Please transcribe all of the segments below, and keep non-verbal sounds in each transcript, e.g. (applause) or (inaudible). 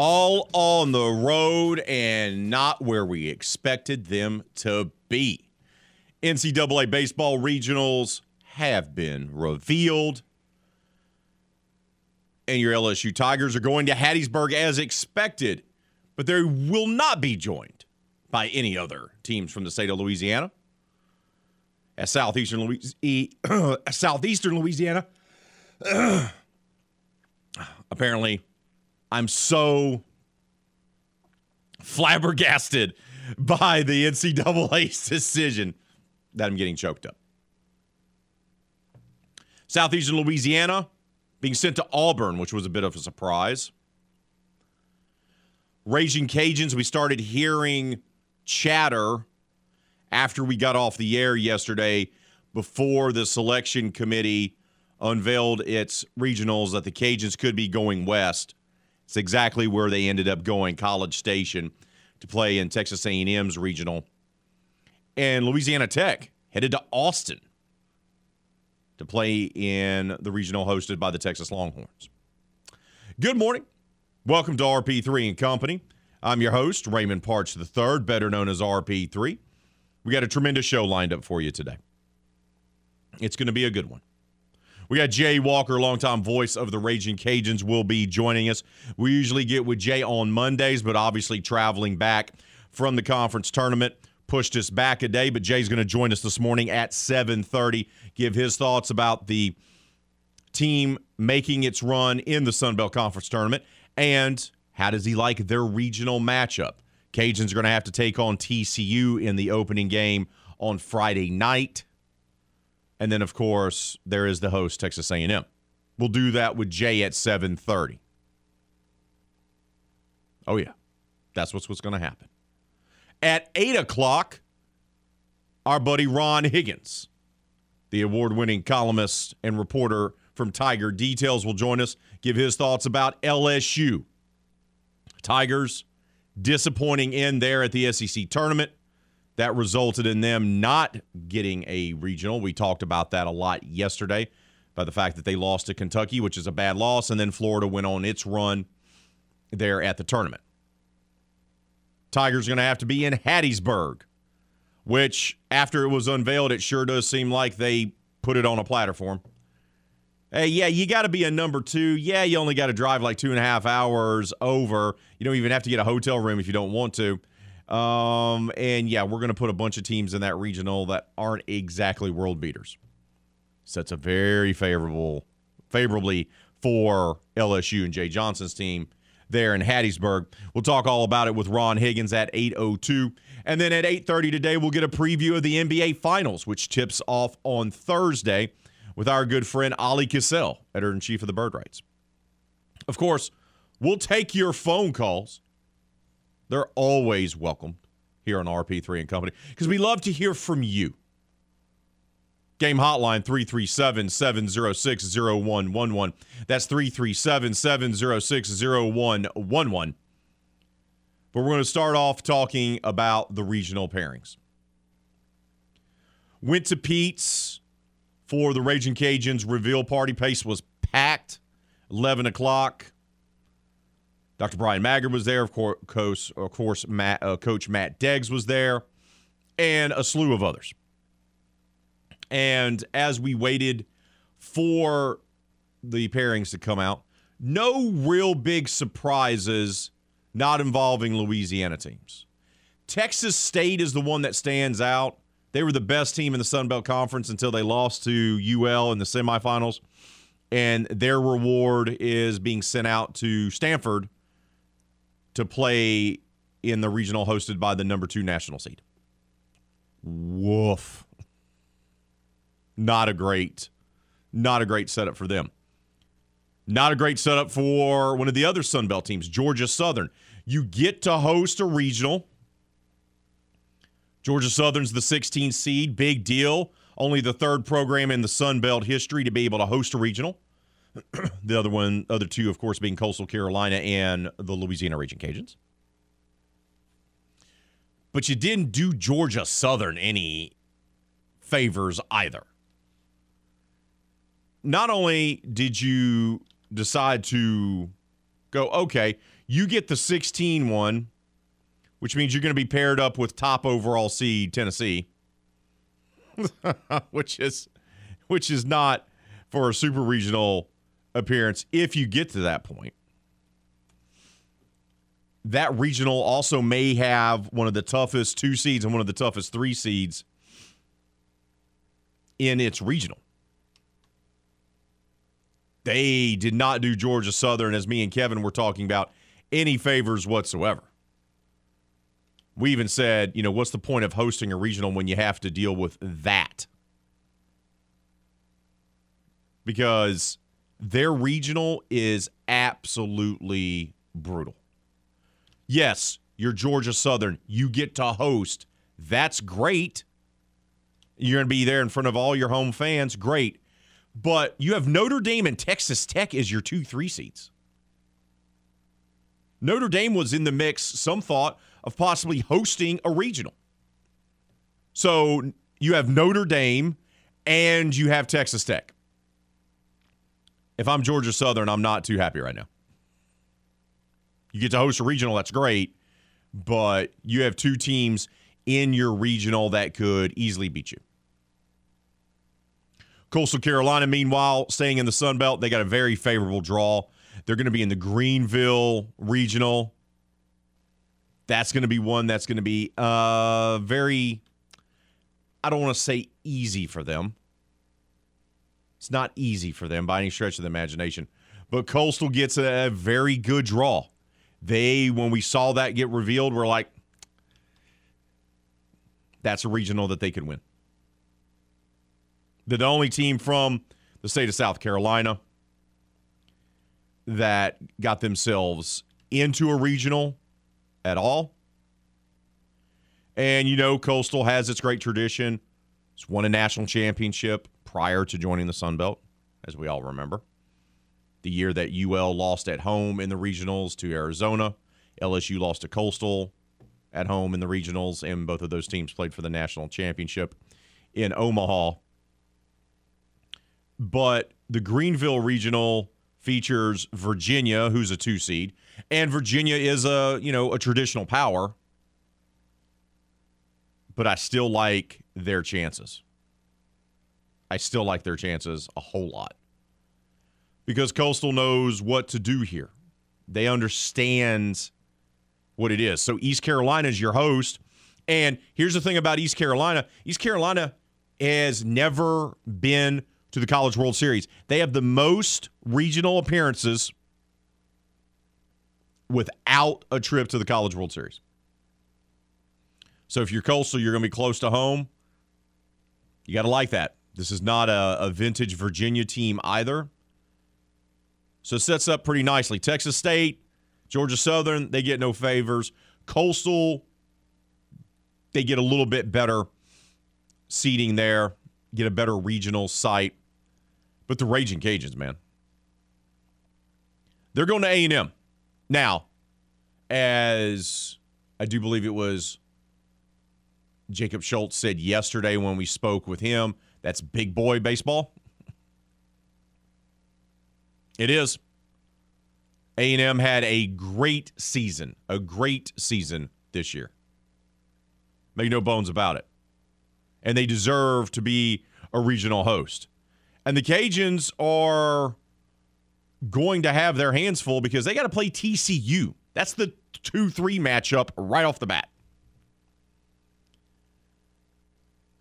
All on the road and not where we expected them to be. NCAA baseball regionals have been revealed. And your LSU Tigers are going to Hattiesburg as expected, but they will not be joined by any other teams from the state of Louisiana. As southeastern, (clears throat) southeastern Louisiana, (clears throat) apparently I'm so flabbergasted by the NCAA's (laughs) decision that I'm getting choked up. Southeastern Louisiana being sent to Auburn, which was a bit of a surprise. Raging Cajuns, we started hearing chatter after we got off the air yesterday before the selection committee unveiled its regionals that the Cajuns could be going west. It's exactly where they ended up going, College Station, to play in Texas A&M's regional. And Louisiana Tech headed to Austin to play in the regional hosted by the Texas Longhorns. Good morning. Welcome to RP3 and Company. I'm your host, Raymond Parks III, better known as RP3. We got a tremendous show lined up for you today. It's going to be a good one. We got Jay Walker, longtime voice of the Raging Cajuns, will be joining us. We usually get with Jay on Mondays, but obviously traveling back from the conference tournament pushed us back a day. But Jay's going to join us this morning at 7:30, give his thoughts about the team making its run in the Sun Belt Conference tournament and how does he like their regional matchup. Cajuns are going to have to take on TCU in the opening game on Friday night. And then, of course, there is the host, Texas A&M. We'll do that with Jay at 7:30. Oh yeah, that's what's what's going to happen. At eight o'clock, our buddy Ron Higgins, the award-winning columnist and reporter from Tiger Details, will join us, give his thoughts about LSU. Tigers disappointing end there at the SEC tournament that resulted in them not getting a regional. We talked about that a lot yesterday by the fact that they lost to Kentucky, which is a bad loss, and then Florida went on its run there at the tournament. Tigers going to have to be in Hattiesburg, which after it was unveiled, it sure does seem like they put it on a platter for them. Hey, yeah, you got to be a number two. Yeah, you only got to drive like two and a half hours over. You don't even have to get a hotel room if you don't want to. Um, and yeah, we're going to put a bunch of teams in that regional that aren't exactly world beaters. So it's a very favorable, favorably for LSU and Jay Johnson's team there in Hattiesburg. We'll talk all about it with Ron Higgins at 8:02, and then at 8:30 today we'll get a preview of the NBA Finals, which tips off on Thursday with our good friend Oleh Kosel, editor in chief of the Bird Writes. Of course, we'll take your phone calls. They're always welcome here on RP3 and Company because we love to hear from you. Game hotline 337 706 0111. That's 337 706 0111. But we're going to start off talking about the regional pairings. Went to Pete's for the Raging Cajuns reveal party. Pace was packed, 11 o'clock. Dr. Bryan Maggard was there. Of course, of course Matt, uh, Coach Matt Deggs was there, and a slew of others. And as we waited for the pairings to come out, no real big surprises not involving Louisiana teams. Texas State is the one that stands out. They were the best team in the Sun Belt Conference until they lost to UL in the semifinals. And their reward is being sent out to Stanford to play in the regional hosted by the number two national seed. Woof. Not a great, not a great setup for them. Not a great setup for one of the other Sun Belt teams, Georgia Southern. You get to host a regional. Georgia Southern's the 16 seed, big deal. Only the third program in the Sun Belt history to be able to host a regional. (clears throat) the other one, other two, of course, being Coastal Carolina and the Louisiana Raging Cajuns. But you didn't do Georgia Southern any favors either. Not only did you decide to go, okay, you get the 16 one, which means you're going to be paired up with top overall seed Tennessee, (laughs) which is which is not for a super regional appearance if you get to that point. That regional also may have one of the toughest two seeds and one of the toughest three seeds in its regional. They did not do Georgia Southern, as me and Kevin were talking about, any favors whatsoever. We even said, you know, what's the point of hosting a regional when you have to deal with that? Because their regional is absolutely brutal. Yes, you're Georgia Southern. You get to host. That's great. You're going to be there in front of all your home fans. Great. But you have Notre Dame and Texas Tech as your two three seeds. Notre Dame was in the mix, some thought, of possibly hosting a regional. So you have Notre Dame and you have Texas Tech. If I'm Georgia Southern, I'm not too happy right now. You get to host a regional, that's great, but you have two teams in your regional that could easily beat you. Coastal Carolina, meanwhile, staying in the Sun Belt, they got a very favorable draw. They're going to be in the Greenville regional. That's going to be one that's going to be uh, very, I don't want to say easy for them. It's not easy for them by any stretch of the imagination. But Coastal gets a very good draw. They, when we saw that get revealed, we're like, that's a regional that they could win. They're the only team from the state of South Carolina that got themselves into a regional at all. And you know, Coastal has its great tradition. It's won a national championship prior to joining the Sun Belt, as we all remember. The year that UL lost at home in the regionals to Arizona, LSU lost to Coastal at home in the regionals, and both of those teams played for the national championship in Omaha. But the Greenville regional features Virginia, who's a two seed, and Virginia is a you know a traditional power. But I still like their chances. I still like their chances a whole lot because Coastal knows what to do here. They understand what it is. So East Carolina is your host. And here's the thing about East Carolina East Carolina has never been to the College World Series. They have the most regional appearances without a trip to the College World Series. So if you're Coastal, you're going to be close to home. You got to like that. This is not a, a, vintage Virginia team either. So it sets up pretty nicely. Texas State, Georgia Southern, they get no favors. Coastal, they get a little bit better seating there, get a better regional site. But the Raging Cajuns, man, they're going to A&M. Now, as I do believe it was Jacob Schultz said yesterday when we spoke with him, that's big boy baseball. It is. A&M had a great season, a great season this year. Make no bones about it. And they deserve to be a regional host. And the Cajuns are going to have their hands full because they got to play TCU. That's the 2-3 matchup right off the bat.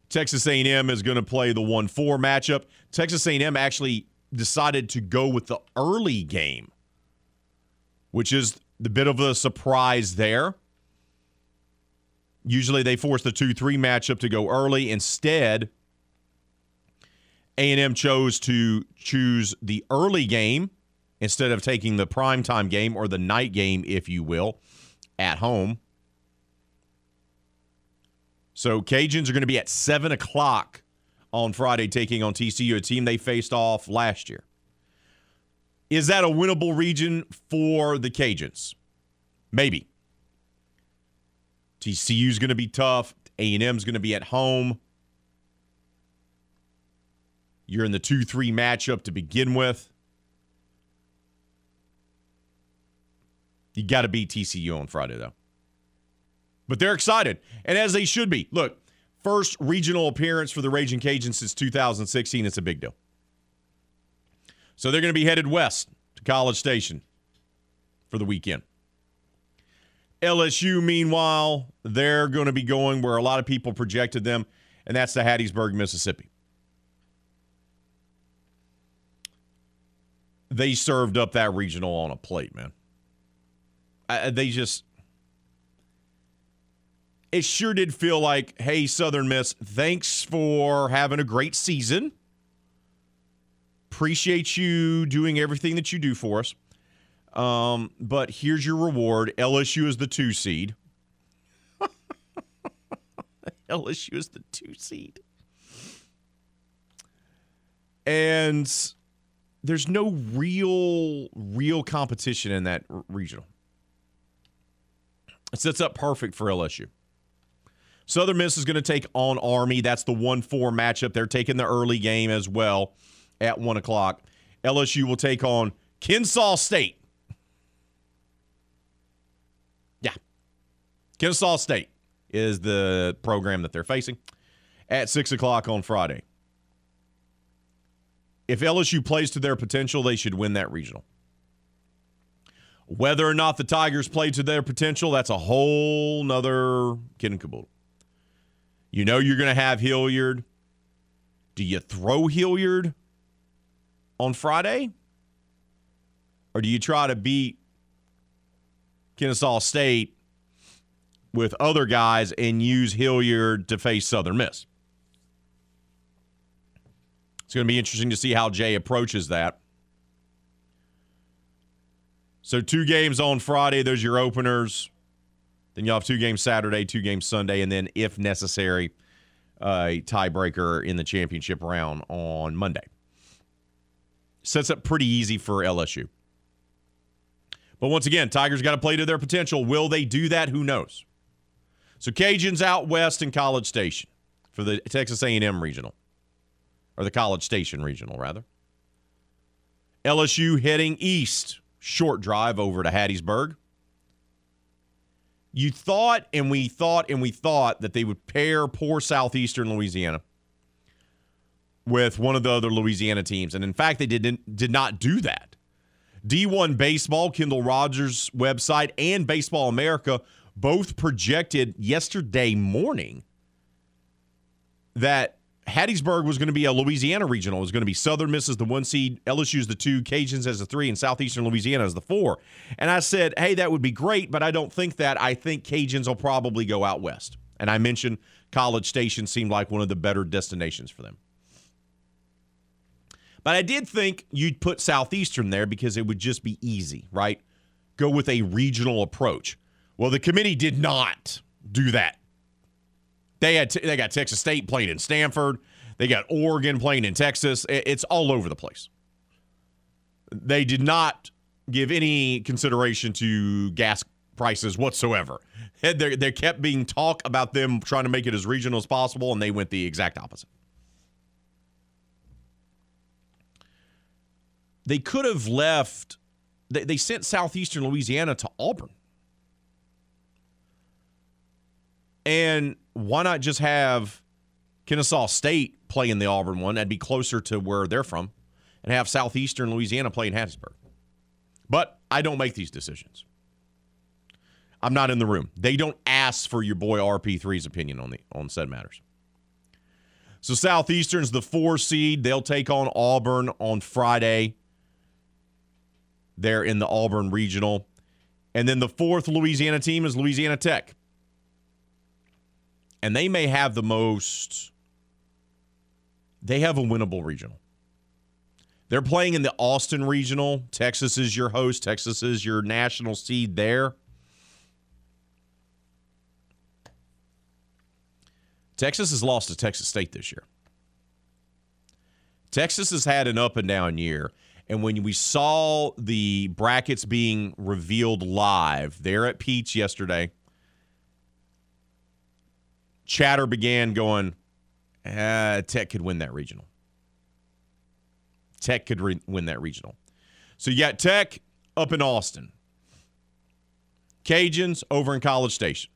Texas A&M is going to play the 1-4 matchup. Texas A&M actually decided to go with the early game, which is the bit of a surprise there. Usually they force the 2-3 matchup to go early. Instead, A&M chose to choose the early game instead of taking the primetime game or the night game, if you will, at home. So Cajuns are going to be at 7 o'clock on Friday taking on TCU, a team they faced off last year. Is that a winnable region for the Cajuns? Maybe. TCU's going to be tough. A&M's going to be at home. You're in the 2-3 matchup to begin with. You got to beat TCU on Friday though. But they're excited, and as they should be. Look, first regional appearance for the Raging Cajuns since 2016. It's a big deal. So they're going to be headed west to College Station for the weekend. LSU, meanwhile, they're going to be going where a lot of people projected them, and that's to Hattiesburg, Mississippi. They served up that regional on a plate, man. I, they just. It sure did feel like, hey, Southern Miss, thanks for having a great season. Appreciate you doing everything that you do for us. Um, but here's your reward. LSU is the two seed. (laughs) LSU is the two seed. And there's no real, real competition in that regional. It sets up perfect for LSU. Southern Miss is going to take on Army. That's the 1 4 matchup. They're taking the early game as well at 1 o'clock. LSU will take on Kennesaw State. Yeah. Kennesaw State is the program that they're facing at 6 o'clock on Friday. If LSU plays to their potential, they should win that regional. Whether or not the Tigers play to their potential, that's a whole nother kid and caboodle. You know you're going to have Hilliard. Do you throw Hilliard on Friday? Or do you try to beat Kennesaw State with other guys and use Hilliard to face Southern Miss? It's going to be interesting to see how Jay approaches that. So, two games on Friday, Those are your openers. Then you'll have two games Saturday, two games Sunday, and then, if necessary, a tiebreaker in the championship round on Monday. Sets up pretty easy for LSU. But once again, Tigers got to play to their potential. Will they do that? Who knows? So Cajuns out west in College Station for the Texas A&M regional, or the College Station regional rather. LSU heading east, short drive over to Hattiesburg. You thought, and we thought, and we thought that they would pair poor Southeastern Louisiana with one of the other Louisiana teams, and in fact, they didn't did not do that. D1 Baseball, Kendall Rogers' website, and Baseball America both projected yesterday morning that Hattiesburg was going to be a Louisiana regional. It was going to be Southern Miss as the one seed, LSU's the two, Cajuns as the three, and Southeastern Louisiana as the four. And I said, hey, that would be great, but I don't think that. I think Cajuns will probably go out west. And I mentioned College Station seemed like one of the better destinations for them. But I did think you'd put Southeastern there because it would just be easy, right? Go with a regional approach. Well, the committee did not do that. They had t- they got Texas State playing in Stanford. They got Oregon playing in Texas. It's all over the place. They did not give any consideration to gas prices whatsoever. There, there kept being talk about them trying to make it as regional as possible, and they went the exact opposite. They could have left. They, they sent Southeastern Louisiana to Auburn. And why not just have Kennesaw State play in the Auburn one? That'd be closer to where they're from, and have Southeastern Louisiana play in Hattiesburg. But I don't make these decisions. I'm not in the room. They don't ask for your boy RP3's opinion on the on said matters. So Southeastern's the four seed. They'll take on Auburn on Friday. They're in the Auburn Regional. And then the fourth Louisiana team is Louisiana Tech. And they may have the most. They have a winnable regional. They're playing in the Austin regional. Texas is your host. Texas is your national seed there. Texas has lost to Texas State this year. Texas has had an up and down year. And when we saw the brackets being revealed live there at Pete's yesterday, chatter began going, uh, Tech could win that regional. Tech could re- win that regional. So you got Tech up in Austin, Cajuns over in College Station,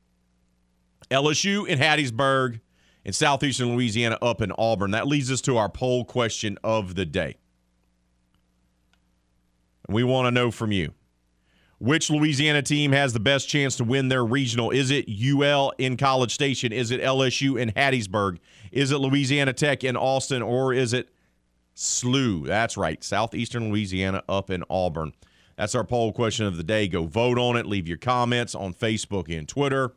LSU in Hattiesburg, and Southeastern Louisiana up in Auburn. That leads us to our poll question of the day. And we want to know from you which Louisiana team has the best chance to win their regional? Is it UL in College Station? Is it LSU in Hattiesburg? Is it Louisiana Tech in Austin? Or is it SLU? That's right, Southeastern Louisiana up in Auburn. That's our poll question of the day. Go vote on it. Leave your comments on Facebook and Twitter.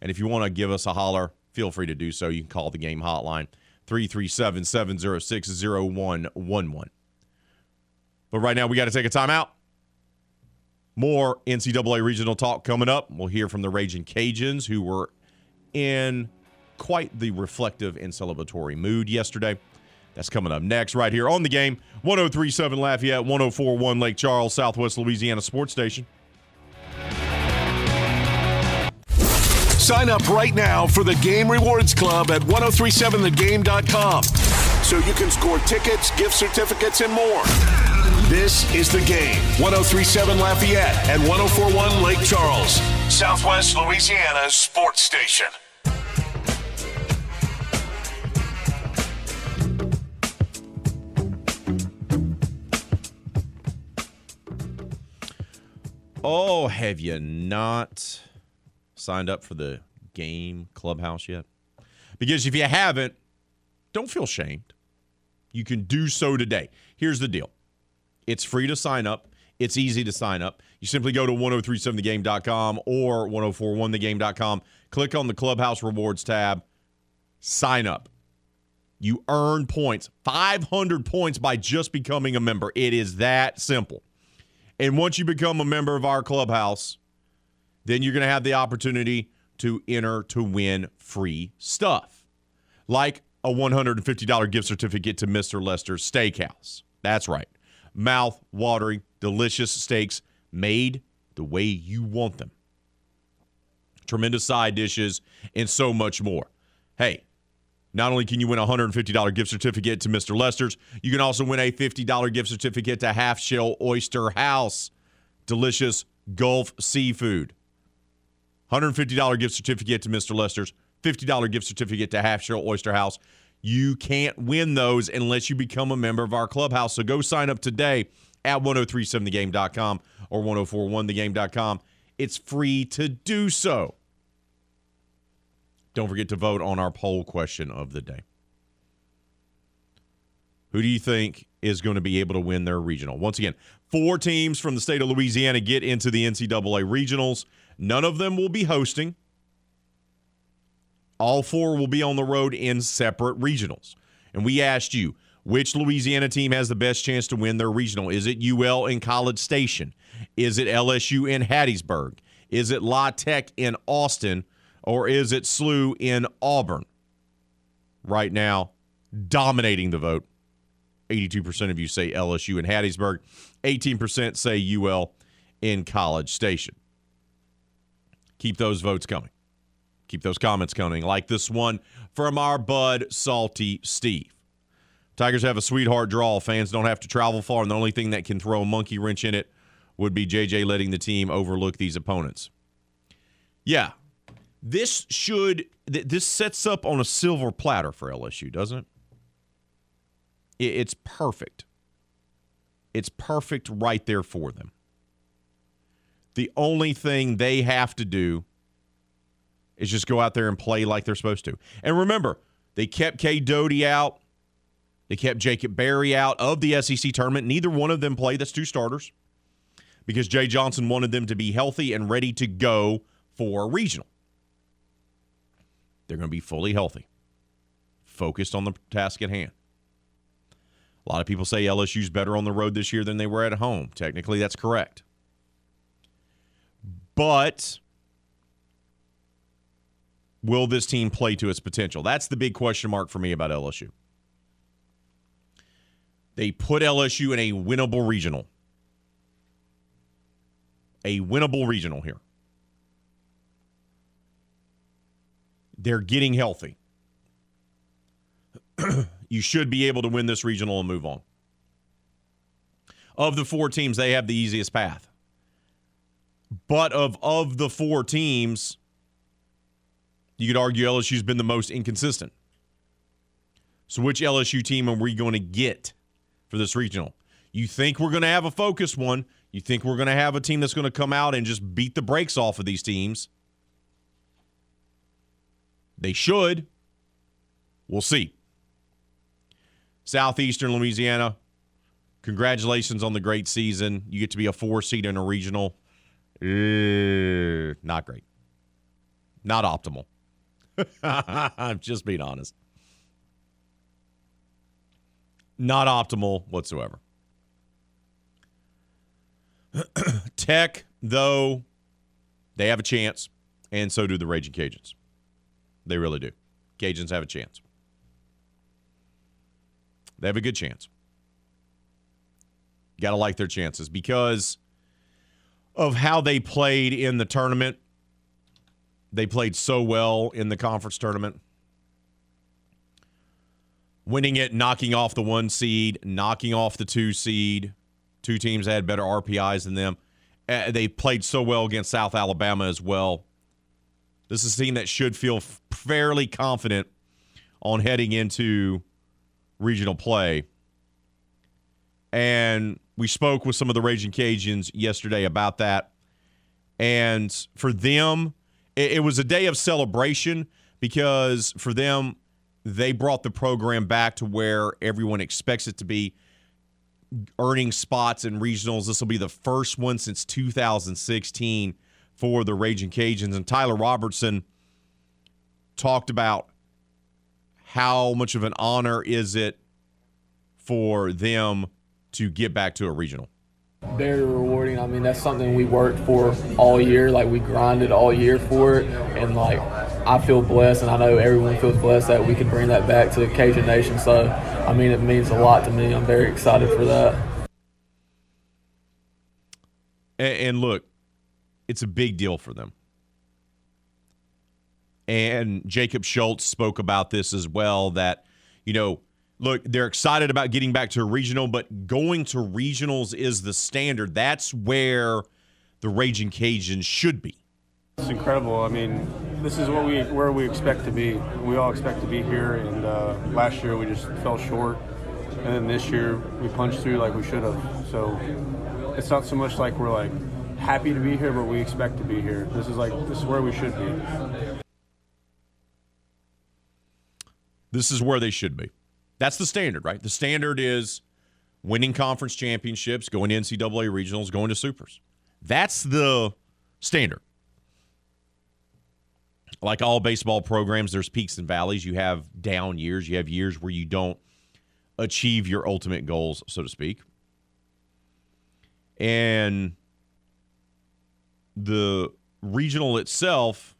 And if you want to give us a holler, feel free to do so. You can call the game hotline 337 706 0111. But right now, we got to take a timeout. More NCAA regional talk coming up. We'll hear from the Raging Cajuns, who were in quite the reflective and celebratory mood yesterday. That's coming up next, right here on the game. 1037 Lafayette, 1041 Lake Charles, Southwest Louisiana Sports Station. Sign up right now for the Game Rewards Club at 1037thegame.com so you can score tickets, gift certificates, and more. This is the game 1037 Lafayette and 1041 Lake Charles, Southwest Louisiana's sports station. Oh, have you not signed up for the game clubhouse yet? Because if you haven't, don't feel shamed. You can do so today. Here's the deal it's free to sign up. It's easy to sign up. You simply go to 1037thegame.com or 1041thegame.com, click on the Clubhouse Rewards tab, sign up. You earn points, 500 points by just becoming a member. It is that simple. And once you become a member of our clubhouse, then you're going to have the opportunity to enter to win free stuff, like a $150 gift certificate to Mr. Lester's Steakhouse. That's right mouth watering, delicious steaks made the way you want them. Tremendous side dishes and so much more. Hey, not only can you win a $150 gift certificate to Mr. Lester's, you can also win a $50 gift certificate to Half Shell Oyster House. Delicious Gulf seafood. $150 gift certificate to Mr. Lester's, $50 gift certificate to Half Shell Oyster House. You can't win those unless you become a member of our clubhouse. So go sign up today at 1037thegame.com or 1041thegame.com. It's free to do so. Don't forget to vote on our poll question of the day. Who do you think is going to be able to win their regional? Once again, four teams from the state of Louisiana get into the NCAA regionals. None of them will be hosting. All four will be on the road in separate regionals. And we asked you, which Louisiana team has the best chance to win their regional? Is it UL in College Station? Is it LSU in Hattiesburg? Is it La Tech in Austin? Or is it SLU in Auburn? Right now, dominating the vote. 82% of you say LSU in Hattiesburg. 18% say UL in College Station. Keep those votes coming. Keep those comments coming, like this one from our bud, Salty Steve. Tigers have a sweetheart draw. Fans don't have to travel far, and the only thing that can throw a monkey wrench in it would be JJ letting the team overlook these opponents. Yeah, this should this sets up on a silver platter for LSU, doesn't it? It's perfect. It's perfect right there for them. The only thing they have to do is just go out there and play like they're supposed to. And remember, they kept Cade Doughty out. They kept Jacob Berry out of the SEC tournament. Neither one of them played. That's two starters because Jay Johnson wanted them to be healthy and ready to go for regional. They're going to be fully healthy, focused on the task at hand. A lot of people say LSU's better on the road this year than they were at home. Technically, that's correct. But will this team play to its potential? That's the big question mark for me about LSU. They put LSU in a winnable regional. A winnable regional here. They're getting healthy. (clears throat) you should be able to win this regional and move on. Of the four teams, they have the easiest path. But of of the four teams, you could argue LSU's been the most inconsistent. So which LSU team are we going to get for this regional? You think we're going to have a focused one? You think we're going to have a team that's going to come out and just beat the brakes off of these teams? They should. We'll see. Southeastern Louisiana, congratulations on the great season. You get to be a four seed in a regional. Uh, not great. Not optimal. (laughs) I'm just being honest. Not optimal whatsoever. (clears throat) Tech, though, they have a chance, and so do the Raging Cajuns. They really do. Cajuns have a chance. They have a good chance. Got to like their chances because of how they played in the tournament. They played so well in the conference tournament. Winning it, knocking off the one seed, knocking off the two seed. Two teams had better RPIs than them. Uh, they played so well against South Alabama as well. This is a team that should feel fairly confident on heading into regional play. And we spoke with some of the Raging Cajuns yesterday about that. And for them, it, it was a day of celebration because for them, they brought the program back to where everyone expects it to be earning spots in regionals. This will be the first one since 2016 for the Raging Cajuns. And Tyler Robertson talked about how much of an honor is it for them to get back to a regional? Very rewarding. I mean, that's something we worked for all year. Like we grinded all year for it, and like I feel blessed, and I know everyone feels blessed that we can bring that back to Cajun Nation. So, I mean, it means a lot to me. I'm very excited for that. And, and look, it's a big deal for them. And Jacob Schultz spoke about this as well that, you know, look, they're excited about getting back to a regional, but going to regionals is the standard. That's where the Raging Cajuns should be. It's incredible. I mean, this is what we where we expect to be. We all expect to be here, and uh, last year we just fell short, and then this year we punched through like we should have. So it's not so much like we're like happy to be here, but we expect to be here. This is like this is where we should be. This is where they should be. That's the standard, right? The standard is winning conference championships, going to NCAA regionals, going to supers. That's the standard. Like all baseball programs, there's peaks and valleys. You have down years, you have years where you don't achieve your ultimate goals, so to speak. And the regional itself,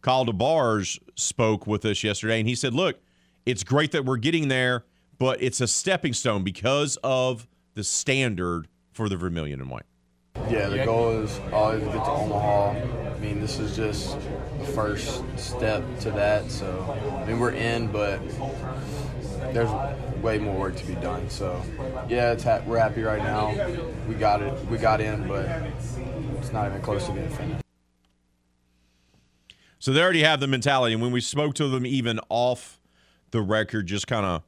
Kyle DeBarge spoke with us yesterday, and he said, Look, it's great that we're getting there, but it's a stepping stone because of the standard for the Vermilion and White. Yeah, the goal is always to get to Omaha. I mean, this is just the first step to that. So, I mean, we're in, but there's way more work to be done. So, yeah, it's ha- we're happy right now. We got it. We got in, but it's not even close to being finished. So they already have the mentality. And when we spoke to them, even off the record, just kind of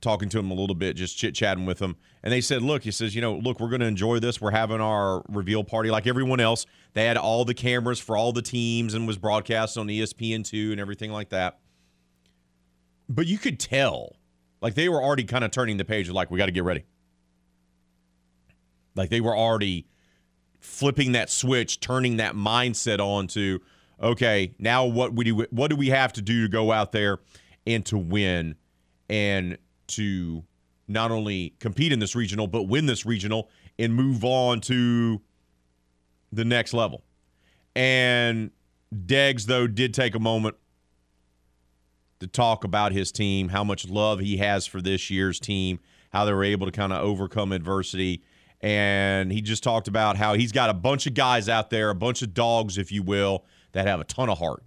talking to him a little bit, just chit chatting with him. And they said, look, he says, you know, look, we're going to enjoy this. We're having our reveal party like everyone else. They had all the cameras for all the teams and was broadcast on ESPN2 and everything like that. But you could tell, like they were already kind of turning the page, like, we got to get ready. Like they were already flipping that switch, turning that mindset on to, okay, now what we do what do we have to do to go out there and to win and to not only compete in this regional but win this regional and move on to the next level. And Deggs though did take a moment to talk about his team, how much love he has for this year's team, how they were able to kind of overcome adversity. And he just talked about how he's got a bunch of guys out there, a bunch of dogs, if you will, that have a ton of heart.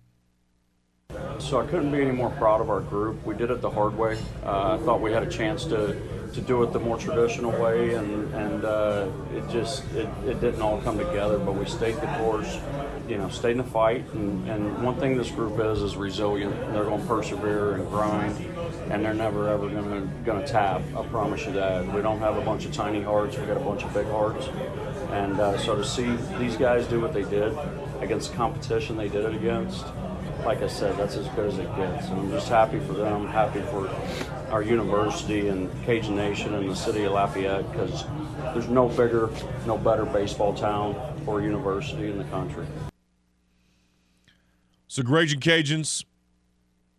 So I couldn't be any more proud of our group. We did it the hard way. Uh, I thought we had a chance to, to do it the more traditional way, and and uh, it just it, it didn't all come together. But we stayed the course, you know, stayed in the fight. And, and one thing this group is is resilient. They're going to persevere and grind, and they're never ever going to tap. I promise you that. We don't have a bunch of tiny hearts. We got a bunch of big hearts. And uh, so to see these guys do what they did against the competition they did it against like I said, that's as good as it gets. And I'm just happy for them, happy for our university and Cajun Nation and the city of Lafayette because there's no bigger, no better baseball town or university in the country. So, Raging Cajuns,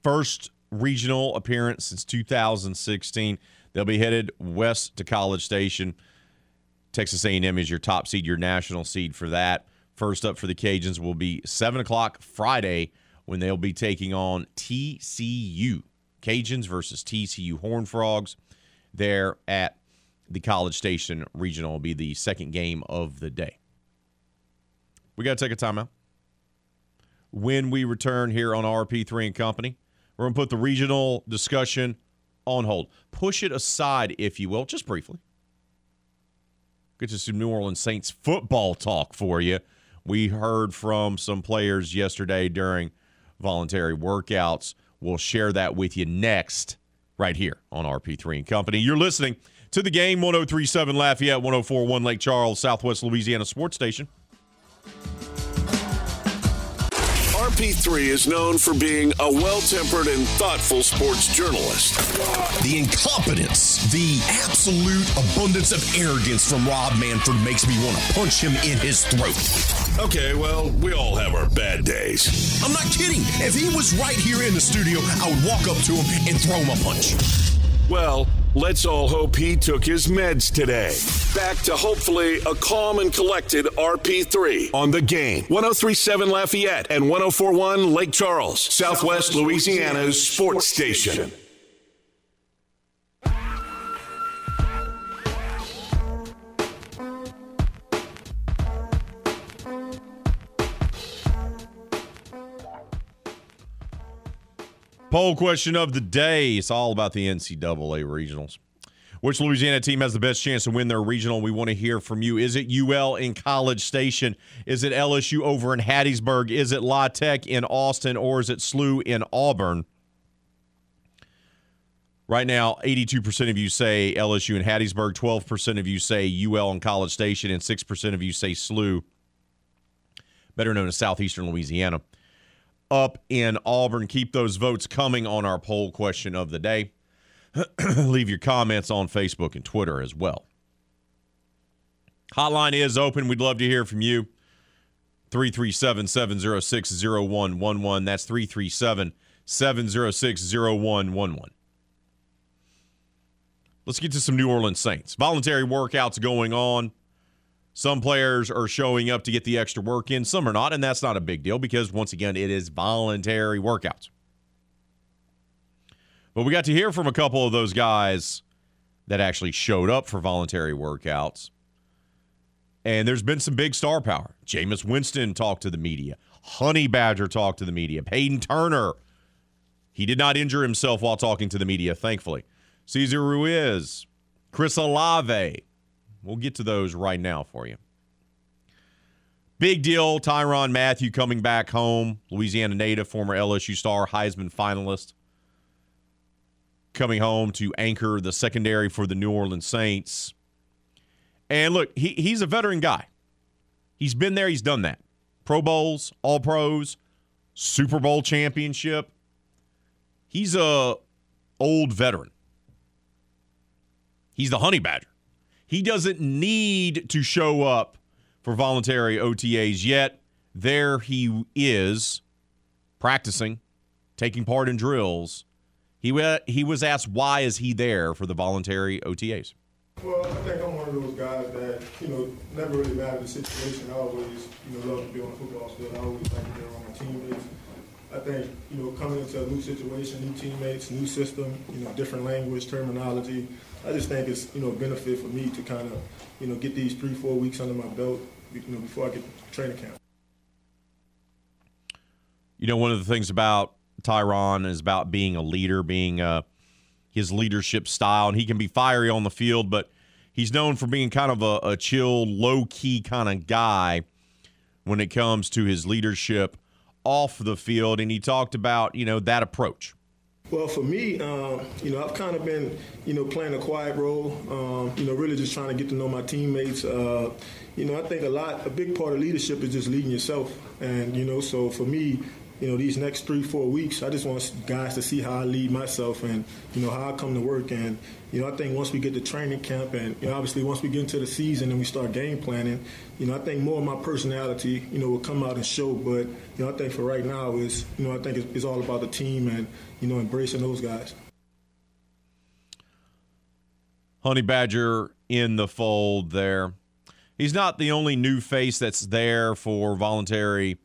first regional appearance since 2016. They'll be headed west to College Station. Texas A&M is your top seed, your national seed for that. First up for the Cajuns will be 7 o'clock Friday when they'll be taking on TCU. Cajuns versus TCU Horn Frogs there at the College Station Regional will be the second game of the day. We got to take a timeout. When we return here on RP3 and Company, we're going to put the regional discussion on hold. Push it aside, if you will, just briefly. Get to some New Orleans Saints football talk for you. We heard from some players yesterday during voluntary workouts. We'll share that with you next, right here on RP3 and Company. You're listening to the game 1037 Lafayette, 1041 Lake Charles, Southwest Louisiana Sports Station. RP3 is known for being a well tempered and thoughtful sports journalist. The incompetence, the absolute abundance of arrogance from Rob Manfred makes me want to punch him in his throat. Okay, well, we all have our bad days. I'm not kidding. If he was right here in the studio, I would walk up to him and throw him a punch. Well, let's all hope he took his meds today. Back to hopefully a calm and collected RP3 on the game. 1037 Lafayette and 1041 Lake Charles, Southwest Louisiana's sports station. Poll question of the day. It's all about the NCAA regionals. Which Louisiana team has the best chance to win their regional? We want to hear from you. Is it UL in College Station? Is it LSU over in Hattiesburg? Is it La Tech in Austin? Or is it SLU in Auburn? Right now, 82% of you say LSU in Hattiesburg, 12% of you say UL in College Station, and 6% of you say SLU, better known as Southeastern Louisiana up in Auburn. Keep those votes coming on our poll question of the day. (clears throat) Leave your comments on Facebook and Twitter as well. Hotline is open. We'd love to hear from you. 337 706 0111. That's 337 706 0111. Let's get to some New Orleans Saints. Voluntary workouts going on. Some players are showing up to get the extra work in, some are not, and that's not a big deal because, once again, it is voluntary workouts. But we got to hear from a couple of those guys that actually showed up for voluntary workouts. And there's been some big star power. Jameis Winston talked to the media. Honey Badger talked to the media. Payton Turner, he did not injure himself while talking to the media, thankfully. Cesar Ruiz, Chris Olave, We'll get to those right now for you. Big deal, Tyrann Mathieu coming back home. Louisiana native, former LSU star, Heisman finalist. Coming home to anchor the secondary for the New Orleans Saints. And look, he, he's a veteran guy. He's been there, he's done that. Pro Bowls, All Pros, Super Bowl championship. He's a old veteran. He's the honey badger. He doesn't need to show up for voluntary OTAs yet. there he is practicing, taking part in drills. He, he was asked, why is he there for the voluntary OTAs? Well, I think I'm one of those guys that, you know, never really battled the situation. I always, you know, love to be on the football field. I always like to be around my teammates. I think, you know, coming into a new situation, new teammates, new system, you know, different language, terminology, I just think it's, you know, a benefit for me to kind of, you know, get these three, four weeks under my belt, you know, before I get to training camp. You know, one of the things about Tyrann is about being a leader, being uh, his leadership style, and he can be fiery on the field, but he's known for being kind of a, a chill, low key kind of guy when it comes to his leadership off the field. And he talked about, you know, that approach. Well, for me, um, you know, I've kind of been, you know, playing a quiet role. Um, you know, really just trying to get to know my teammates. Uh, you know, I think a lot, a big part of leadership is just leading yourself. And you know, so for me, you know, these next three, four weeks, I just want guys to see how I lead myself and, you know, how I come to work. And, you know, I think once we get to training camp and, you know, obviously once we get into the season and we start game planning, you know, I think more of my personality, you know, will come out and show. But, you know, I think for right now is, you know, I think it's, it's all about the team and, you know, embracing those guys. Honey Badger in the fold there. He's not the only new face that's there for voluntary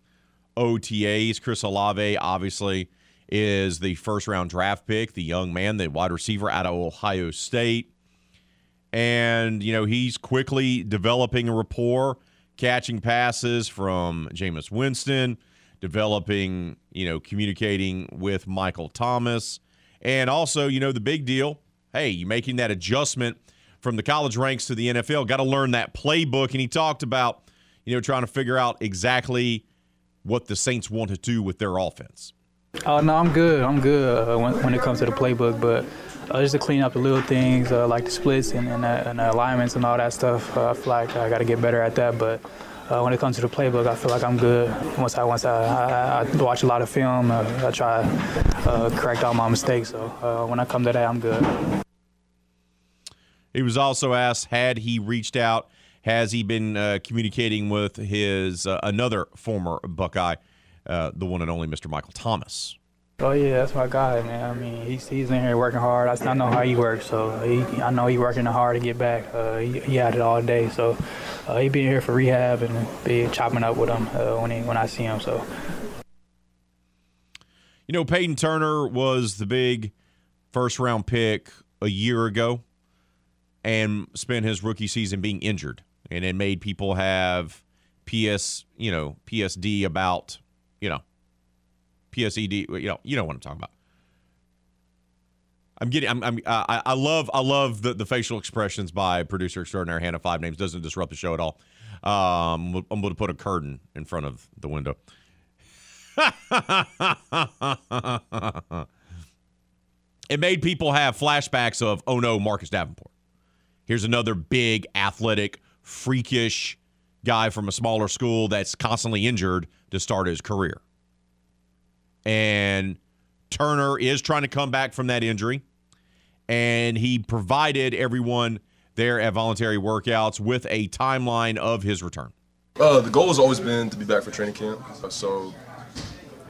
OTAs. Chris Olave, obviously, is the first round draft pick, the young man, the wide receiver out of Ohio State. And, you know, he's quickly developing a rapport, catching passes from Jameis Winston, developing, you know, communicating with Michael Thomas. And also, you know, the big deal hey, you making that adjustment from the college ranks to the NFL, got to learn that playbook. And he talked about, you know, trying to figure out exactly what the Saints want to do with their offense. Oh no, I'm good. I'm good uh, when, when it comes to the playbook, but uh, just to clean up the little things uh, like the splits and, and, uh, and, the alignments and all that stuff. Uh, I feel like I got to get better at that. But when it comes to the playbook, I feel like I'm good. Once I once I, I, I watch a lot of film, I try to correct all my mistakes. So when I come to that, I'm good. He was also asked, had he reached out? Has he been uh, communicating with his uh, another former Buckeye, uh, the one and only Mr. Michael Thomas? Oh yeah, that's my guy, man. I mean, he's he's in here working hard. I, I know how he works, so he, I know he's working hard to get back. Uh, he, he had it all day, so uh, he be here for rehab and be chopping up with him uh, when he when I see him. So, you know, Payton Turner was the big first round pick a year ago and spent his rookie season being injured, and it made people have PS, you know, PSD about, you know, PSED, you know, you know what I'm talking about. I'm getting, I'm, I'm I, I love, I love the, the facial expressions by producer extraordinary Hannah Five Names. Doesn't disrupt the show at all. Um, I'm going to put a curtain in front of the window. (laughs) it made people have flashbacks of, oh no, Marcus Davenport. Here's another big, athletic, freakish guy from a smaller school that's constantly injured to start his career. And Turner is trying to come back from that injury. And he provided everyone there at voluntary workouts with a timeline of his return. Uh, the goal has always been to be back for training camp. So,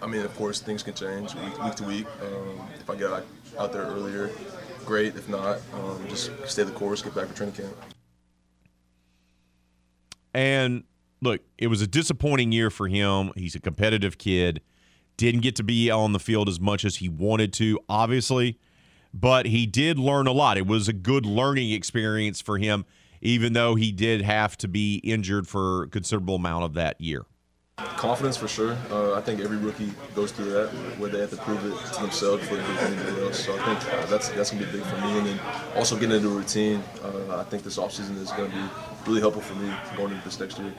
I mean, of course, things can change week, week to week. Um, if I get out there earlier, great. If not, um, just stay the course, get back for training camp. And look, it was a disappointing year for him. He's a competitive kid. Didn't get to be on the field as much as he wanted to, obviously, but he did learn a lot. It was a good learning experience for him, even though he did have to be injured for a considerable amount of that year. Confidence for sure. Uh, I think every rookie goes through that where they have to prove it to themselves before they anybody else. So I think uh, that's that's gonna be big for me. And then also getting into a routine. Uh, I think this offseason is gonna be really helpful for me going into this next year.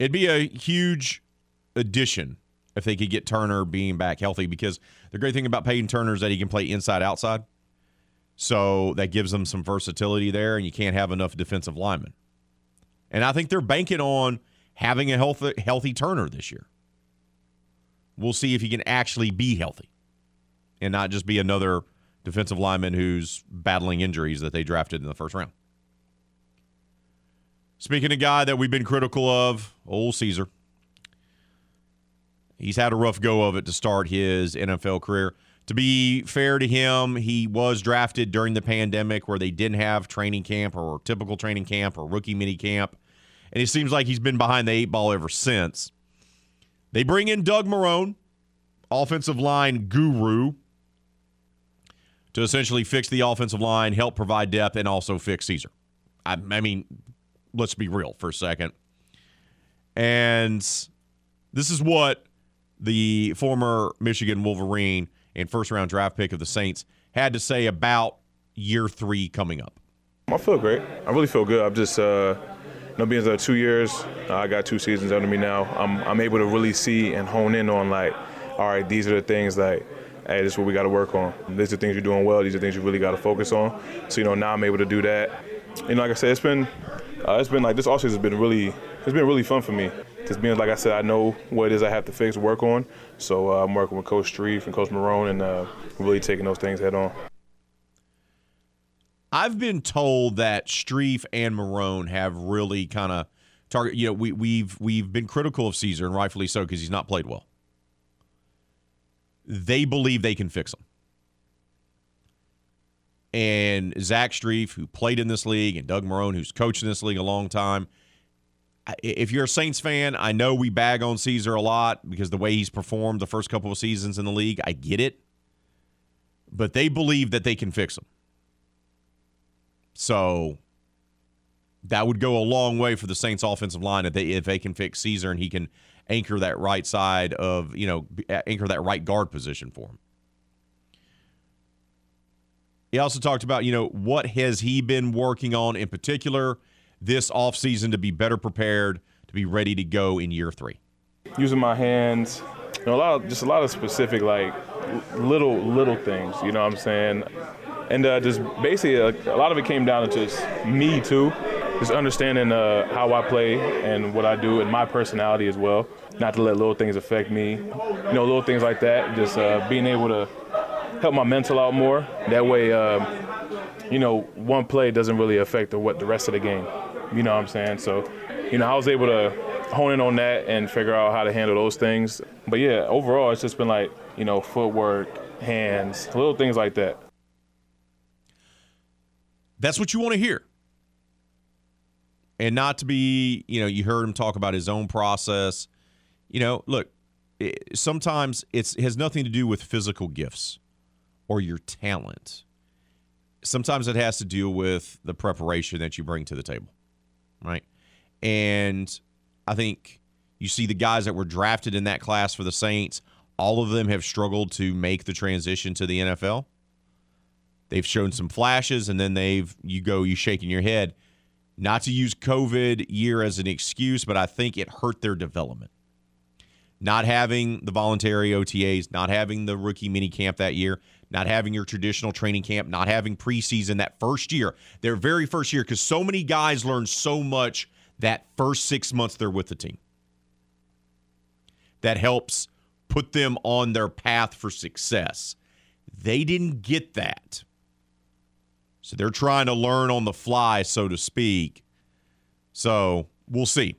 It'd be a huge addition if they could get Turner being back healthy because the great thing about Payton Turner is that he can play inside outside. So that gives them some versatility there, and you can't have enough defensive linemen. And I think they're banking on having a healthy, healthy Turner this year. We'll see if he can actually be healthy and not just be another defensive lineman who's battling injuries that they drafted in the first round. Speaking of guy that we've been critical of, old Cesar. He's had a rough go of it to start his NFL career. To be fair to him, he was drafted during the pandemic where they didn't have training camp or typical training camp or rookie mini camp. And it seems like he's been behind the eight ball ever since. They bring in Doug Marrone, offensive line guru, to essentially fix the offensive line, help provide depth, and also fix Cesar. I, I mean, let's be real for a second. And this is what the former Michigan Wolverine and first round draft pick of the Saints had to say about year three coming up. I feel great. I really feel good. I'm just, uh, you know, being two years, uh, I got two seasons under me now. I'm, I'm able to really see and hone in on like, all right, these are the things like, hey, this is what we got to work on. These are things you're doing well. These are things you really got to focus on. So you know, now I'm able to do that. You know, like I said, it's been, uh, it's been like this offseason has been really, it's been really fun for me. Just being, like I said, I know what it is I have to fix, work on. So uh, I'm working with Coach Strief and Coach Marrone and uh, really taking those things head on. I've been told that Strief and Marrone have really kind of target. You know, we, we've we've been critical of Cesar and rightfully so because he's not played well. They believe they can fix him. And Zach Strief, who played in this league, and Doug Marrone, who's coached in this league a long time, if you're a Saints fan, I know we bag on Cesar a lot because the way he's performed the first couple of seasons in the league. I get it. But they believe that they can fix him. So that would go a long way for the Saints offensive line if they if they can fix Cesar and he can anchor that right side of, you know, anchor that right guard position for him. He also talked about, you know, what has he been working on in particular this offseason to be better prepared, to be ready to go in year three? Using my hands, you know, a lot of, just a lot of specific, like little, little things, you know what I'm saying? And uh, just basically, uh, a lot of it came down to just me, too. Just understanding uh, how I play and what I do and my personality as well. Not to let little things affect me. You know, little things like that. Just uh, being able to help my mental out more. That way, um, you know, one play doesn't really affect the, what the rest of the game. You know what I'm saying? So, you know, I was able to hone in on that and figure out how to handle those things. But yeah, overall, it's just been like, you know, footwork, hands, little things like that. That's what you want to hear. And not to be, you know, you heard him talk about his own process. You know, look, it, sometimes it's, it has nothing to do with physical gifts or your talent. Sometimes it has to do with the preparation that you bring to the table, right? And I think you see the guys that were drafted in that class for the Saints, all of them have struggled to make the transition to the NFL. They've shown some flashes and then they've you go you shaking your head. Not to use COVID year as an excuse, but I think it hurt their development. Not having the voluntary OTAs, not having the rookie mini camp that year, not having your traditional training camp, not having preseason that first year, their very first year, because so many guys learn so much that first six months they're with the team. That helps put them on their path for success. They didn't get that. So they're trying to learn on the fly, so to speak. So we'll see.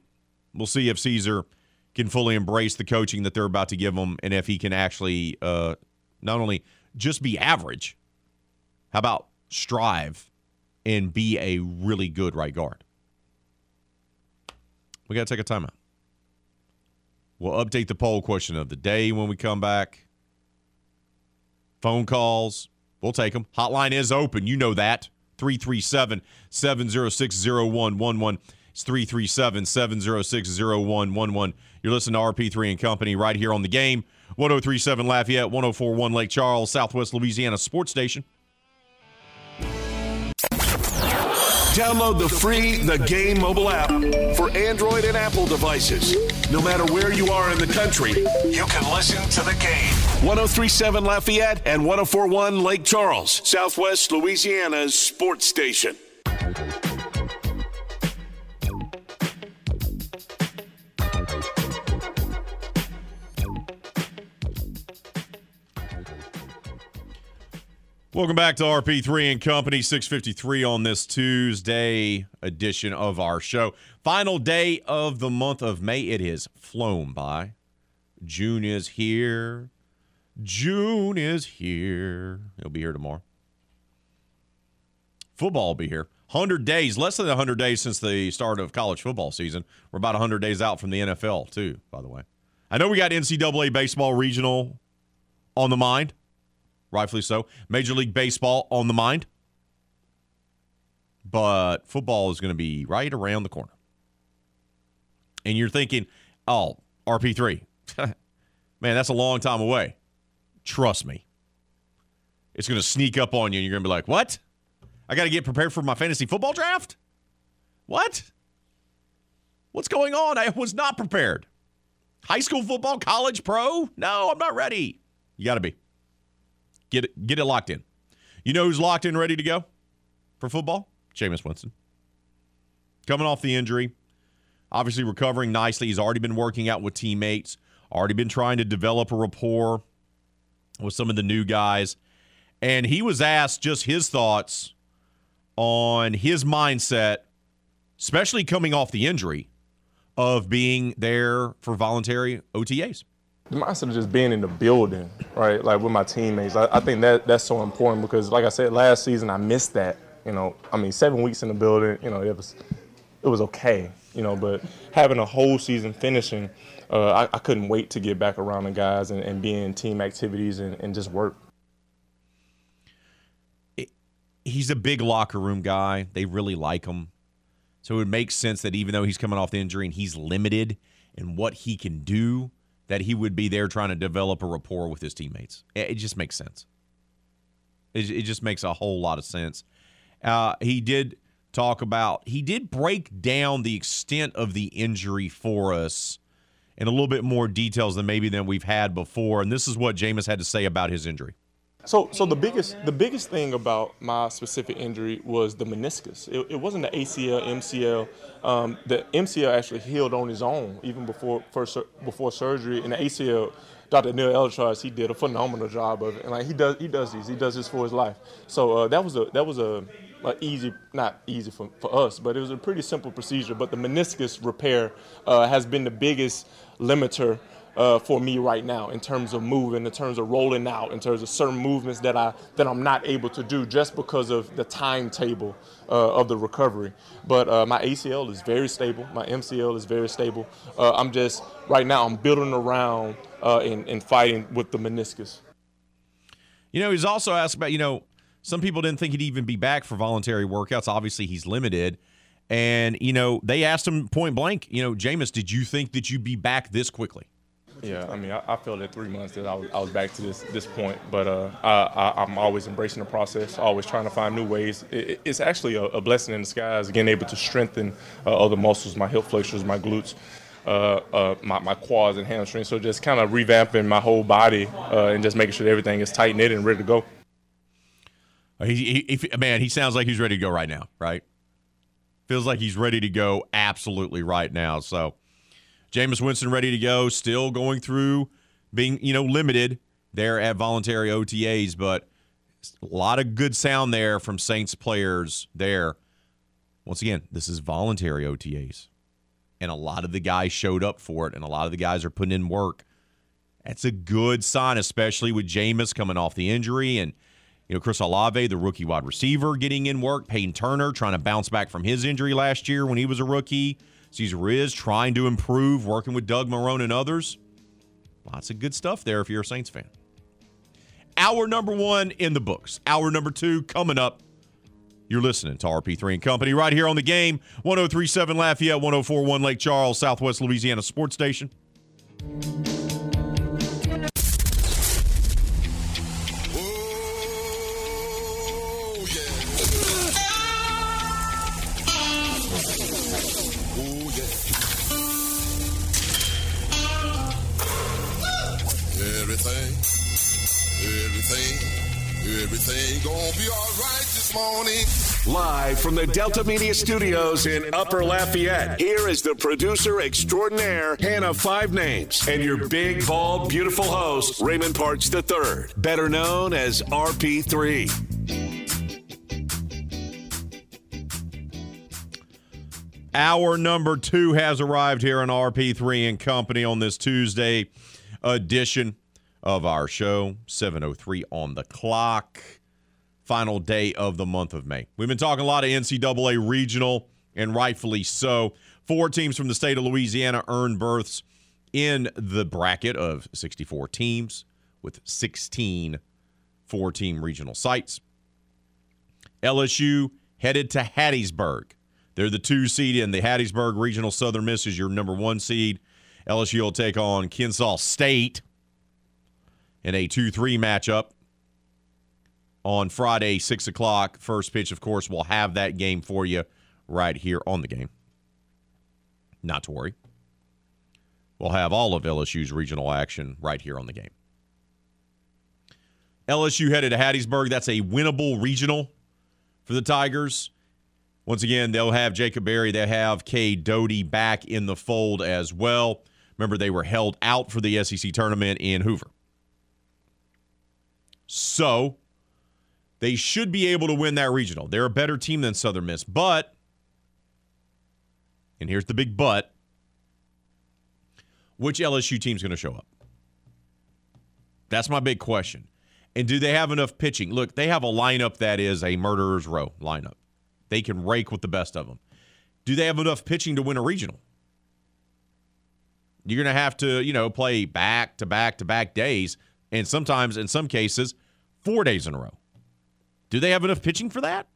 We'll see if Cesar can fully embrace the coaching that they're about to give him and if he can actually uh, not only just be average, how about strive and be a really good right guard? We got to take a timeout. We'll update the poll question of the day when we come back. Phone calls, We'll take them. Hotline is open. You know that. 337 706 0111. It's 337 706 0111. You're listening to RP3 and Company right here on the game. 1037 Lafayette, 1041 Lake Charles, Southwest Louisiana Sports Station. Download the free The Game mobile app for Android and Apple devices. No matter where you are in the country, you can listen to the game. 1037 Lafayette and 1041 Lake Charles, Southwest Louisiana's sports station. Welcome back to RP3 and Company 653 on this Tuesday edition of our show. Final day of the month of May. It has flown by. June is here. June is here. It'll be here tomorrow. Football will be here. 100 days, less than 100 days since the start of college football season. We're about 100 days out from the NFL, too, by the way. I know we got NCAA baseball regional on the mind rightfully so. Major League Baseball on the mind. But football is going to be right around the corner. And you're thinking, oh, RP3. (laughs) Man, that's a long time away. Trust me. It's going to sneak up on you, and you're going to be like, what? I got to get prepared for my fantasy football draft? What? What's going on? I was not prepared. High school football, college, pro? No, I'm not ready. You got to be. Get it, get it locked in. You know who's locked in, ready to go for football? Jameis Winston. Coming off the injury, obviously recovering nicely. He's already been working out with teammates, already been trying to develop a rapport with some of the new guys. And he was asked just his thoughts on his mindset, especially coming off the injury, of being there for voluntary OTAs the mindset of just being in the building, right? Like with my teammates. I, I, think that that's so important because, like I said, last season I missed that. You know, I mean, seven weeks in the building, you know, it was it was okay, you know, but having a whole season finishing, uh, I, I, couldn't wait to get back around the guys and, and be in team activities and, and just work. he's a big locker room guy. They really like him. So it would make sense that even though he's coming off the injury and he's limited in what he can do, that he would be there trying to develop a rapport with his teammates. It, just makes sense. It, it, just makes a whole lot of sense. Uh, he did talk about, he did break down the extent of the injury for us in a little bit more details than maybe than we've had before. And this is what Jameis had to say about his injury. So, so the biggest the biggest thing about my specific injury was the meniscus. It, it wasn't the ACL, MCL. Um, the MCL actually healed on its own even before first before surgery. And the ACL, Dr. Neil ElAttrache, he did a phenomenal job of it. And like he does, he does these. He does this for his life. So uh, that was a that was a, a, easy, not easy for, for us, but it was a pretty simple procedure. But the meniscus repair uh, has been the biggest limiter uh, for me right now in terms of moving, in terms of rolling out, in terms of certain movements that I that I'm not able to do just because of the timetable uh, of the recovery. But uh, my ACL is very stable. My MCL is very stable. Uh, I'm just right now I'm building around uh, and, and fighting with the meniscus. You know, he's also asked about you know some people didn't think he'd even be back for voluntary workouts. Obviously, he's limited. And, you know, they asked him point blank, you know, Jameis, did you think that you'd be back this quickly? Yeah, I mean, I, I felt at three months that I was, I was back to this this point, but uh, I, am always embracing the process, always trying to find new ways. It, it's actually a, a, blessing in disguise, again, able to strengthen uh, other muscles, my hip flexors, my glutes, uh, uh my, my quads and hamstrings. So just kind of revamping my whole body uh, and just making sure that everything is tight knit and ready to go. He, he, man, he sounds like he's ready to go right now, right? Feels like he's ready to go absolutely right now. So Jameis Winston ready to go, still going through being, you know, limited there at voluntary OTAs, but a lot of good sound there from Saints players there. Once again, this is voluntary OTAs. And a lot of the guys showed up for it, and a lot of the guys are putting in work. That's a good sign, especially with Jameis coming off the injury and you know, Chris Olave, the rookie wide receiver, getting in work. Payton Turner trying to bounce back from his injury last year when he was a rookie. Cesar Ruiz trying to improve, working with Doug Marrone and others. Lots of good stuff there if you're a Saints fan. Hour number one in the books. Hour number two coming up. You're listening to RP3 and Company right here on the game. 1037 Lafayette, 1041 Lake Charles, Southwest Louisiana Sports Station. Everything, everything gonna be alright this morning. Live from the Delta Media Studios in Upper Lafayette, here is the producer extraordinaire, Hannah Five Names, and your big, bald, beautiful host, Raymond Parks III, better known as RP3. Hour number two has arrived here on RP3 and Company on this Tuesday edition of our show. 7.03 on the clock. Final day of the month of May. We've been talking a lot of NCAA regional, and rightfully so. Four teams from the state of Louisiana earned berths in the bracket of 64 teams with 16 four team regional sites. LSU headed to Hattiesburg. They're the two seed in the Hattiesburg Regional Southern Miss is your number one seed. LSU will take on Kennesaw State in a 2 3 matchup on Friday, 6 o'clock. First pitch, of course, we'll have that game for you right here on the game. Not to worry. We'll have all of LSU's regional action right here on the game. LSU headed to Hattiesburg. That's a winnable regional for the Tigers. Once again, they'll have Jacob Berry. They have Cade Doughty back in the fold as well. Remember, they were held out for the SEC tournament in Hoover. So they should be able to win that regional. They're a better team than Southern Miss, but, and here's the big but, which LSU team's going to show up? That's my big question. And do they have enough pitching? Look, they have a lineup that is a murderer's row lineup. They can rake with the best of them. Do they have enough pitching to win a regional? You're going to have to, you know, play back to back to back days, and sometimes, in some cases, four days in a row. Do they have enough pitching for that?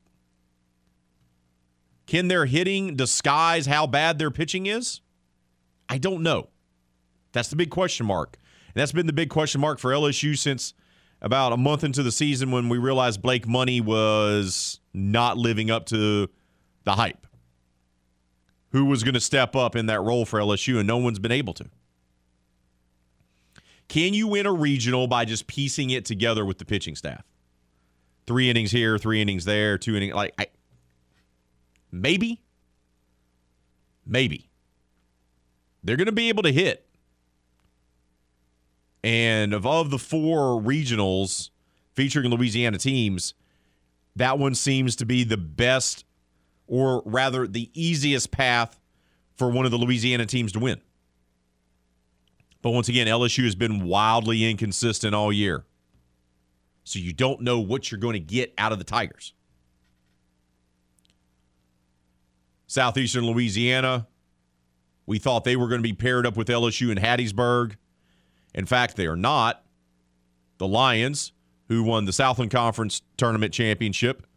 Can their hitting disguise how bad their pitching is? I don't know. That's the big question mark. And that's been the big question mark for LSU since about a month into the season when we realized Blake Money was not living up to the hype. Who was going to step up in that role for LSU, and no one's been able to. Can you win a regional by just piecing it together with the pitching staff? Three innings here, three innings there, two innings. Like, I, maybe, maybe they're going to be able to hit. And of the four regionals featuring Louisiana teams, that one seems to be the best, or rather, the easiest path for one of the Louisiana teams to win. But once again, LSU has been wildly inconsistent all year. So you don't know what you're going to get out of the Tigers. Southeastern Louisiana, we thought they were going to be paired up with LSU and Hattiesburg. In fact, they are not. The Lions, who won the Southland Conference Tournament Championship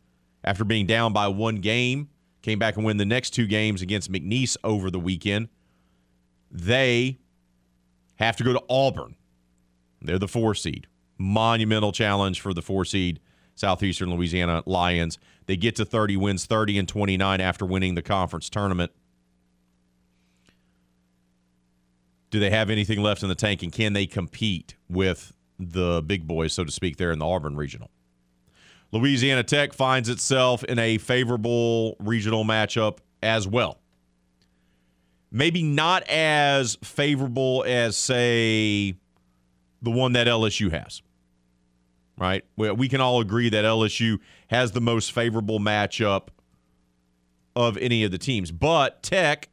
after being down by one game, came back and win the next two games against McNeese over the weekend. They have to go to Auburn. They're the four seed. Monumental challenge for the four seed Southeastern Louisiana Lions. They get to 30 wins, 30 and 29 after winning the conference tournament. Do they have anything left in the tank, and can they compete with the big boys, so to speak, there in the Auburn regional? Louisiana Tech finds itself in a favorable regional matchup as well. Maybe not as favorable as, say, the one that LSU has. Right? We can all agree that LSU has the most favorable matchup of any of the teams. But Tech,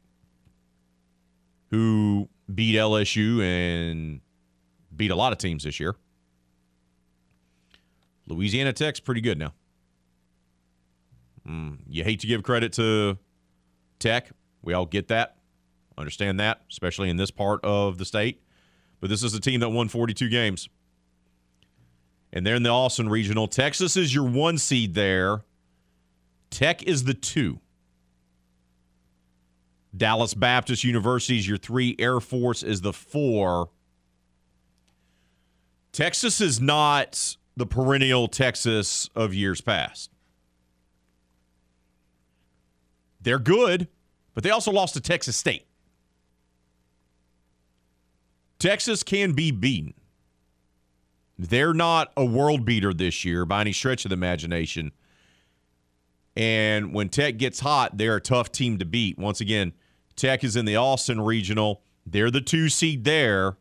who beat LSU and beat a lot of teams this year, Louisiana Tech's pretty good now. Mm, you hate to give credit to Tech. We all get that, understand that, especially in this part of the state. But this is a team that won 42 games. And they're in the Austin Regional. Texas is your one seed there. Tech is the two. Dallas Baptist University is your three. Air Force is the four. Texas is not the perennial Texas of years past. They're good, but they also lost to Texas State. Texas can be beaten. They're not a world beater this year by any stretch of the imagination. And when Tech gets hot, they're a tough team to beat. Once again, Tech is in the Austin regional. They're the two seed there.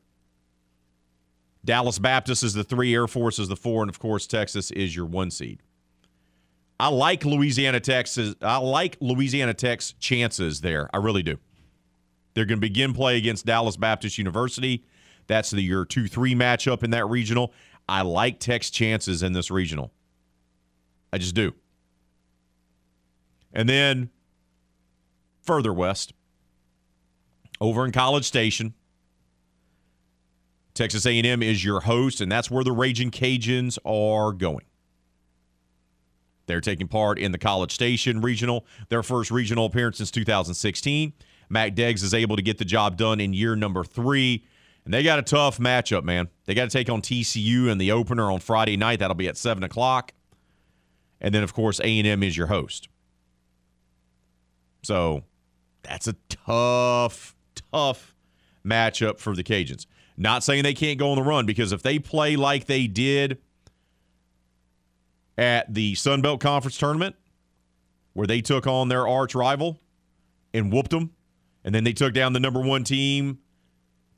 Dallas Baptist is the three, Air Force is the four, and of course, Texas is your one seed. I like Louisiana Texas. I like Louisiana Tech's chances there. I really do. They're going to begin play against Dallas Baptist University. That's the year two three matchup in that regional. I like Tech's chances in this regional. I just do. And then further west, over in College Station, Texas A&M is your host, and that's where the Raging Cajuns are going. They're taking part in the College Station Regional, their first regional appearance since 2016. Matt Deggs is able to get the job done in year number three. And they got a tough matchup, man. They got to take on TCU in the opener on Friday night. That'll be at 7 o'clock. And then, of course, A&M is your host. So that's a tough, tough matchup for the Cajuns. Not saying they can't go on the run because if they play like they did at the Sun Belt Conference tournament, where they took on their arch rival and whooped them, and then they took down the number one team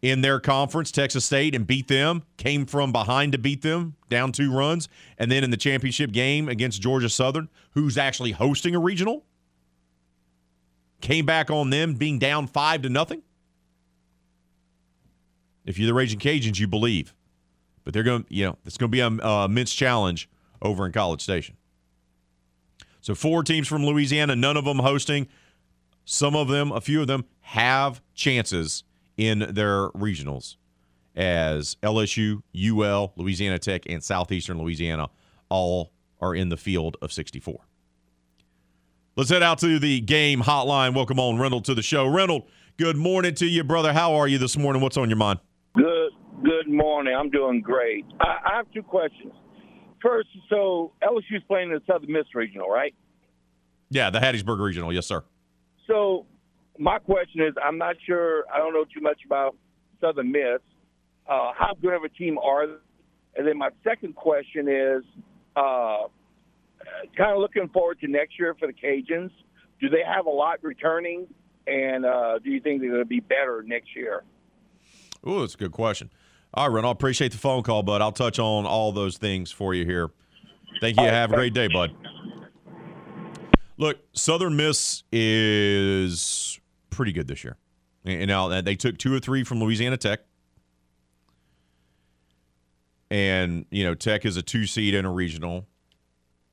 in their conference, Texas State, and beat them, came from behind to beat them, down two runs, and then in the championship game against Georgia Southern, who's actually hosting a regional, came back on them being down five to nothing. If you're the Raging Cajuns, you believe. But they're going to, you know, it's going to be a, a immense challenge over in College Station. So four teams from Louisiana, none of them hosting. Some of them, a few of them, have chances in their regionals as LSU, UL, Louisiana Tech, and Southeastern Louisiana all are in the field of 64. Let's head out to the game hotline. Welcome on Reynolds to the show. Reynolds, good morning to you, brother. How are you this morning? What's on your mind? Good. Good morning. I'm doing great. I, I have two questions. First, so LSU's playing in the Southern Miss Regional, right? Yeah, the Hattiesburg Regional. Yes, sir. So my question is, I'm not sure. I don't know too much about Southern Miss. Uh, how good of a team are they? And then my second question is, uh, kind of looking forward to next year for the Cajuns. Do they have a lot returning? And uh, do you think they're going to be better next year? Oh, that's a good question. All right, Ren, I appreciate the phone call, bud. I'll touch on all those things for you here. Thank you. Have a great day, bud. Look, Southern Miss is pretty good this year. And now they took two or three from Louisiana Tech. And, you know, Tech is a two seed in a regional.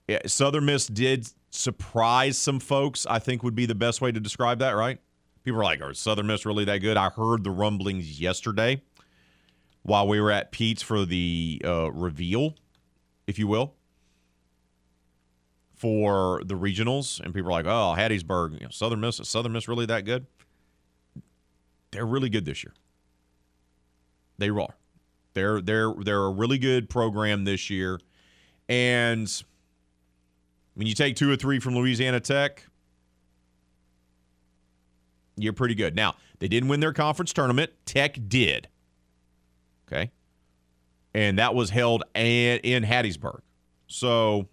Yeah, Southern Miss did surprise some folks, I think would be the best way to describe that, right? People are like, are Southern Miss really that good? I heard the rumblings yesterday while we were at Pete's for the uh, reveal, if you will, for the regionals. And people are like, oh, Hattiesburg, you know, Southern Miss, is Southern Miss really that good? They're really good this year. They are. They're they're they're a really good program this year. And when you take two or three from Louisiana Tech, you're pretty good. Now, they didn't win their conference tournament. Tech did. Okay. And that was held in Hattiesburg. So,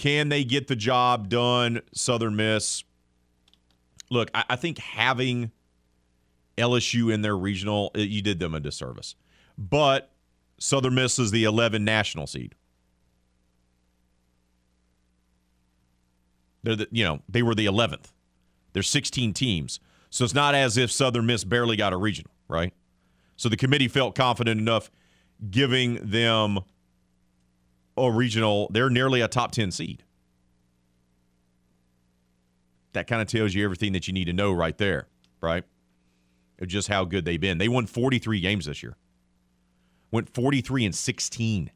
can they get the job done, Southern Miss? Look, I, I think having LSU in their regional, you did them a disservice. But Southern Miss is the 11 national seed. They're the, you know, they were the 11th. There's 16 teams. So it's not as if Southern Miss barely got a regional, right? So the committee felt confident enough giving them a regional. They're nearly a top 10 seed. That kind of tells you everything that you need to know right there, right? Just how good they've been. They won 43 games this year. Went 43 and 16.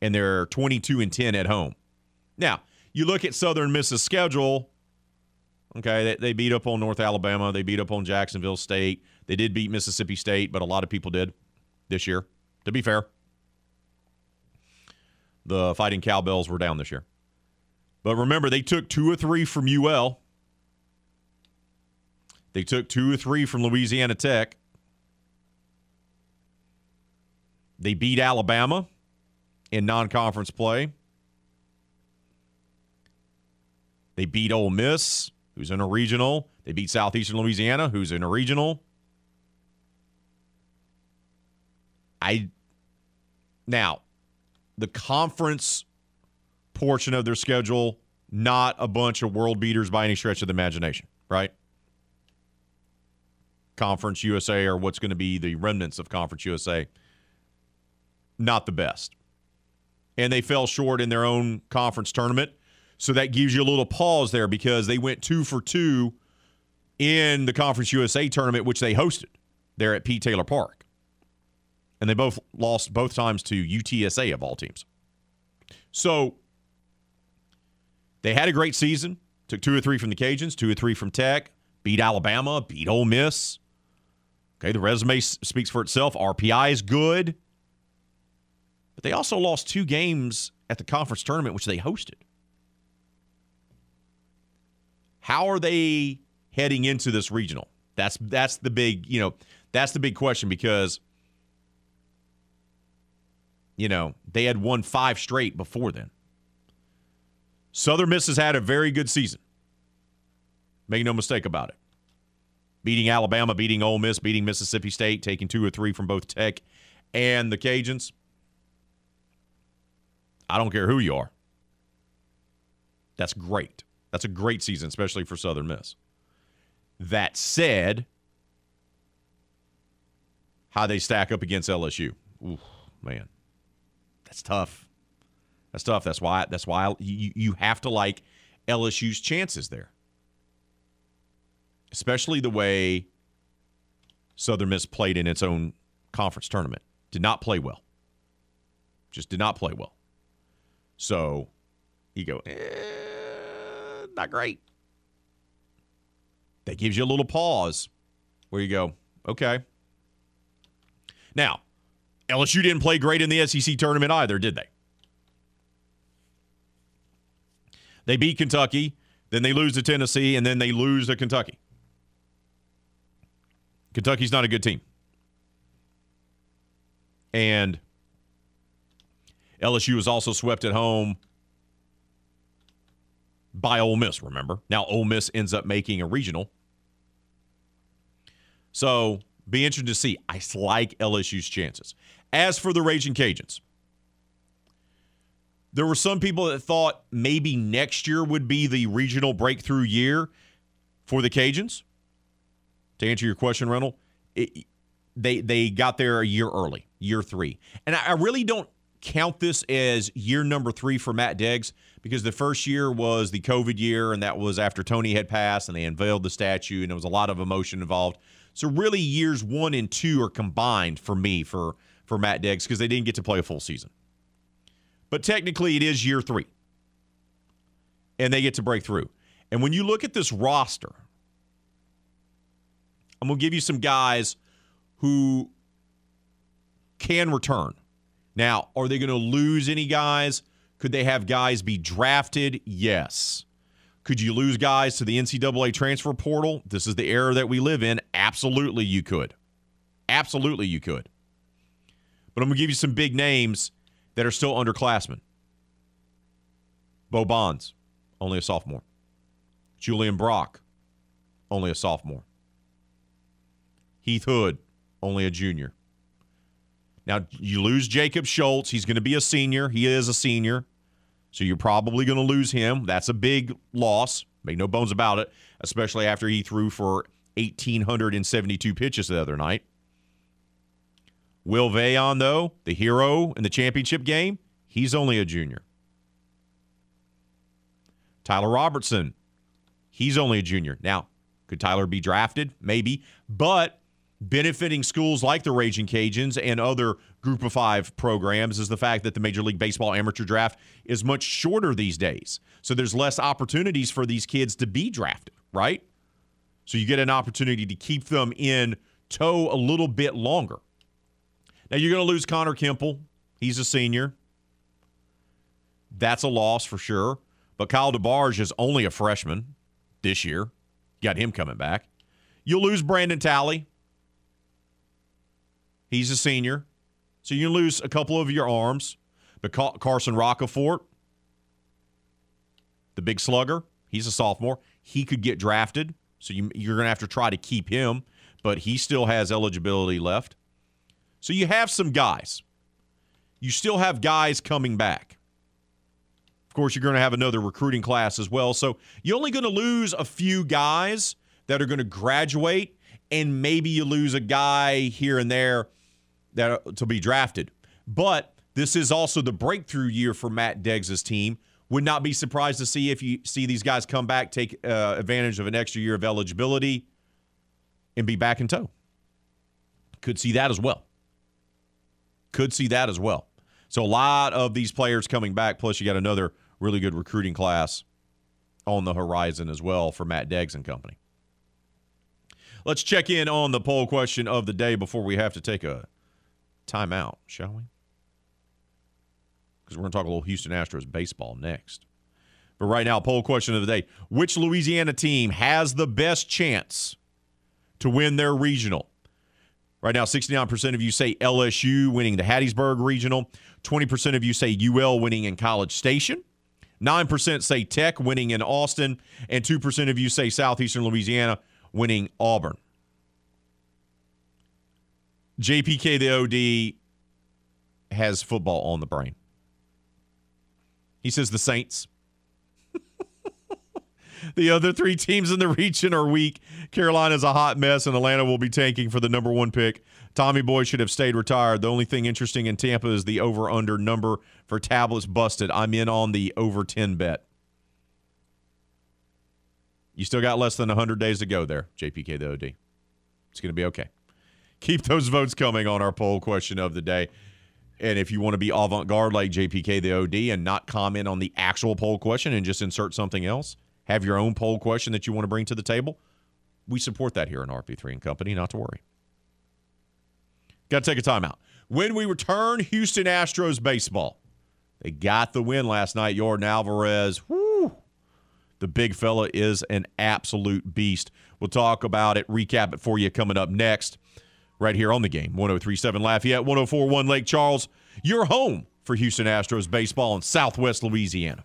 And they're 22 and 10 at home. Now, you look at Southern Miss's schedule. Okay, they, they, beat up on North Alabama. They beat up on Jacksonville State. They did beat Mississippi State, but a lot of people did this year. To be fair, the Fighting Cowbells were down this year. But remember, they took two or three from UL. They took two or three from Louisiana Tech. They beat Alabama. in non conference play. They beat Ole Miss, who's in a regional. They beat Southeastern Louisiana, who's in a regional. I now the conference portion of their schedule, not a bunch of world beaters by any stretch of the imagination, right? Conference USA or what's going to be the remnants of Conference USA, not the best. And they fell short in their own conference tournament. So that gives you a little pause there because they went two for two in the Conference USA tournament, which they hosted there at Pete Taylor Park. And they both lost both times to UTSA of all teams. So they had a great season. Took two or three from the Cajuns, two or three from Tech, beat Alabama, beat Ole Miss. Okay, the resume speaks for itself. RPI is good. But they also lost two games at the conference tournament, which they hosted. How are they heading into this regional? That's that's the big, you know, that's the big question because you know, they had won five straight before then. Southern Miss has had a very good season. Make no mistake about it. Beating Alabama, beating Ole Miss, beating Mississippi State, taking two or three from both Tech and the Cajuns. I don't care who you are. That's great. That's a great season, especially for Southern Miss. That said, how they stack up against LSU. Ooh, man. That's tough. That's tough. That's why that's why you, you have to like LSU's chances there. Especially the way Southern Miss played in its own conference tournament. Did not play well. Just did not play well. So you go, eh, not great. That gives you a little pause where you go, okay. Now, LSU didn't play great in the SEC tournament either, did they? They beat Kentucky, then they lose to Tennessee, and then they lose to Kentucky. Kentucky's not a good team. And LSU was also swept at home by Ole Miss, remember? Now Ole Miss ends up making a regional. So be interested to see. I like LSU's chances. As for the Raging Cajuns, there were some people that thought maybe next year would be the regional breakthrough year for the Cajuns. To answer your question, it, they they got there a year early, year three, and I, I really don't count this as year number three for Matt Deggs because the first year was the COVID year, and that was after Tony had passed and they unveiled the statue, and there was a lot of emotion involved. So really, years one and two are combined for me for for Matt Deggs because they didn't get to play a full season. But technically, it is year three, and they get to break through. And when you look at this roster, I'm going to give you some guys who can return. Now, are they going to lose any guys? Could they have guys be drafted? Yes. Could you lose guys to the NCAA transfer portal? This is the era that we live in. Absolutely, you could. Absolutely, you could. But I'm going to give you some big names that are still underclassmen. Bo Bonds, only a sophomore. Julian Brock, only a sophomore. Heath Hood, only a junior. Now, you lose Jacob Schultz. He's going to be a senior. He is a senior. So you're probably going to lose him. That's a big loss. Make no bones about it, especially after he threw for 1,872 pitches the other night. Will Veillon, though, the hero in the championship game, he's only a junior. Tyler Robertson, he's only a junior. Now, could Tyler be drafted? Maybe. But benefiting schools like the Raging Cajuns and other group of five programs is the fact that the Major League Baseball amateur draft is much shorter these days. So there's less opportunities for these kids to be drafted, right? So you get an opportunity to keep them in tow a little bit longer. Now you're going to lose Connor Kimple. He's a senior. That's a loss for sure. But Kyle DeBarge is only a freshman this year. Got him coming back. You'll lose Brandon Talley. He's a senior. So you lose a couple of your arms. But Carson Roccaforte, the big slugger, he's a sophomore. He could get drafted, so you, you're going to have to try to keep him, but he still has eligibility left. So you have some guys. You still have guys coming back. Of course, you're going to have another recruiting class as well. So you're only going to lose a few guys that are going to graduate, and maybe you lose a guy here and there that to be drafted. But this is also the breakthrough year for Matt Deggs' team. Would not be surprised to see if you see these guys come back, take uh, advantage of an extra year of eligibility, and be back in tow. Could see that as well. Could see that as well. So a lot of these players coming back. Plus, you got another really good recruiting class on the horizon as well for Matt Deggs and company. Let's check in on the poll question of the day before we have to take a timeout, shall we? Because we're going to talk a little Houston Astros baseball next. But right now, poll question of the day Which Louisiana team has the best chance to win their regional? Right now, 69% of you say LSU winning the Hattiesburg Regional. 20% of you say UL winning in College Station. 9% say Tech winning in Austin. And 2% of you say Southeastern Louisiana winning Auburn. JPK, the OD, has football on the brain. He says the Saints. The other three teams in the (laughs) region are weak. Carolina's a hot mess, and Atlanta will be tanking for the number one pick. Tommy Boy should have stayed retired. The only thing interesting in Tampa is the over under number for tablets busted. I'm in on the over 10 bet. You still got less than 100 days to go there, JPK the OD. It's going to be okay. Keep those votes coming on our poll question of the day. And if you want to be avant garde like JPK the OD and not comment on the actual poll question and just insert something else, have your own poll question that you want to bring to the table, we support that here in RP3 and Company, not to worry. Got to take a timeout. When we return, Houston Astros baseball. They got the win last night. Jordan Alvarez, whoo, the big fella is an absolute beast. We'll talk about it, recap it for you coming up next, right here on the game. 1037 Lafayette, 1041 Lake Charles, your home for Houston Astros baseball in Southwest Louisiana.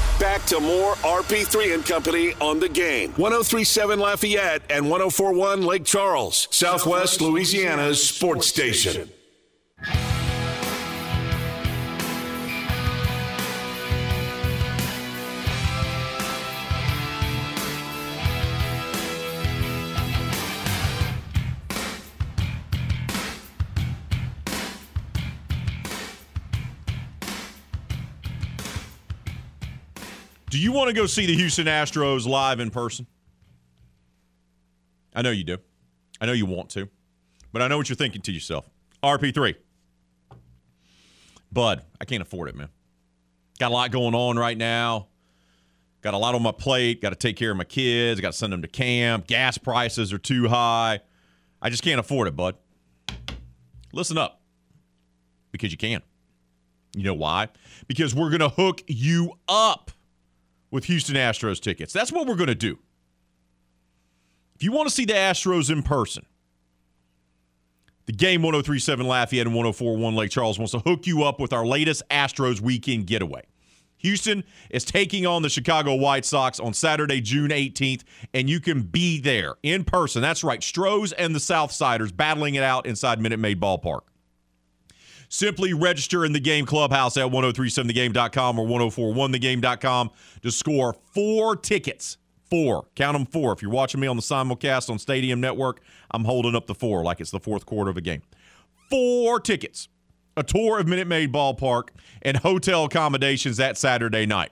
Back to more RP3 and Company on the game. 1037 Lafayette and 1041 Lake Charles, Southwest Louisiana's sports station. Do you want to go see the Houston Astros live in person? I know you do. I know you want to. But I know what you're thinking to yourself. RP3. Bud, I can't afford it, man. Got a lot going on right now. Got a lot on my plate. Got to take care of my kids. Got to send them to camp. Gas prices are too high. I just can't afford it, bud. Listen up. Because you can. You know why? Because we're going to hook you up with Houston Astros tickets. That's what we're going to do. If you want to see the Astros in person, the game 1037 Lafayette and 1041 Lake Charles wants to hook you up with our latest Astros weekend getaway. Houston is taking on the Chicago White Sox on Saturday, June 18th, and you can be there in person. That's right, Stros and the Southsiders battling it out inside Minute Maid Ballpark. Simply register in the game clubhouse at 1037thegame.com or 1041thegame.com to score four tickets. Four. Count them four. If you're watching me on the simulcast on Stadium Network, I'm holding up the four like it's the fourth quarter of a game. Four tickets. A tour of Minute Maid Ballpark and hotel accommodations that Saturday night.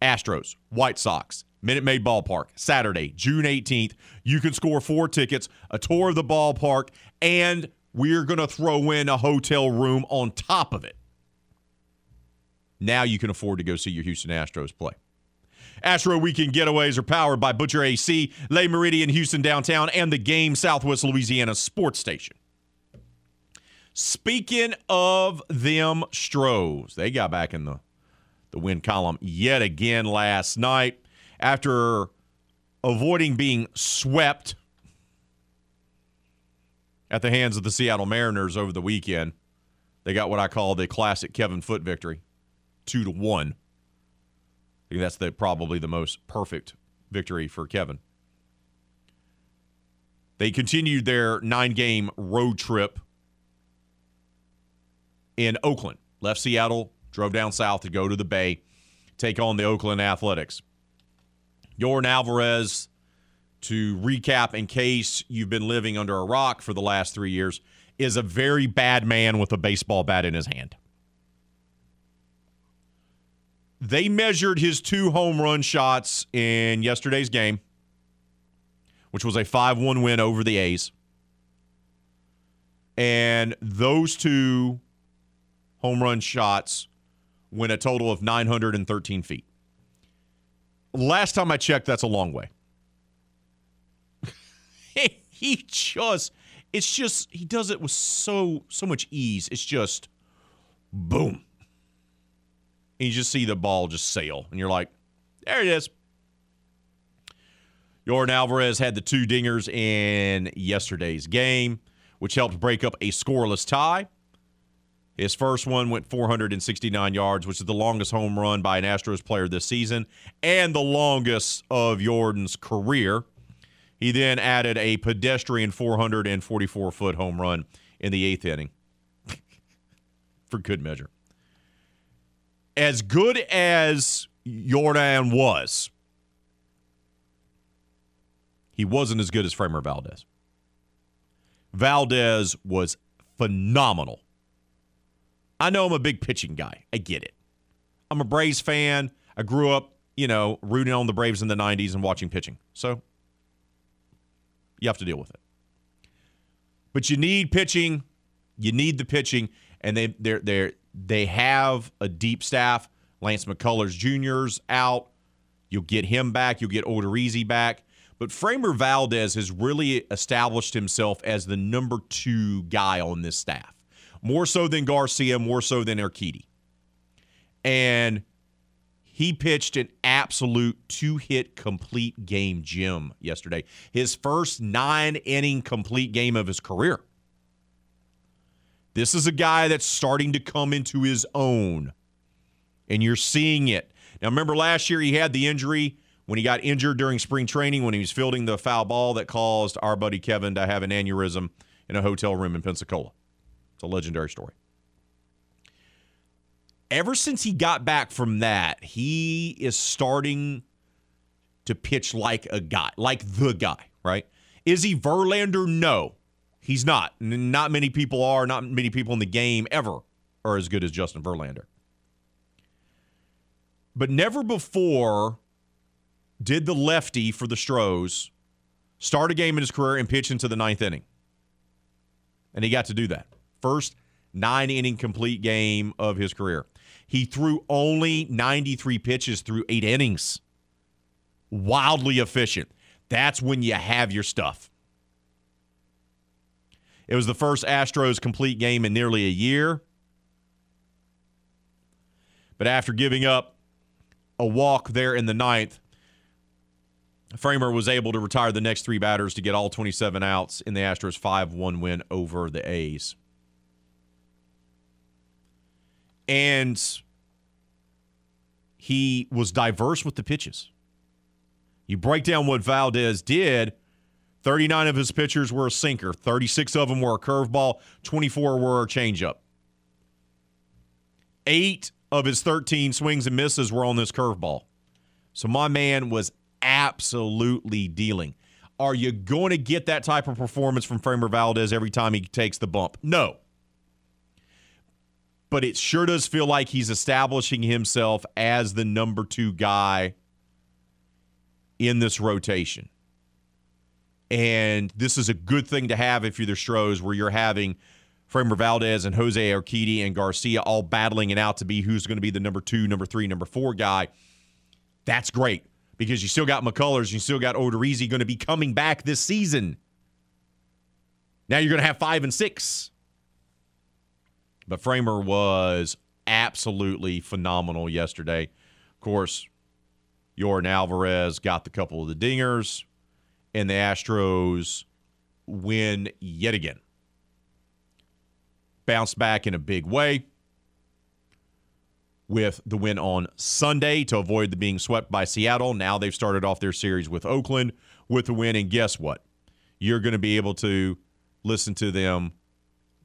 Astros, White Sox, Minute Maid Ballpark, Saturday, June 18th. You can score four tickets, a tour of the ballpark, and we're going to throw in a hotel room on top of it. Now you can afford to go see your Houston Astros play. Astro Weekend Getaways are powered by Butcher AC, Le Meridien Houston downtown, and the Game Southwest Louisiana Sports Station. Speaking of them Stros, they got back in the, the win column yet again last night after avoiding being swept at the hands of the Seattle Mariners over the weekend. They got what I call the classic Kevin Foot victory, two to one. I think that's the probably the most perfect victory for Kevin. They continued their nine-game road trip in Oakland. Left Seattle, drove down south to go to the Bay, take on the Oakland Athletics. Yordan Alvarez, to recap in case you've been living under a rock for the last three years, is a very bad man with a baseball bat in his hand. They measured his two home run shots in yesterday's game, which was a 5 1 win over the A's. And those two home run shots went a total of 913 feet. Last time I checked, that's a long way. He just, it's just, he does it with so, so much ease. It's just boom. And you just see the ball just sail, and you're like, there it is. Yordan Alvarez had the two dingers in yesterday's game, which helped break up a scoreless tie. His first one went 469 yards, which is the longest home run by an Astros player this season and the longest of Yordan's career. He then added a pedestrian 444 foot home run in the eighth inning (laughs) for good measure. As good as Jordan was, he wasn't as good as Framber Valdez. Valdez was phenomenal I know I'm a big pitching guy. I get it. I'm a Braves fan. I grew up, you know, rooting on the Braves in the 90s and watching pitching. So you have to deal with it. But you need pitching. You need the pitching. And they they they they have a deep staff. Lance McCullers Jr.'s out. You'll get him back. You'll get Odorizzi back. But Framber Valdez has really established himself as the number two guy on this staff more so than Garcia, more so than Urquidy. And he pitched an absolute two hit complete game gem yesterday. His first nine inning complete game of his career. This is a guy that's starting to come into his own, and you're seeing it. Now, remember last year he had the injury when he got injured during spring training when he was fielding the foul ball that caused our buddy Kevin to have an aneurysm in a hotel room in Pensacola. It's a legendary story. Ever since he got back from that, he is starting to pitch like a guy, like the guy, right? Is he Verlander? No, he's not. Not many people are. Not many people in the game ever are as good as Justin Verlander. But never before did the lefty for the Stros start a game in his career and pitch into the ninth inning. And he got to do that first nine inning complete game of his career. He threw only 93 pitches through eight innings. Wildly efficient. That's when you have your stuff. It was the first Astros complete game in nearly a year. But after giving up a walk there in the ninth, Framber was able to retire the next three batters to get all 27 outs in the Astros 5 1 win over the A's. And he was diverse with the pitches. You break down what Valdez did 39 of his pitchers were a sinker, 36 of them were a curveball, 24 were a changeup. Eight of his 13 swings and misses were on this curveball. So my man was absolutely dealing. Are you going to get that type of performance from Framber Valdez every time he takes the bump? No but it sure does feel like he's establishing himself as the number two guy in this rotation. And this is a good thing to have if you're the Stros, where you're having Framber Valdez and Jose Urquidy and Garcia all battling it out to be who's going to be the number two, number three, number four guy. That's great because you still got McCullers, you still got Odorizzi going to be coming back this season. Now you're going to have five and six. But Framber was absolutely phenomenal yesterday. Of course, Yordan Alvarez got the couple of the dingers, and the Astros win yet again. Bounced back in a big way with the win on Sunday to avoid the being swept by Seattle. Now they've started off their series with Oakland with the win, and guess what? You're going to be able to listen to them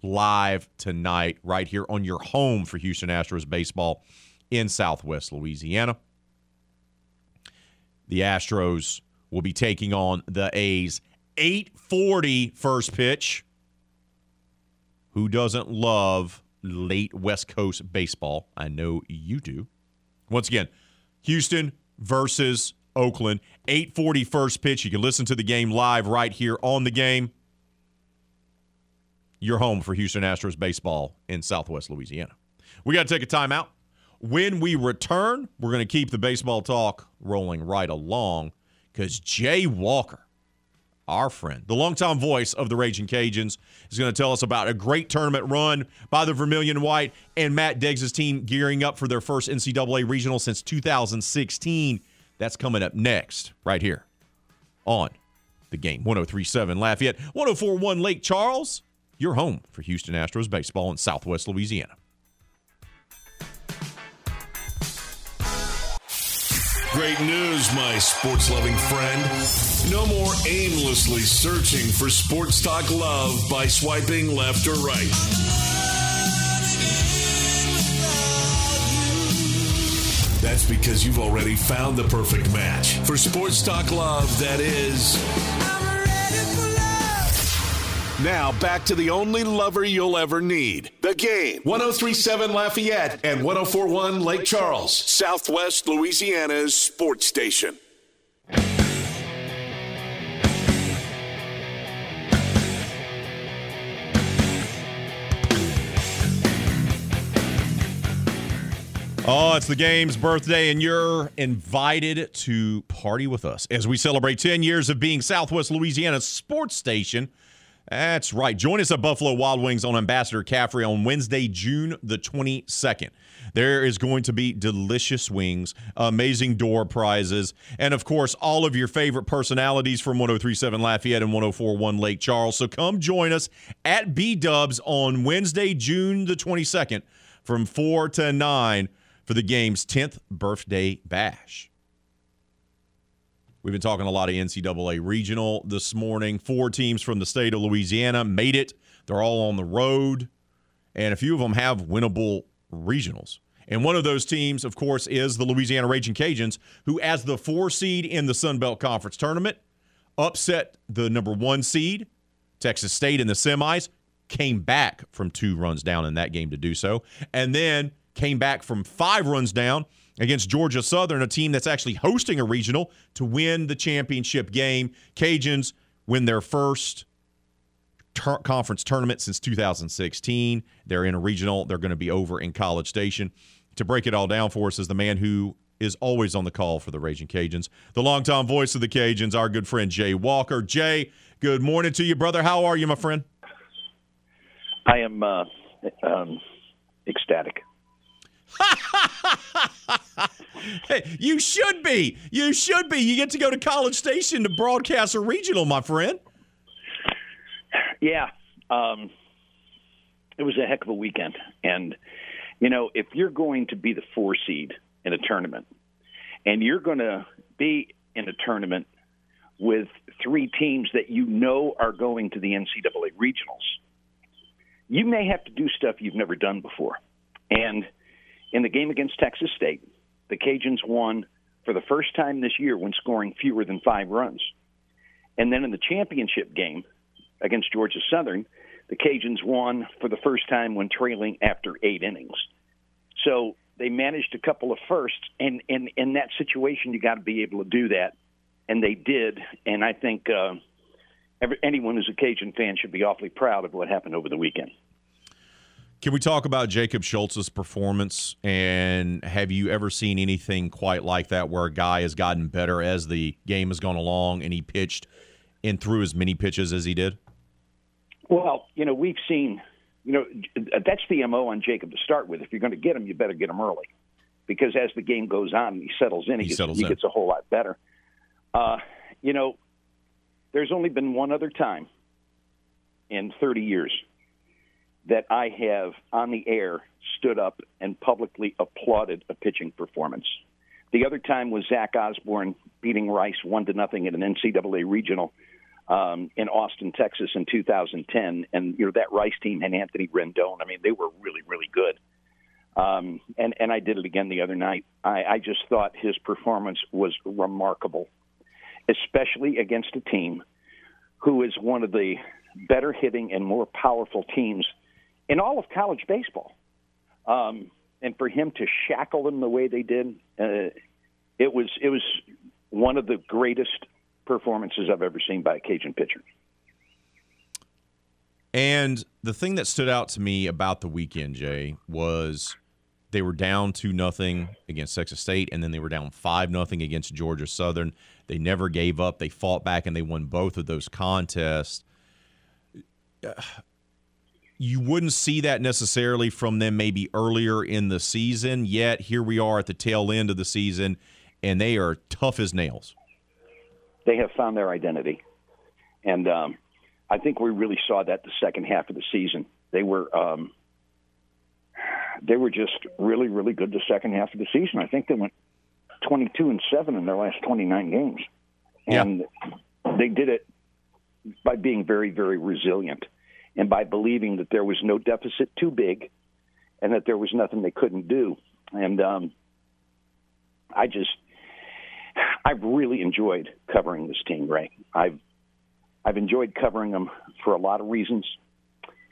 live tonight right here on your home for Houston Astros baseball in Southwest Louisiana. The Astros will be taking on the A's 840 first pitch. Who doesn't love late West Coast baseball? I know you do. Once again, Houston versus Oakland, 840 first pitch. You can listen to the game live right here on the game your home for Houston Astros baseball in Southwest Louisiana. We got to take a timeout. When we return, we're going to keep the baseball talk rolling right along because Jay Walker, our friend, the longtime voice of the Raging Cajuns, is going to tell us about a great tournament run by the Vermilion White and Matt Deggs' team gearing up for their first NCAA regional since 2016. That's coming up next, right here on the game. 1037 Lafayette, 1041 Lake Charles your home for Houston Astros baseball in Southwest Louisiana. Great news, my sports loving friend. No more aimlessly searching for sports talk love by swiping left or right. That's because you've already found the perfect match for sports talk love that is. Now back to the only lover you'll ever need. The game. 1037 Lafayette and 1041 Lake Charles, Southwest Louisiana's sports station. Oh, it's the game's birthday, and you're invited to party with us as we celebrate 10 years of being Southwest Louisiana's sports station. That's right. Join us at Buffalo Wild Wings on Ambassador Caffrey on Wednesday, June the 22nd. There is going to be delicious wings, amazing door prizes, and of course, all of your favorite personalities from 1037 Lafayette and 1041 Lake Charles. So come join us at B Dubs on Wednesday, June the 22nd from 4 to 9 for the game's 10th birthday bash. We've been talking a lot of NCAA regional this morning. Four teams from the state of Louisiana made it. They're all on the road, and a few of them have winnable regionals. And one of those teams, of course, is the Louisiana Raging Cajuns, who, as the four seed in the Sun Belt Conference tournament, upset the number one seed, Texas State, in the semis, came back from two runs down in that game to do so, and then came back from five runs down against Georgia Southern, a team that's actually hosting a regional to win the championship game. Cajuns win their first ter- conference tournament since 2016. They're in a regional. They're going to be over in College Station. To break it all down for us is the man who is always on the call for the Raging Cajuns, the longtime voice of the Cajuns, our good friend Jay Walker. Jay, good morning to you, brother. How are you, my friend? I am uh, um, ecstatic. (laughs) hey, you should be. You should be. You get to go to College Station to broadcast a regional, my friend. Yeah. Um, it was a heck of a weekend. And, you know, if you're going to be the four seed in a tournament and you're going to be in a tournament with three teams that you know are going to the NCAA regionals, you may have to do stuff you've never done before. And in the game against Texas State, the Cajuns won for the first time this year when scoring fewer than five runs. And then in the championship game against Georgia Southern, the Cajuns won for the first time when trailing after eight innings. So they managed a couple of firsts, and, and in that situation, you got to be able to do that, and they did. And I think uh, every, anyone who's a Cajun fan should be awfully proud of what happened over the weekend. Can we talk about Jacob Schultz's performance? And have you ever seen anything quite like that where a guy has gotten better as the game has gone along and he pitched and threw as many pitches as he did? Well, you know, we've seen, you know, that's the MO on Jacob to start with. If you're going to get him, you better get him early because as the game goes on and he settles in, he, He gets, settles he in. gets a whole lot better. Uh, you know, there's only been one other time in 30 years that I have on the air stood up and publicly applauded a pitching performance. The other time was Zach Osborne beating Rice one to nothing in an NCAA regional um, in Austin, Texas, in 2010, and you know that Rice team and Anthony Rendon. I mean, they were really, really good. Um, and and I did it again the other night. I, I just thought his performance was remarkable, especially against a team who is one of the better hitting and more powerful teams in all of college baseball. Um, and for him to shackle them the way they did, uh, it was it was one of the greatest performances I've ever seen by a Cajun pitcher. And the thing that stood out to me about the weekend, Jay, was they were down two nothing against Texas State, and then they were down five nothing against Georgia Southern. They never gave up. They fought back, and they won both of those contests. You wouldn't see that necessarily from them maybe earlier in the season. Yet here we are at the tail end of the season, and they are tough as nails. They have found their identity, and um, I think we really saw that the second half of the season. They were um, they were just really, really good the second half of the season. I think they went 22 and 7 in their last 29 games. And they did it by being very, very resilient and by believing that there was no deficit too big and that there was nothing they couldn't do. And um, I just, I've really enjoyed covering this team, Ray. I've, I've enjoyed covering them for a lot of reasons.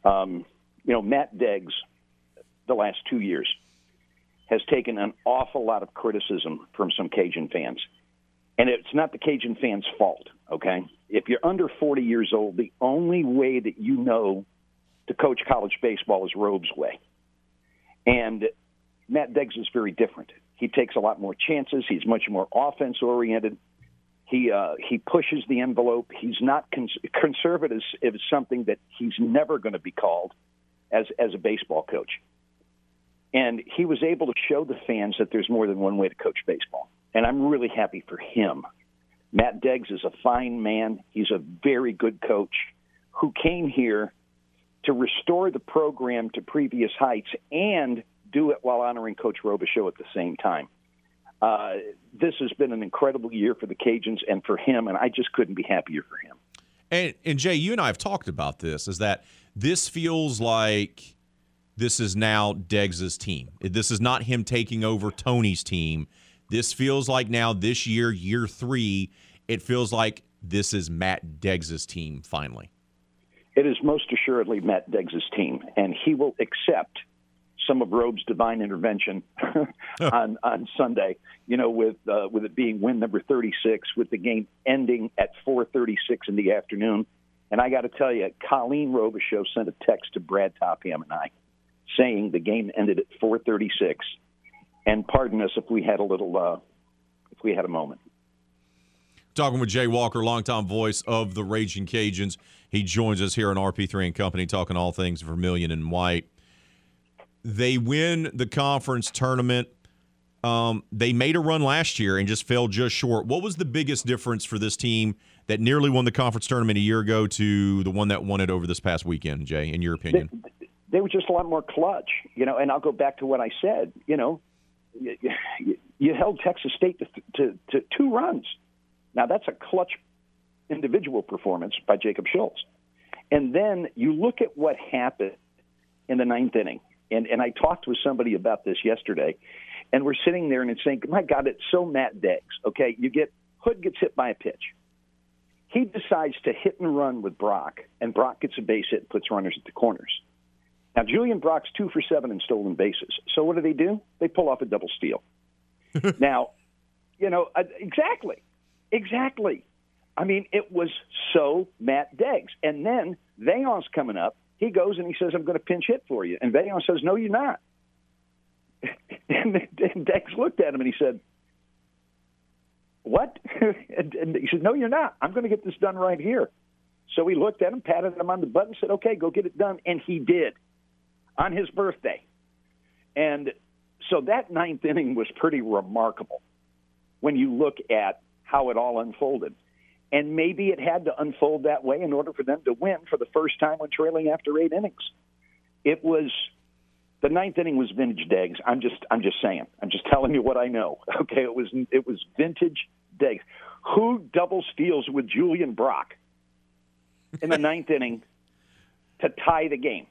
Um, you know, Matt Deggs, the last two years, has taken an awful lot of criticism from some Cajun fans. And it's not the Cajun fans' fault, okay? If you're under 40 years old, the only way that you know to coach college baseball is Robe's way. And Matt Deggs is very different. He takes a lot more chances. He's much more offense oriented. He uh, he pushes the envelope. He's not cons- conservative is something that he's never going to be called as as a baseball coach. And he was able to show the fans that there's more than one way to coach baseball. And I'm really happy for him. Matt Deggs is a fine man. He's a very good coach who came here to restore the program to previous heights and do it while honoring Coach Robichaux at the same time. Uh, this has been an incredible year for the Cajuns and for him, and I just couldn't be happier for him. And and Jay, you and I have talked about this. Is that this feels like this is now Deggs's team. This is not him taking over Tony's team. This feels like now this year, year three, it feels like this is Matt Deggs's team finally. It is most assuredly Matt Deggs's team, and he will accept some of Robe's divine intervention (laughs) (laughs) on on Sunday. You know, with uh, with it being win number 36, with the game ending at 4:36 in the afternoon. And I got to tell you, Colleen Robichaux sent a text to Brad Topham and I, saying the game ended at 4:36. And pardon us if we had a little, uh, if we had a moment. Talking with Jay Walker, longtime voice of the Raging Cajuns. He joins us here on RP3 and Company, talking all things Vermilion and White. They win the conference tournament. Um, they made a run last year and just fell just short. What was the biggest difference for this team that nearly won the conference tournament a year ago to the one that won it over this past weekend, Jay, in your opinion? They, they were just a lot more clutch, you know. And I'll go back to what I said. You know, you, you, you held Texas State to, to, to two runs. Now that's a clutch individual performance by Jacob Schultz. And then you look at what happened in the ninth inning. And, and I talked with somebody about this yesterday, and we're sitting there and it's saying, my God, it's so Matt Deggs. Okay, you get Hood gets hit by a pitch. He decides to hit and run with Brock, and Brock gets a base hit and puts runners at the corners. Now, Julian Brock's two for seven in stolen bases. So what do they do? They pull off a double steal. (laughs) now, you know, uh, exactly. Exactly. I mean, it was so Matt Deggs. And then Veillon's coming up, he goes and he says, I'm going to pinch hit for you. And Veillon says, No, you're not. (laughs) and, and Deggs looked at him and he said, What? (laughs) and, and he said, No, you're not. I'm going to get this done right here. So he looked at him, patted him on the butt, and said, Okay, go get it done. And he did on his birthday. And so that ninth inning was pretty remarkable when you look at how it all unfolded. And maybe it had to unfold that way in order for them to win for the first time when trailing after eight innings. It was the ninth inning was vintage Deggs. I'm just I'm just saying. I'm just telling you what I know. (laughs) Okay, it was it was vintage Deggs. Who double steals with Julian Brock in the ninth inning to tie the game?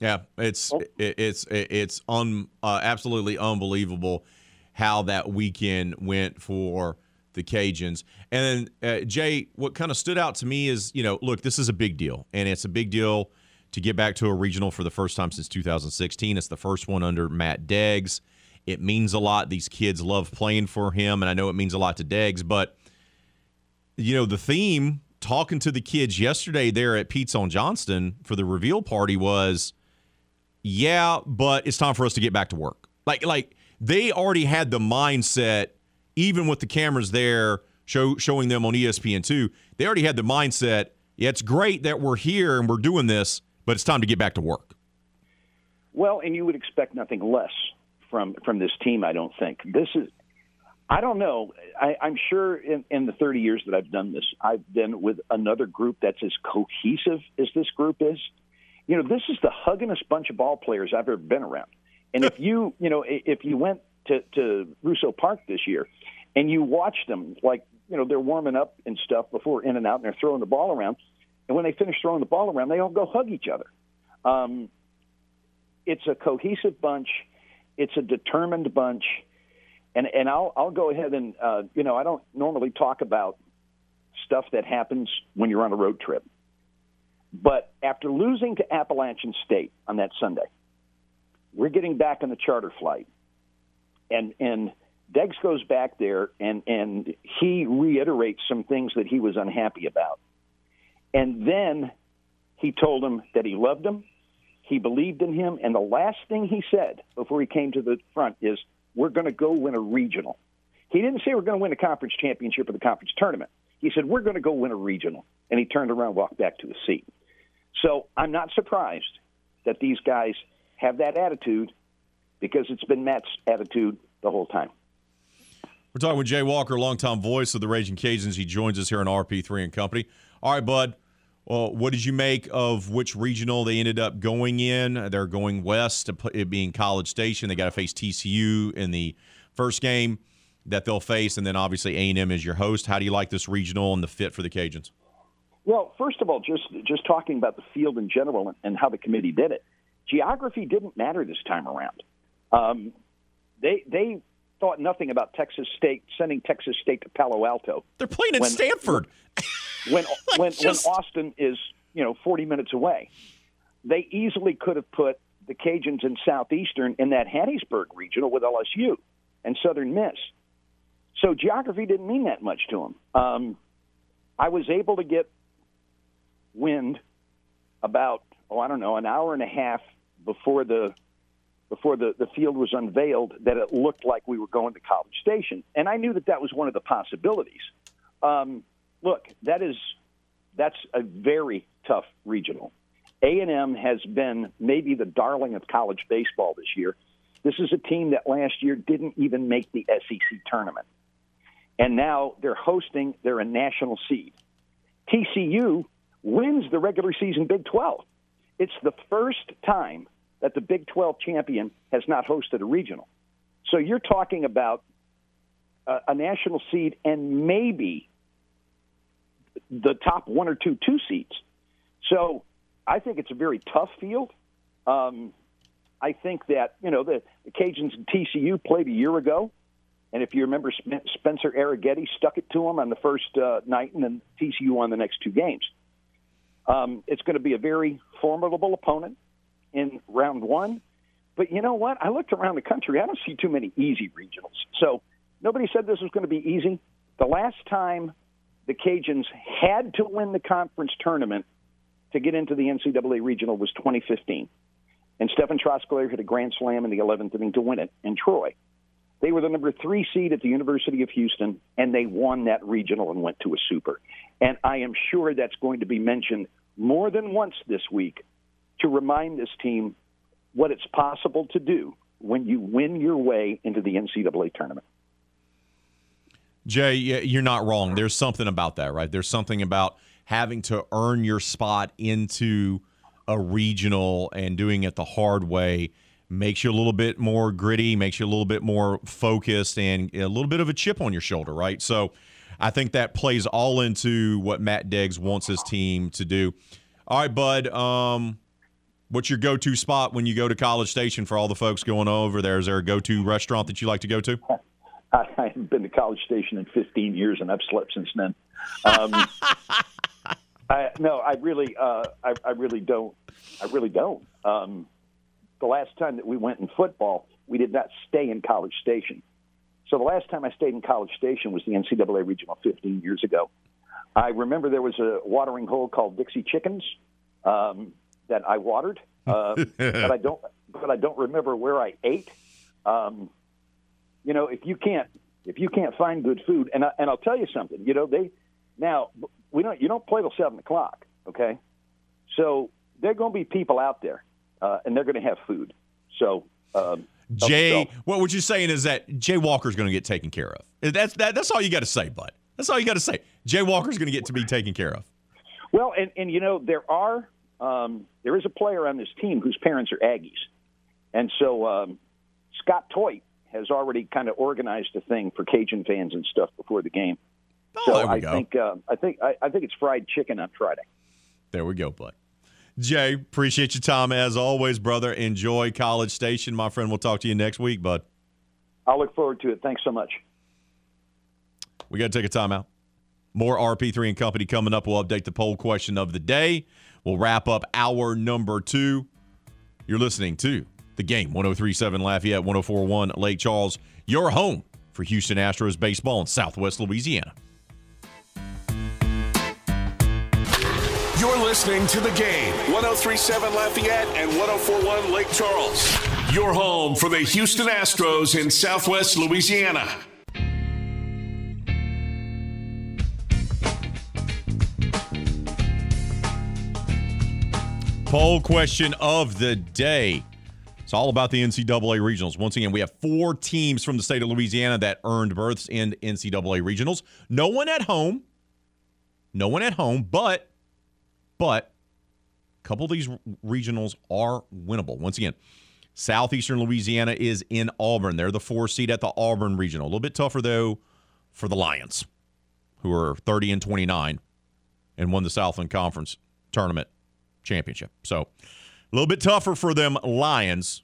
Yeah, it's oh. it's it's un, uh, absolutely unbelievable how that weekend went for the Cajuns. And then uh, Jay, what kind of stood out to me is you know, look, this is a big deal, and it's a big deal to get back to a regional for the first time since 2016. It's the first one under Matt Deggs. It means a lot. These kids love playing for him, and I know it means a lot to Deggs. But you know, the theme talking to the kids yesterday there at Pete's on Johnston for the reveal party was, yeah, but it's time for us to get back to work. Like, like they already had the mindset, even with the cameras there show, showing them on ESPN two. They already had the mindset. Yeah, it's great that we're here and we're doing this, but it's time to get back to work. Well, and you would expect nothing less from from this team. I don't think this is. I don't know. I, I'm sure in, in the 30 years that I've done this, I've been with another group that's as cohesive as this group is. You know, this is the huggingest bunch of ball players I've ever been around. And if (laughs) you, you know, if you went to, to Russo Park this year and you watched them, like, you know, they're warming up and stuff before in and out and they're throwing the ball around. And when they finish throwing the ball around, they all go hug each other. Um, it's a cohesive bunch. It's a determined bunch. And and I'll I'll go ahead and uh, you know I don't normally talk about stuff that happens when you're on a road trip, but after losing to Appalachian State on that Sunday, we're getting back on the charter flight, and and Deggs goes back there and and he reiterates some things that he was unhappy about. And then he told him that he loved him, he believed in him, and the last thing he said before he came to the front is, "We're going to go win a regional." He didn't say we're going to win a conference championship or the conference tournament. He said we're going to go win a regional, and he turned around, walked back to his seat. So I'm not surprised that these guys have that attitude because it's been Matt's attitude the whole time. We're talking with Jay Walker, longtime voice of the Raging Cajuns. He joins us here on RP3 and Company. All right, bud. Well, what did you make of which regional they ended up going in? They're going west, it being College Station. They got to face TCU in the first game that they'll face, and then obviously A&M is your host. How do you like this regional and the fit for the Cajuns? Well, first of all, just just talking about the field in general and how the committee did it. Geography didn't matter this time around. Um, they they thought nothing about Texas State sending Texas State to Palo Alto. They're playing in when, Stanford. (laughs) (laughs) when when, just... when Austin is you know 40 minutes away. They easily could have put the Cajuns in Southeastern in that Hattiesburg regional with LSU and Southern Miss. So geography didn't mean that much to them. Um, I was able to get wind about oh I don't know an hour and a half before the before the, the field was unveiled that it looked like we were going to College Station, and I knew that that was one of the possibilities. Um, look, that is that's a very tough regional. A&M has been maybe the darling of college baseball this year. This is a team that last year didn't even make the SEC tournament. And now they're hosting, they're a national seed. TCU wins the regular season Big 12. It's the first time that the Big 12 champion has not hosted a regional. So you're talking about a, a national seed and maybe the top one or two two seeds. So I think it's a very tough field. Um, I think that you know the, the Cajuns and TCU played a year ago, and if you remember, Spencer Arrighetti stuck it to them on the first uh, night, and then TCU won the next two games. Um, it's going to be a very formidable opponent in round one. But you know what? I looked around the country. I don't see too many easy regionals. So nobody said this was going to be easy. The last time the Cajuns had to win the conference tournament to get into the NCAA regional was 2015. And Stefan Trosclair hit a grand slam in the 11th inning to win it in Troy. They were the number three seed at the University of Houston, and they won that regional and went to a super. And I am sure that's going to be mentioned more than once this week to remind this team what it's possible to do when you win your way into the NCAA tournament. Jay, you're not wrong. There's something about that, right? There's something about having to earn your spot into a regional and doing it the hard way makes you a little bit more gritty, makes you a little bit more focused, and a little bit of a chip on your shoulder, right? So I think that plays all into what Matt Deggs wants his team to do. All right, Bud. Um, what's your go-to spot when you go to College Station for all the folks going over there? Is there a go-to restaurant that you like to go to? (laughs) I haven't been to College Station in 15 years, and I've slept since then. Um, (laughs) I, no, I really, uh, I, I really don't. I really don't. Um, the last time that we went in football, we did not stay in College Station. So the last time I stayed in College Station was the NCAA Regional 15 years ago. I remember there was a watering hole called Dixie Chickens um, that I watered, uh, (laughs) but I don't. But I don't remember where I ate. Um, you know, if you can't if you can't find good food, and I, and I'll tell you something. You know, they now we don't you don't play till seven o'clock. Okay, so there are going to be people out there, uh, and they're going to have food. So. Um, Jay, what what you're saying is that Jay Walker's going to get taken care of. That's that, that's all you got to say, bud. That's all you got to say. Jay Walker's going to get to be taken care of. Well, and and you know there are um, there is a player on this team whose parents are Aggies, and so um, Scott Toit has already kind of organized a thing for Cajun fans and stuff before the game. Oh, so there we I go. think uh, I think I, I think it's fried chicken on Friday. There we go, bud. Jay, appreciate your time as always, brother. Enjoy College Station, my friend. We'll talk to you next week, bud. I'll look forward to it. Thanks so much. We got to take a timeout. More RP3 and Company coming up. We'll update the poll question of the day. We'll wrap up hour number two. You're listening to the game 1037 Lafayette, 1041 Lake Charles, your home for Houston Astros baseball in Southwest Louisiana. You're listening to the game 1037 Lafayette and 1041 Lake Charles. Your home for the Houston Astros in Southwest Louisiana. Poll question of the day. It's all about the NCAA regionals. Once again, we have four teams from the state of Louisiana that earned berths in NCAA regionals. No one at home. No one at home, but but a couple of these regionals are winnable. Once again, Southeastern Louisiana is in Auburn. They're the four seed at the Auburn regional. A little bit tougher though for the Lions, who are 30 and 29 and won the Southland Conference tournament championship. So a little bit tougher for them Lions.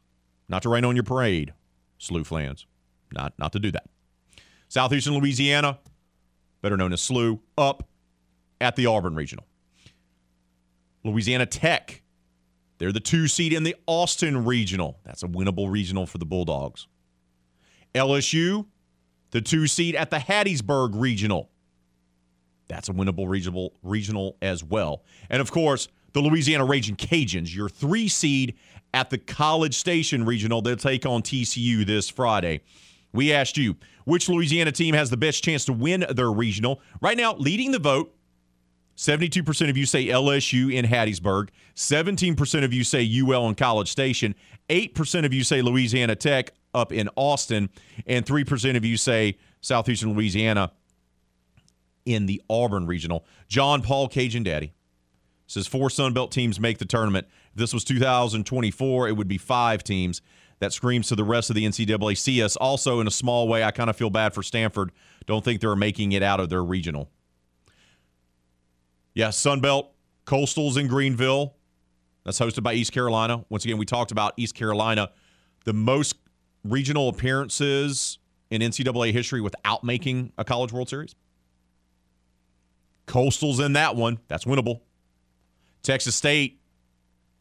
Not to rain on your parade, SLU fans. Not not to do that. Southeastern Louisiana, better known as SLU, up at the Auburn Regional. Louisiana Tech, they're the two seed in the Austin Regional. That's a winnable regional for the Bulldogs. LSU, the two seed at the Hattiesburg Regional. That's a winnable regional regional as well. And of course, the Louisiana Raging Cajuns, your three seed at the College Station Regional. They'll take on TCU this Friday. We asked you which Louisiana team has the best chance to win their regional. Right now, leading the vote, 72% of you say LSU in Hattiesburg, 17% of you say UL in College Station, 8% of you say Louisiana Tech up in Austin, and 3% of you say Southeastern Louisiana in the Auburn Regional. John Paul Cajun Daddy says four Sun Belt teams make the tournament. If this was 2024, it would be five teams. That screams to the rest of the NCAA. See us also, in a small way, I kind of feel bad for Stanford. Don't think they're making it out of their regional. Yeah, Sun Belt, Coastals in Greenville. That's hosted by East Carolina. Once again, we talked about East Carolina, the most regional appearances in NCAA history without making a College World Series. Coastals in that one. That's winnable. Texas State,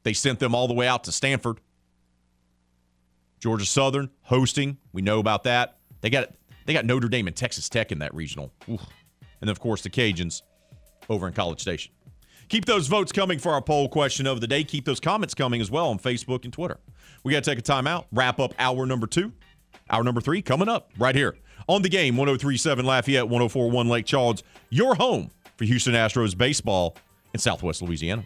they sent them all the way out to Stanford. Georgia Southern hosting, we know about that. They got they got Notre Dame and Texas Tech in that regional, Oof. and of course the Cajuns over in College Station. Keep those votes coming for our poll question of the day. Keep those comments coming as well on Facebook and Twitter. We got to take a timeout, wrap up hour number two. Hour number three coming up right here on the game 1037 Lafayette, 1041 Lake Charles, your home for Houston Astros baseball in Southwest Louisiana.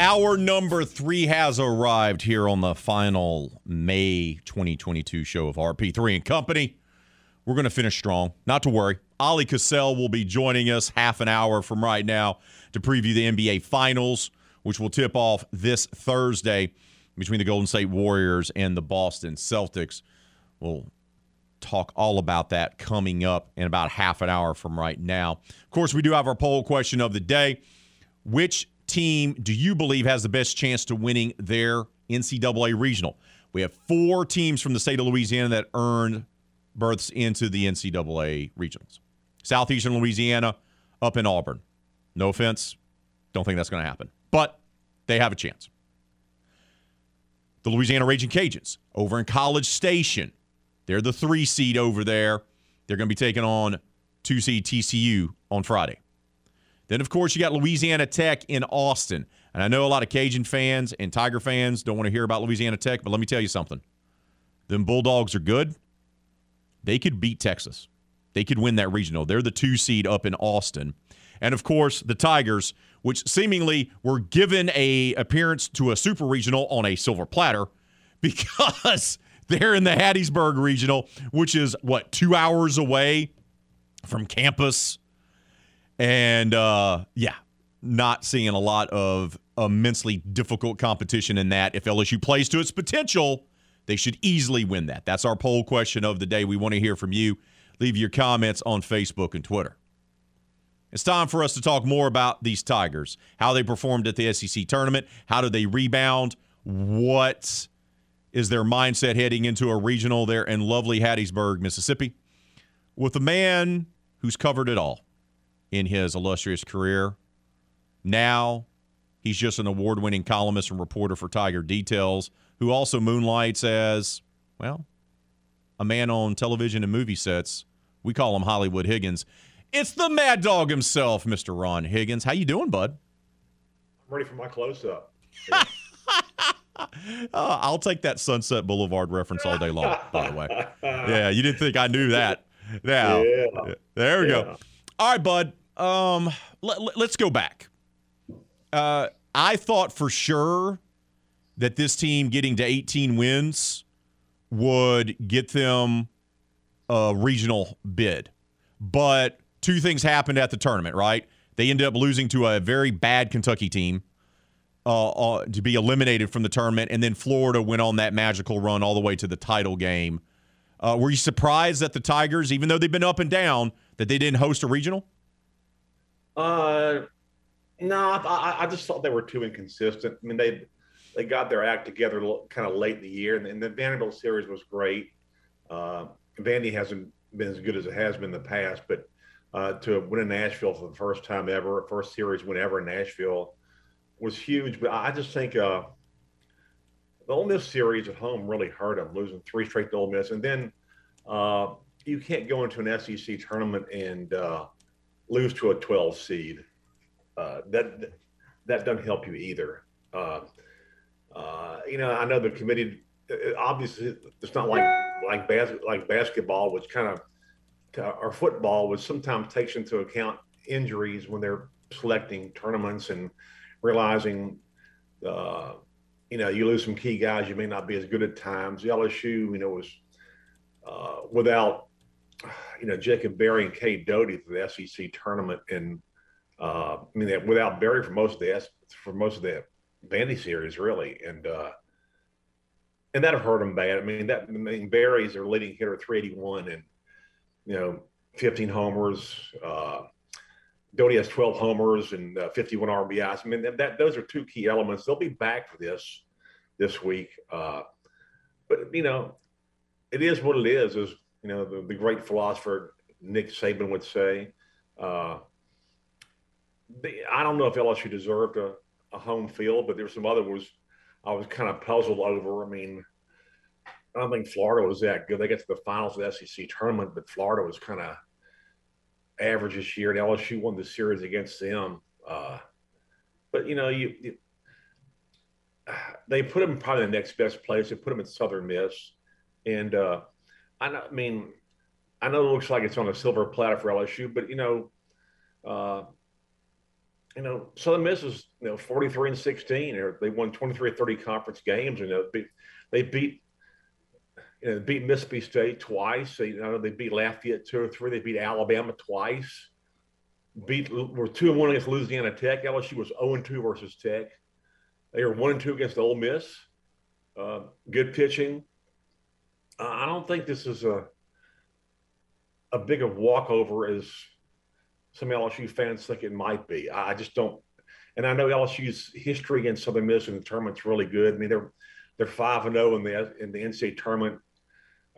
Hour number three has arrived here on the final May 2022 show of RP3 and Company. We're going to finish strong. Not to worry. Oleh Kosel will be joining us half an hour from right now to preview the NBA Finals, which will tip off this Thursday between the Golden State Warriors and the Boston Celtics. We'll talk all about that coming up in about half an hour from right now. Of course, we do have our poll question of the day. Which team do you believe has the best chance to winning their NCAA regional? We have four teams from the state of Louisiana that earned berths into the NCAA regionals. Southeastern Louisiana, up in Auburn. No offense, don't think that's going to happen, but they have a chance. The Louisiana Raging Cajuns over in College Station. They're the three seed over there. They're going to be taking on two seed TCU on Friday. Then, of course, you got Louisiana Tech in Austin. And I know a lot of Cajun fans and Tiger fans don't want to hear about Louisiana Tech, but let me tell you something. Them Bulldogs are good. They could beat Texas. They could win that regional. They're the two seed up in Austin. And of course, the Tigers, which seemingly were given a appearance to a super regional on a silver platter (laughs) because they're in the Hattiesburg regional, which is what, two hours away from campus and uh, yeah, not seeing a lot of immensely difficult competition in that. If LSU plays to its potential, they should easily win that. That's our poll question of the day. We want to hear from you. Leave your comments on Facebook and Twitter. It's time for us to talk more about these Tigers, how they performed at the SEC tournament, how did they rebound, what is their mindset heading into a regional there in lovely Hattiesburg, Mississippi, with a man who's covered it all in his illustrious career. Now, he's just an award winning columnist and reporter for Tiger Details, who also moonlights as, well, a man on television and movie sets. We call him Hollywood Higgins. It's the Mad Dog himself, Mr. Ron Higgins. How you doing, bud? I'm ready for my close up. (laughs) uh, I'll take that Sunset Boulevard reference all day long, by the way. (laughs) Yeah, you didn't think I knew that. Now, yeah. there we yeah. go. All right, bud. Um, let, us go back. Uh, I thought for sure that this team getting to 18 wins would get them a regional bid. But two things happened at the tournament, right? They ended up losing to a very bad Kentucky team uh, uh, to be eliminated from the tournament, and then Florida went on that magical run all the way to the title game. Uh, were you surprised that the Tigers, even though they've been up and down, that they didn't host a regional? Uh, no, I, I just thought they were too inconsistent. I mean, they they got their act together kind of late in the year, and, and the Vanderbilt series was great. Uh, Vandy hasn't been as good as it has been in the past, but uh, to win in Nashville for the first time ever, first series win ever in Nashville, was huge. But I just think uh, the Ole Miss series at home really hurt them, losing three straight to Ole Miss, and then uh, you can't go into an SEC tournament and uh, lose to a 12 seed. Uh, that that doesn't help you either. Uh, uh, you know, I know the committee. Uh, obviously, it's not like like bas- like basketball, which kind of or football, which sometimes takes into account injuries when they're selecting tournaments and realizing, uh, you know, you lose some key guys, you may not be as good at times. The LSU, you know, was uh, without you know, Jacob Berry and Cade Doughty for the SEC tournament And Uh, I mean, that without Berry for most of the for most of the Vandy series, really, and uh, and that hurt them bad. I mean, that I mean, Berry's their leading hitter, 381, and you know, 15 homers. Uh, Doughty has 12 homers and uh, 51 RBIs. I mean, that those are two key elements. They'll be back for this this week. Uh, but you know, it is what it is. As you know, the, the great philosopher Nick Saban would say. Uh, the, I don't know if LSU deserved a, a home field, but there's some other was I was kind of puzzled over. I mean, I don't think Florida was that good. They got to the finals of the SEC tournament, but Florida was kind of average this year, and LSU won the series against them. Uh, but you know, you, you, they put them probably the next best place. They put them in Southern Miss, and uh, I, know, I mean, I know it looks like it's on a silver platter for LSU, but you know, uh, you know, Southern Miss is you know 43 and 16, or they won 23 or 30 conference games, and you know, they beat you know, they beat Mississippi State twice. They, you know, they beat Lafayette two or three. They beat Alabama twice. Beat were two and one against Louisiana Tech. LSU was zero and two versus Tech. They were one and two against Ole Miss. Uh, good pitching. I don't think this is a a big of walkover as some LSU fans think it might be. I just don't. And I know LSU's history against Southern Miss in the tournament's really good. I mean, they're they're five and zero oh in the in the NCAA tournament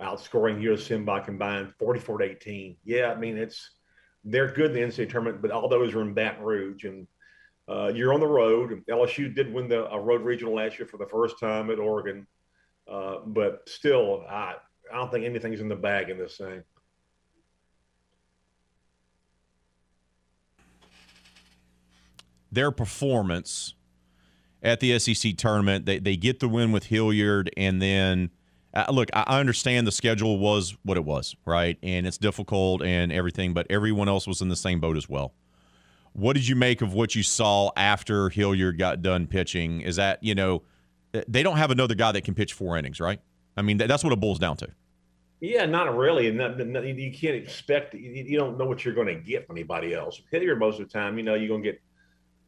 outscoring USM by combined 44 to 18. Yeah, I mean, it's they're good in the NCAA tournament, but all those are in Baton Rouge. And uh, you're on the road. LSU did win the road regional last year for the first time at Oregon. Uh, but still, I, I don't think anything's in the bag in this thing. Their performance at the SEC tournament, they, they get the win with Hilliard, and then – uh, look, I understand the schedule was what it was, right? And it's difficult and everything, but everyone else was in the same boat as well. What did you make of what you saw after Hilliard got done pitching? Is that, you know, they don't have another guy that can pitch four innings, right? I mean, that's what it boils down to. Yeah, not really. And you can't expect, you don't know what you're going to get from anybody else. Hilliard, most of the time, you know, you're going to get,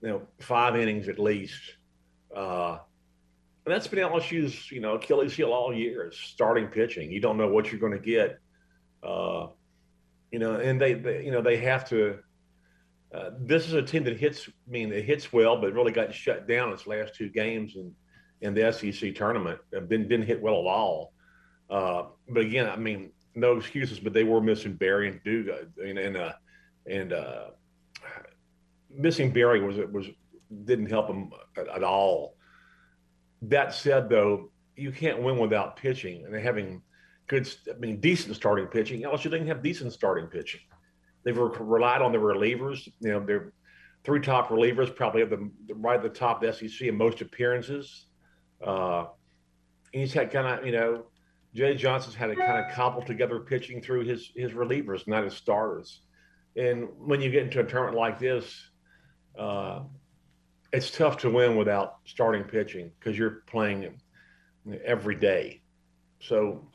you know, five innings at least. Uh, and that's been LSU's, you know, Achilles heel all year is starting pitching. You don't know what you're going to get. Uh, you know, and they, they, you know, they have to. Uh, this is a team that hits. I mean, it hits well, but really got shut down its last two games in in the SEC tournament. Didn't didn't hit well at all. Uh, but again, I mean, no excuses. But they were missing Berry and Doughty, and and uh, and uh, missing Berry was was didn't help them at, at all. That said, though, you can't win without pitching and having good, I mean, decent starting pitching. You didn't have decent starting pitching. They've relied on the relievers. You know, their three top relievers probably have the right at the top of the SEC in most appearances. Uh, he's had kind of, you know, Jay Johnson's had to kind of cobble together pitching through his his relievers, not his starters. And when you get into a tournament like this, uh, it's tough to win without starting pitching because you're playing every day. So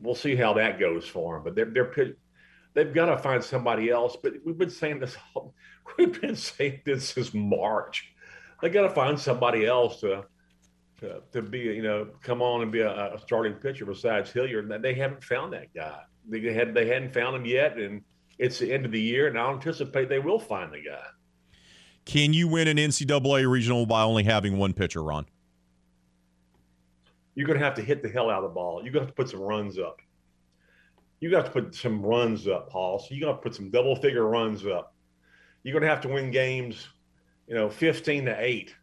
we'll see how that goes for them. But they're they're they've got to find somebody else. But we've been saying this. (laughs) We've been saying this since March. They got to find somebody else to, to to be you know come on and be a, a starting pitcher besides Hilliard. And they haven't found that guy. They had they hadn't found him yet, and it's the end of the year, and I anticipate they will find the guy. Can you win an NCAA regional by only having one pitcher, Ron? You're going to have to hit the hell out of the ball. You're going to have to put some runs up. You got to put some runs up, Paul. So you're going to put some double figure runs up. You're going to have to win games, you know, 15 to 8.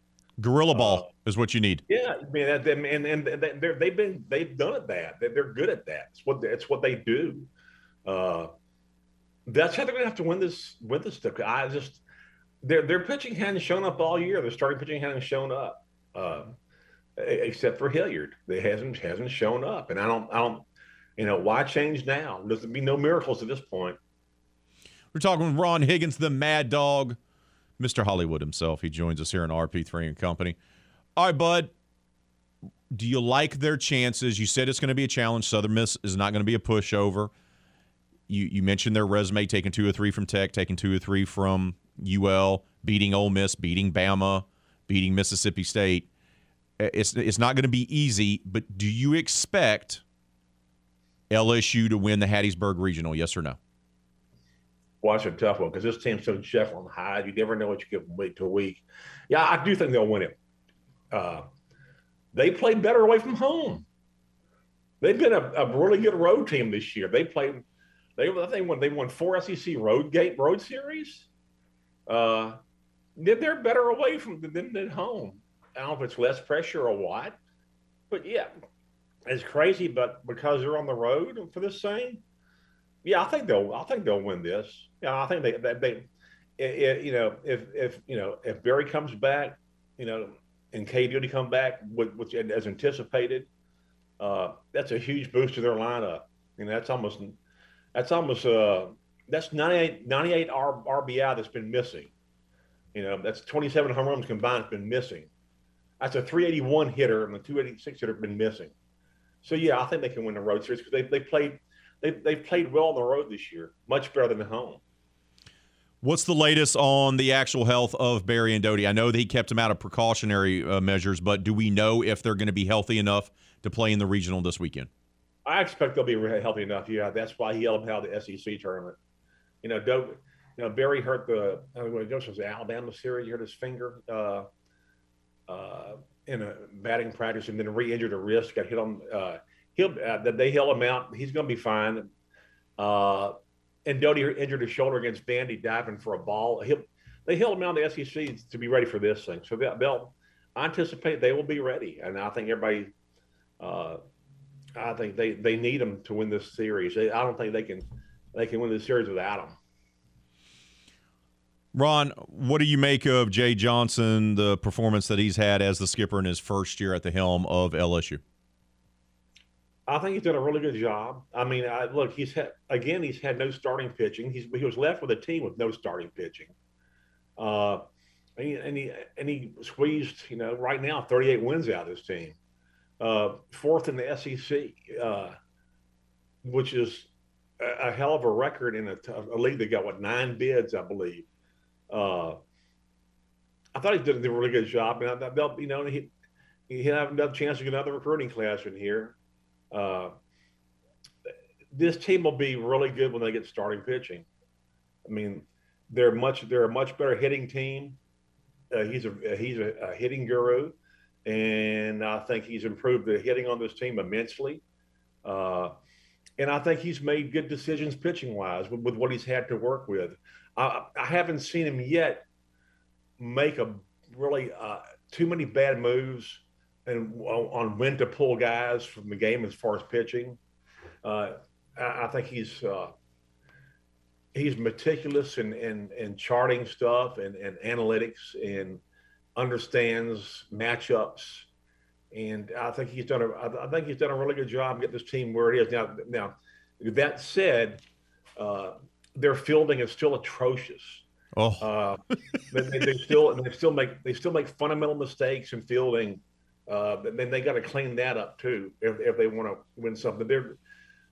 Gorilla ball uh, is what you need. Yeah, I mean, and and they're, they've been they've done it that they're good at that. It's what it's what they do. Uh, that's how they're going to have to win this win this stuff. I just their their pitching hadn't shown up all year. Their starting pitching hadn't shown up, uh, except for Hilliard. They hasn't hasn't shown up, and I don't I don't you know why change now? There's be no miracles at this point. We're talking with Ron Higgins, the Mad Dog, Mr. Hollywood himself. He joins us here in RP3 and Company. All right, bud. Do you like their chances? You said it's going to be a challenge. Southern Miss is not going to be a pushover. You you mentioned their resume, taking two or three from Tech, taking two or three from UL, beating Ole Miss, beating Bama, beating Mississippi State. It's it's not going to be easy, but do you expect LSU to win the Hattiesburg Regional? Yes or no? That's a tough one because this team's so Jekyll and Hyde. You never know what you get from week to week. Yeah, I do think they'll win it. Uh, they played better away from home. They've been a, a, really good road team this year. They played. They I think when they won four SEC road gate road series. Uh, they're better away from than at home. I don't know if it's less pressure or what, but yeah, it's crazy. But because they're on the road for this thing, yeah, I think they'll. I think they'll win this. Yeah, I think they. they, they it, you know, if if you know if Berry comes back, you know, and Cade Doughty come back, which as anticipated, uh, that's a huge boost to their lineup. You know, that's almost that's almost uh that's 98, 98 R, RBI that's been missing. You know, that's 27 home runs combined has been missing. That's a 381 hitter and the 286 hitter have been missing. So yeah, I think they can win the road series because they they played they they've played well on the road this year, much better than at home. What's the latest on the actual health of Berry and Doughty? I know that he kept them out of precautionary uh, measures, but do we know if they're going to be healthy enough to play in the regional this weekend? I expect they'll be healthy enough. Yeah, that's why he held them out of the SEC tournament. You know, Doughty, you know, Berry hurt the uh, when it was the Alabama series. He hurt his finger uh, uh, in a batting practice, and then re-injured a wrist. Got hit on. Uh, he'll uh, they held him out. He's going to be fine. And Doughty injured his shoulder against Vandy diving for a ball. He'll, they held him out in the SEC to be ready for this thing. So they'll, I anticipate they will be ready, and I think everybody, uh, I think they they need them to win this series. They, I don't think they can they can win this series without them. Ron, what do you make of Jay Johnson, the performance that he's had as the skipper in his first year at the helm of LSU? I think he's done a really good job. I mean, I, look, he's had again, he's had no starting pitching. He's he was left with a team with no starting pitching. Uh, and he, and he and he squeezed, you know, right now 38 wins out of this team, uh, fourth in the SEC, uh, which is a, a, hell of a record in a, a, league that got what nine bids, I believe. Uh, I thought he did a really good job, and they'll, you know, he he'll have another chance to get another recruiting class in here. Uh, this team will be really good when they get starting pitching. I mean, they're much they're a much better hitting team. Uh, he's a he's a, a, hitting guru, and I think he's improved the hitting on this team immensely. Uh, and I think he's made good decisions pitching wise with, with, what he's had to work with. I, I haven't seen him yet make a really uh, too many bad moves and on when to pull guys from the game as far as pitching. Uh, I, I, think he's uh, he's meticulous in, in, in charting stuff and, and analytics and understands matchups. And I think he's done a I think he's done a really good job getting this team where it is now. Now, that said, uh, their fielding is still atrocious. Oh, uh, they, they, still they still make they still make fundamental mistakes in fielding uh, but then they got to clean that up too if, if they want to win something. They're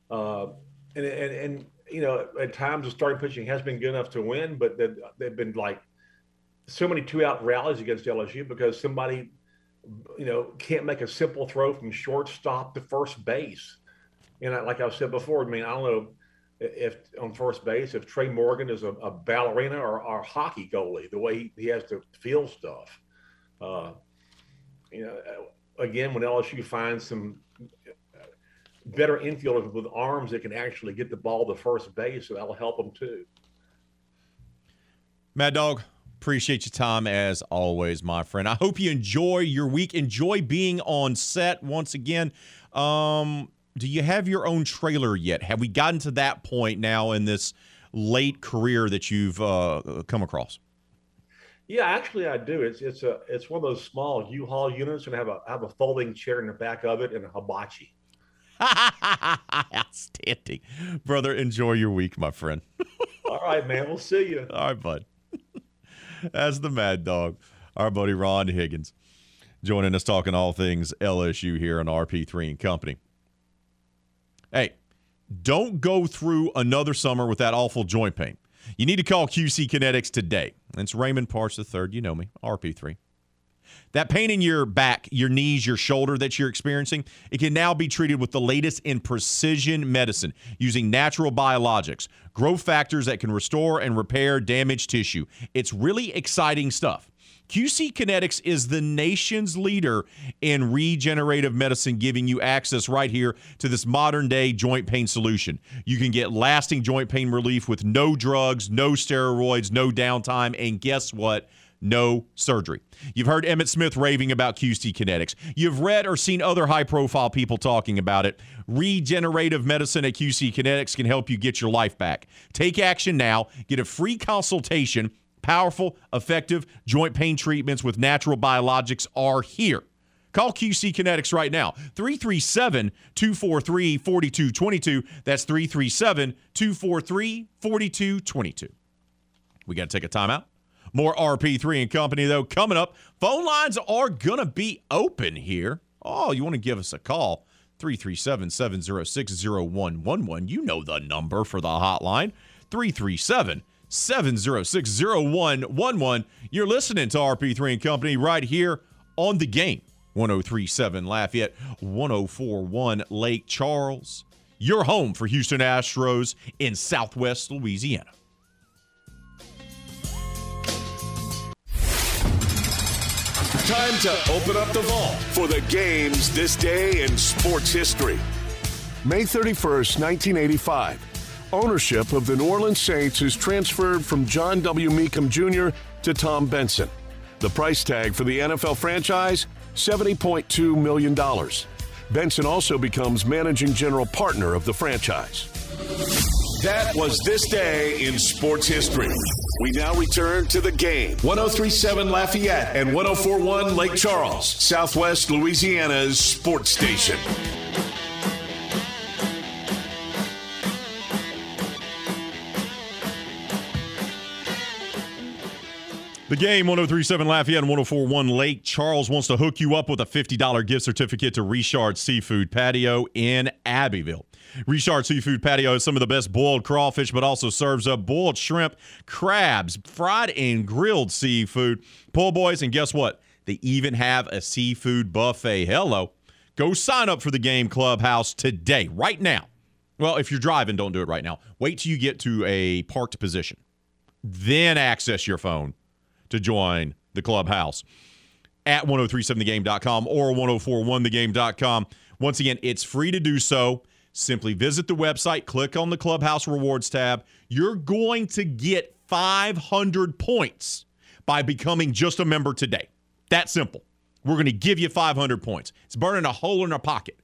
uh, and, and and you know at times the starting pitching has been good enough to win, but they've, they've been like so many two out rallies against LSU because somebody you know can't make a simple throw from shortstop to first base. And I, like I've said before, I mean I don't know if on first base if Tre' Morgan is a, a ballerina or, or, a hockey goalie, the way he, he has to feel stuff. Uh, you know, again, when LSU finds some better infielders with arms that can actually get the ball to first base, so that'll help them too. Mad Dog, appreciate your time as always, my friend. I hope you enjoy your week. Enjoy being on set once again. Um, do you have your own trailer yet? Have we gotten to that point now in this late career that you've uh, come across? Yeah, actually, I do. It's it's a it's one of those small U-Haul units, and I have a I have a folding chair in the back of it and a hibachi. (laughs) Outstanding, brother. Enjoy your week, my friend. (laughs) All right, man. We'll see you. All right, bud. (laughs) As the Mad Dog, our buddy Ron Higgins, joining us talking all things LSU here on RP3 and Company. Hey, don't go through another summer with that awful joint pain. You need to call QC Kinetics today. It's Raymond Parks III. You know me, RP3. That pain in your back, your knees, your shoulder that you're experiencing, it can now be treated with the latest in precision medicine using natural biologics, growth factors that can restore and repair damaged tissue. It's really exciting stuff. QC Kinetics is the nation's leader in regenerative medicine, giving you access right here to this modern day joint pain solution. You can get lasting joint pain relief with no drugs, no steroids, no downtime, and guess what? no surgery. You've heard Emmitt Smith raving about QC Kinetics. You've read or seen other high profile people talking about it. Regenerative medicine at QC Kinetics can help you get your life back. Take action now. Get a free consultation. Powerful, effective joint pain treatments with natural biologics are here. Call QC Kinetics right now. 337 243 4222. That's 337 243 4222. We got to take a timeout. More RP3 and company, though, coming up. Phone lines are going to be open here. Oh, you want to give us a call? 337 706 0111. You know the number for the hotline. 337 706 0111. You're listening to RP3 and company right here on the game. 1037 Lafayette, 1041 Lake Charles. Your home for Houston Astros in Southwest Louisiana. Time to open up the vault for the games this day in sports history. May 31st, 1985. Ownership of the New Orleans Saints is transferred from John W. Mecom Jr. to Tom Benson. The price tag for the NFL franchise $70.2 million. Benson also becomes managing general partner of the franchise. That was this day in sports history. We now return to the game. 1037 Lafayette and 1041 Lake Charles, Southwest Louisiana's sports station. The game 1037 Lafayette and 1041 Lake Charles wants to hook you up with a $50 gift certificate to Richard Seafood Patio in Abbeville. Richard Seafood Patio has some of the best boiled crawfish, but also serves up boiled shrimp, crabs, fried and grilled seafood, po' boys, and guess what? They even have a seafood buffet. Hello. Go sign up for the game clubhouse today, right now. Well, if you're driving, don't do it right now. Wait till you get to a parked position. Then access your phone to join the clubhouse at 1037thegame.com or 1041thegame.com. Once again, it's free to do so. Simply visit the website, click on the Clubhouse Rewards tab. You're going to get 500 points by becoming just a member today. That simple. We're going to give you 500 points. It's burning a hole in our pocket.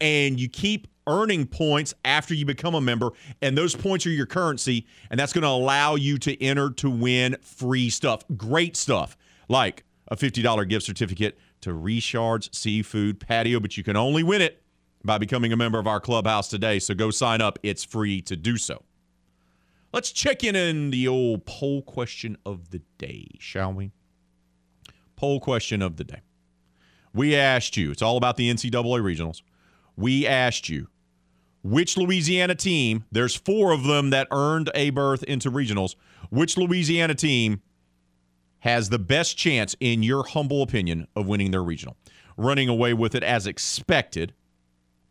And you keep earning points after you become a member, and those points are your currency, and that's going to allow you to enter to win free stuff. Great stuff like a $50 gift certificate to Richard's Seafood Patio, but you can only win it by becoming a member of our clubhouse today. So go sign up. It's free to do so. Let's check in in the old poll question of the day, shall we? Poll question of the day. We asked you, it's all about the NCAA regionals. We asked you, which Louisiana team, there's four of them that earned a berth into regionals, which Louisiana team has the best chance, in your humble opinion, of winning their regional? Running away with it as expected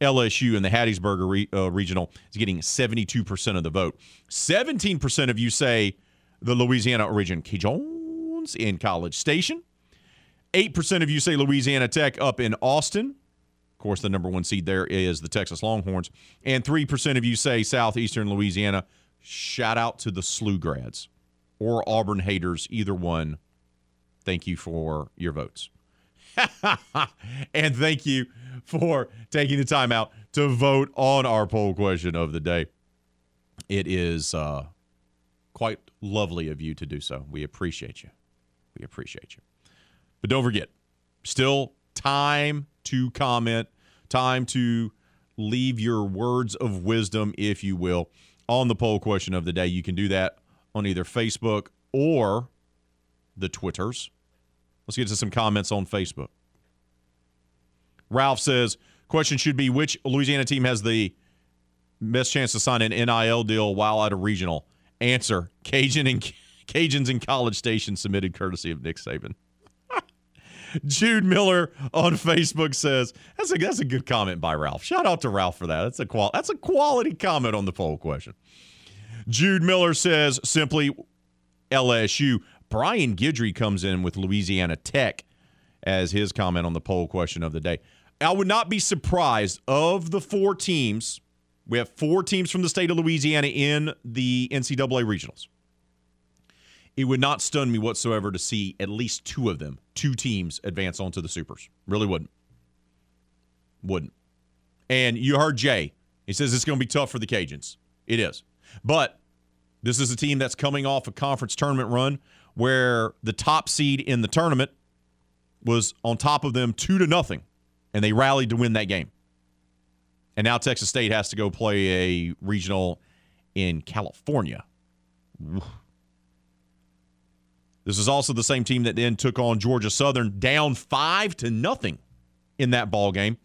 LSU in the Hattiesburg re, uh, regional is getting 72% of the vote. 17% of you say the Louisiana Ragin' Cajuns in College Station. 8% of you say Louisiana Tech up in Austin. Course, the number one seed there is the Texas Longhorns. And 3% of you say Southeastern Louisiana. Shout out to the SLU grads or Auburn haters, either one. Thank you for your votes. (laughs) and thank you for taking the time out to vote on our poll question of the day. It is uh, quite lovely of you to do so. We appreciate you. We appreciate you. But don't forget, still time to comment, time to leave your words of wisdom, if you will, on the poll question of the day. You can do that on either Facebook or the Twitters. Let's get to some comments on Facebook. Ralph says, question should be which Louisiana team has the best chance to sign an NIL deal while at a regional? Answer: Cajun and Cajuns in College Station submitted courtesy of Nick Saban. Jude Miller on Facebook says that's a that's a good comment by Ralph. Shout out to Ralph for that. That's a qual that's a quality comment on the poll question. Jude Miller says simply LSU. Brian Guidry comes in with Louisiana Tech as his comment on the poll question of the day. I would not be surprised of the four teams. We have four teams from the state of Louisiana in the NCAA regionals. It would not stun me whatsoever to see at least two of them, two teams, advance onto the supers. Really wouldn't. Wouldn't. And you heard Jay. He says it's going to be tough for the Cajuns. It is. But this is a team that's coming off a conference tournament run where the top seed in the tournament was on top of them two to nothing, and they rallied to win that game. And now Texas State has to go play a regional in California. This is also the same team that then took on Georgia Southern down five to nothing in that ball game.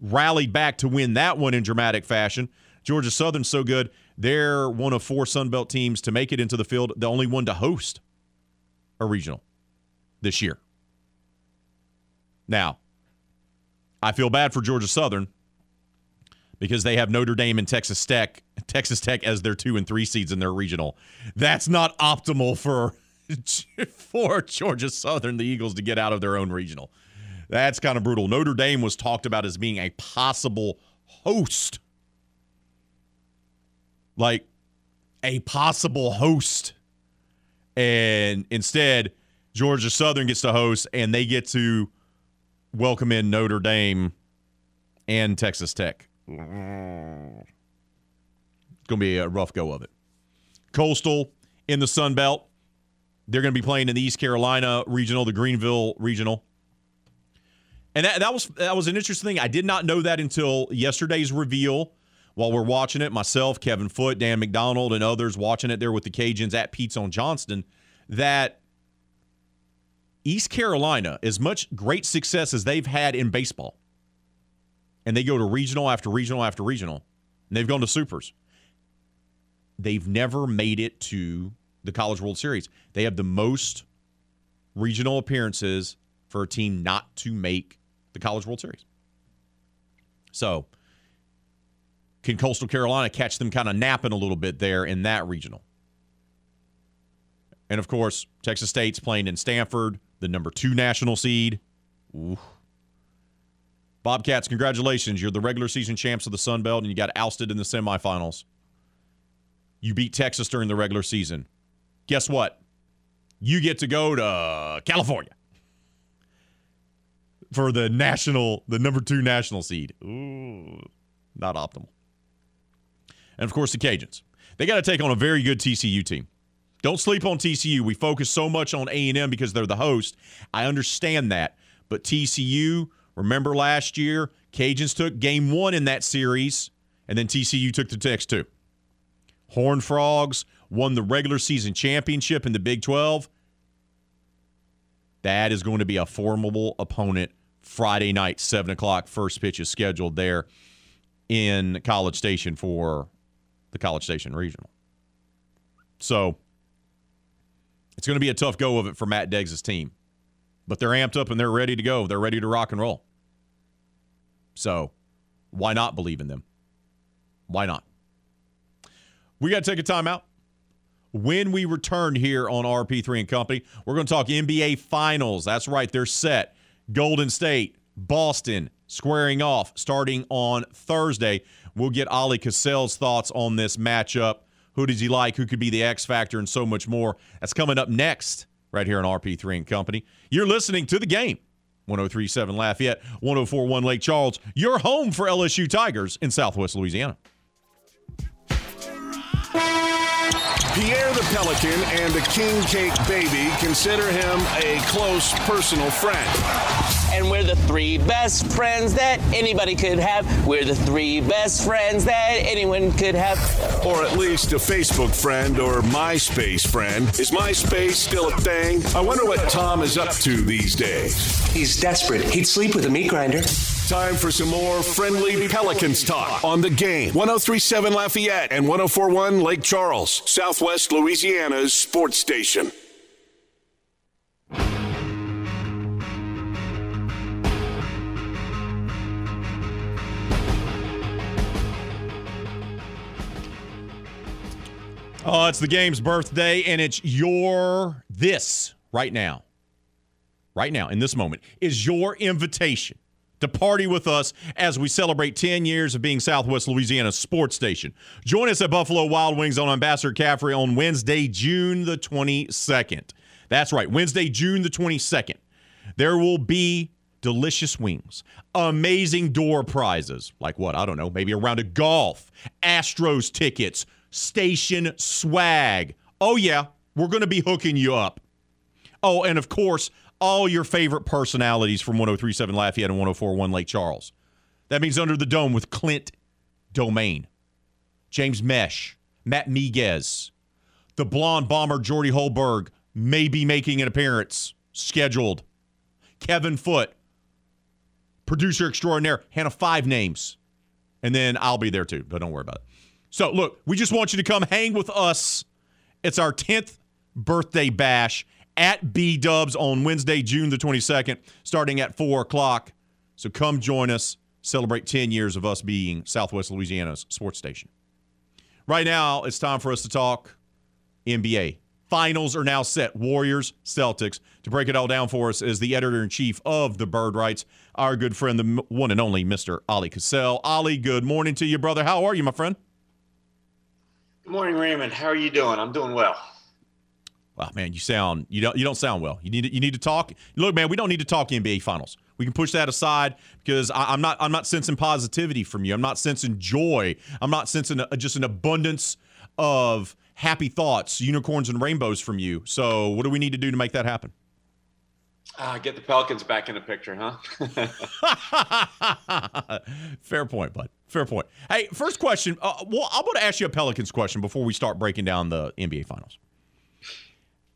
Rallied back to win that one in dramatic fashion. Georgia Southern's so good, they're one of four Sun Belt teams to make it into the field, the only one to host a regional this year. Now, I feel bad for Georgia Southern because they have Notre Dame and Texas Tech, (laughs) Texas Tech as their two and three seeds in their regional. That's not optimal for (laughs) for Georgia Southern, the Eagles, to get out of their own regional. That's kind of brutal. Notre Dame was talked about as being a possible host. Like a possible host. And instead, Georgia Southern gets to host and they get to welcome in Notre Dame and Texas Tech. It's going to be a rough go of it. Coastal in the Sun Belt. They're going to be playing in the East Carolina regional, the Greenville regional. And that, that was that was an interesting thing. I did not know that until yesterday's reveal while we're watching it. Myself, Kevin Foote, Dan McDonald, and others watching it there with the Cajuns at Pete's on Johnston. That East Carolina, as much great success as they've had in baseball, and they go to regional after regional after regional, and they've gone to supers. They've never made it to the College World Series. They have the most regional appearances for a team not to make the College World Series. So, can Coastal Carolina catch them kind of napping a little bit there in that regional? And of course, Texas State's playing in Stanford, the number two national seed. Ooh. Bobcats, congratulations. You're the regular season champs of the Sun Belt, and you got ousted in the semifinals. You beat Texas during the regular season. Guess what? You get to go to California for the national, the number two national seed. Ooh, not optimal. And of course, the Cajuns. They got to take on a very good TCU team. Don't sleep on TCU. We focus so much on A&M because they're the host. I understand that. But TCU, remember last year, Cajuns took game one in that series, and then TCU took the next two. Horn Frogs won the regular season championship in the Big 12. That is going to be a formidable opponent Friday night, 7 o'clock. First pitch is scheduled there in College Station for the College Station Regional. So it's going to be a tough go of it for Matt Deggs' team. But they're amped up and they're ready to go. They're ready to rock and roll. So why not believe in them? Why not? We got to take a timeout. When we return here on RP3 and Company, we're going to talk NBA Finals. That's right, they're set. Golden State, Boston squaring off starting on Thursday. We'll get Oleh Kosel's thoughts on this matchup. Who does he like? Who could be the X factor and so much more? That's coming up next right here on RP3 and Company. You're listening to the game. 1037 Lafayette, 1041 Lake Charles, your home for LSU Tigers in Southwest Louisiana. Pierre the Pelican and the King Cake Baby consider him a close personal friend. And we're the three best friends that anybody could have. We're the three best friends that anyone could have. Or at least a Facebook friend or MySpace friend. Is MySpace still a thing? I wonder what Tom is up to these days. He's desperate. He'd sleep with a meat grinder. Time for some more friendly Pelicans talk on the game. 1037 Lafayette and 1041 Lake Charles, Southwest Louisiana's sports station. Oh, it's the game's birthday, and it's your this right now. Right now, in this moment, is your invitation to party with us as we celebrate 10 years of being Southwest Louisiana sports station. Join us at Buffalo Wild Wings on Ambassador Caffrey on Wednesday, June the 22nd. That's right, Wednesday, June the 22nd. There will be delicious wings, amazing door prizes, like what? I don't know, maybe a round of golf, Astros tickets, station swag. Oh, yeah, we're going to be hooking you up. Oh, and of course, all your favorite personalities from 1037 Lafayette and 1041 Lake Charles. That means Under the Dome with Clint Domain, James Mesh, Matt Miguez, the blonde bomber Jordy Holberg may be making an appearance scheduled. Kevin Foote, producer extraordinaire, Hannah Five Names. And then I'll be there too, but don't worry about it. So, look, we just want you to come hang with us. It's our 10th birthday bash at B Dubs on Wednesday, June the 22nd, starting at 4 o'clock. So come join us, celebrate 10 years of us being Southwest Louisiana's sports station. Right now, it's time for us to talk NBA. Finals are now set. Warriors, Celtics. To break it all down for us is the editor in chief of the Bird Writes, our good friend, the one and only Mr. Oleh Kosel. Oleh, good morning to you, brother. How are you, my friend? Good morning, Raymond. How are you doing? I'm doing well. Well, man, you sound you don't you don't sound well. You need to, you need to talk. Look, man, we don't need to talk NBA Finals. We can push that aside because I, am not I'm not sensing positivity from you. I'm not sensing joy. I'm not sensing a, just an abundance of happy thoughts, unicorns and rainbows from you. So, what do we need to do to make that happen? Uh, get the Pelicans back in the picture, huh? (laughs) (laughs) Fair point, bud. Fair point. Hey, first question. Uh, well, I'm going to ask you a Pelicans question before we start breaking down the NBA Finals.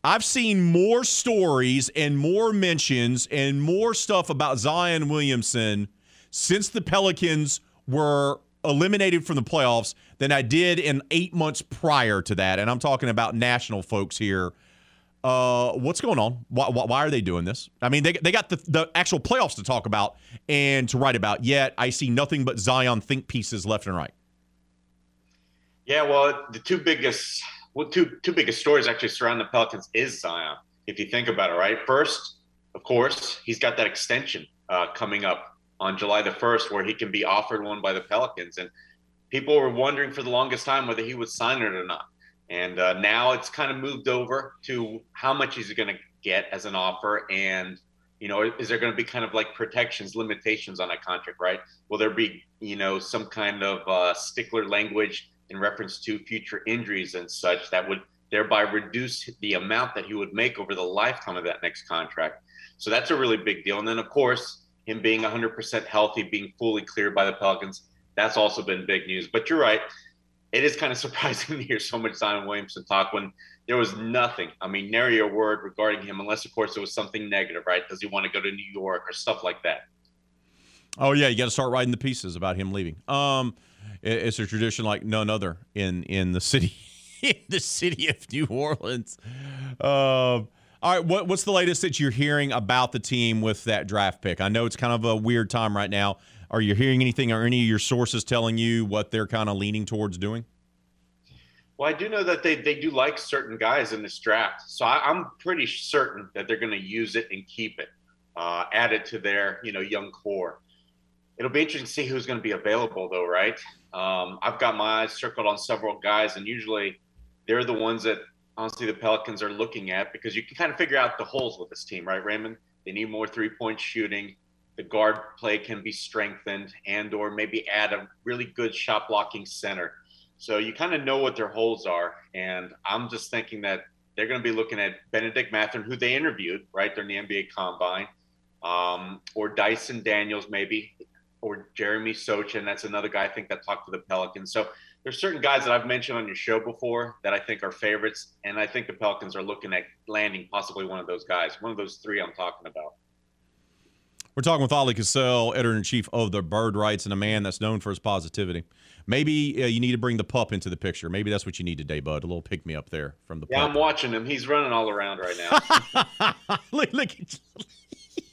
I've seen more stories and more mentions and more stuff about Zion Williamson since the Pelicans were eliminated from the playoffs than I did in eight months prior to that. And I'm talking about national folks here. Uh, what's going on? Why, why, are they doing this? I mean, they, they got the, the actual playoffs to talk about and to write about, yet I see nothing but Zion think pieces left and right. Yeah, well, the two biggest well, two two biggest stories actually surrounding the Pelicans is Zion. If you think about it, right? First, of course, he's got that extension uh, coming up on July the first, where he can be offered one by the Pelicans, and people were wondering for the longest time whether he would sign it or not. And uh, now it's kind of moved over to how much he's going to get as an offer, and you know, is there going to be kind of like protections, limitations on that contract, right? Will there be, you know, some kind of uh, stickler language in reference to future injuries and such that would thereby reduce the amount that he would make over the lifetime of that next contract. So that's a really big deal. And then, of course, him being 100% healthy, being fully cleared by the Pelicans, that's also been big news. But you're right. It is kind of (laughs) surprising to hear so much Zion Williamson talk when there was nothing. I mean, nary a word regarding him, unless, of course, it was something negative, right? Does he want to go to New York or stuff like that? Oh, yeah. You got to start writing the pieces about him leaving. Um, it's a tradition like none other in in the city (laughs) in the city of New Orleans. Uh, all right, what, what's the latest that you're hearing about the team with that draft pick? I know it's kind of a weird time right now. Are you hearing anything? Are any of your sources telling you what they're kind of leaning towards doing? Well, I do know that they, they do like certain guys in this draft. So I, am pretty certain that they're going to use it and keep it, uh, add it to their you know young core. It'll be interesting to see who's going to be available, though, right? Um, I've got my eyes circled on several guys, and usually they're the ones that honestly the Pelicans are looking at because you can kind of figure out the holes with this team, right, Raymond? They need more three-point shooting. The guard play can be strengthened, and or maybe add a really good shot blocking center. So you kind of know what their holes are, and I'm just thinking that they're going to be looking at Benedict Mathurin, who they interviewed right during the NBA Combine, um, or Dyson Daniels, maybe or Jeremy Sochan. That's another guy I think that talked to the Pelicans. So there's certain guys that I've mentioned on your show before that I think are favorites, and I think the Pelicans are looking at landing possibly one of those guys, one of those three I'm talking about. We're talking with Oleh Kosel, editor in chief of the Bird Writes, and a man that's known for his positivity. Maybe uh, you need to bring the pup into the picture. Maybe that's what you need today, bud. A little pick me up there from the Yeah, pup. I'm watching him. He's running all around right now. (laughs) look, look at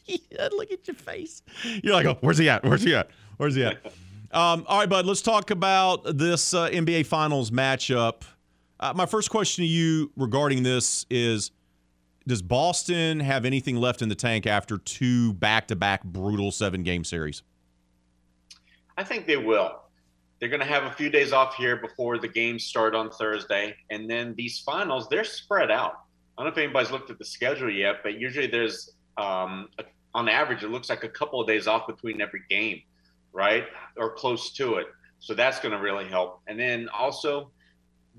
you. (laughs) look at your face. You're like, oh, where's he at? Where's he at? Where's he at? (laughs) Um, all right, bud. Let's talk about this uh, NBA Finals matchup. Uh, my first question to you regarding this is: Does Boston have anything left in the tank after two back-to-back brutal seven-game series? I think they will. They're going to have a few days off here before the games start on Thursday. And then these finals, they're spread out. I don't know if anybody's looked at the schedule yet, but usually there's, um, a, on average, it looks like a couple of days off between every game, right? Or close to it. So that's going to really help. And then also,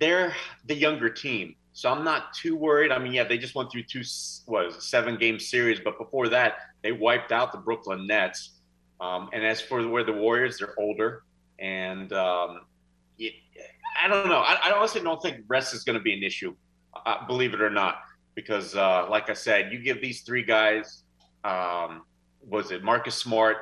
they're the younger team. So I'm not too worried. I mean, yeah, they just went through two, it, seven game series, but before that, they wiped out the Brooklyn Nets. Um, and as for where the Warriors, they're older, and um, it, I don't know. I, I, honestly don't think rest is going to be an issue, uh, believe it or not, because uh, like I said, you give these three guys, um, was it Marcus Smart,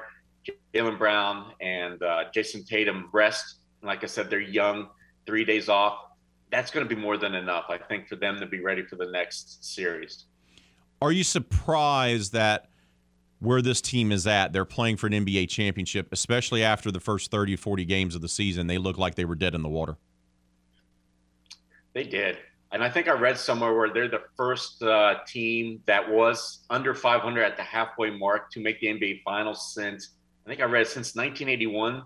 Jaylen Brown, and uh, Jayson Tatum rest. Like I said, they're young, three days off. That's going to be more than enough, I think, for them to be ready for the next series. Are you surprised that? where this team is at. They're playing for an NBA championship, especially after the first 30, 40 games of the season. They look like they were dead in the water. They did. And I think I read somewhere where they're the first uh, team that was under 500 at the halfway mark to make the NBA Finals since, I think I read since 1981,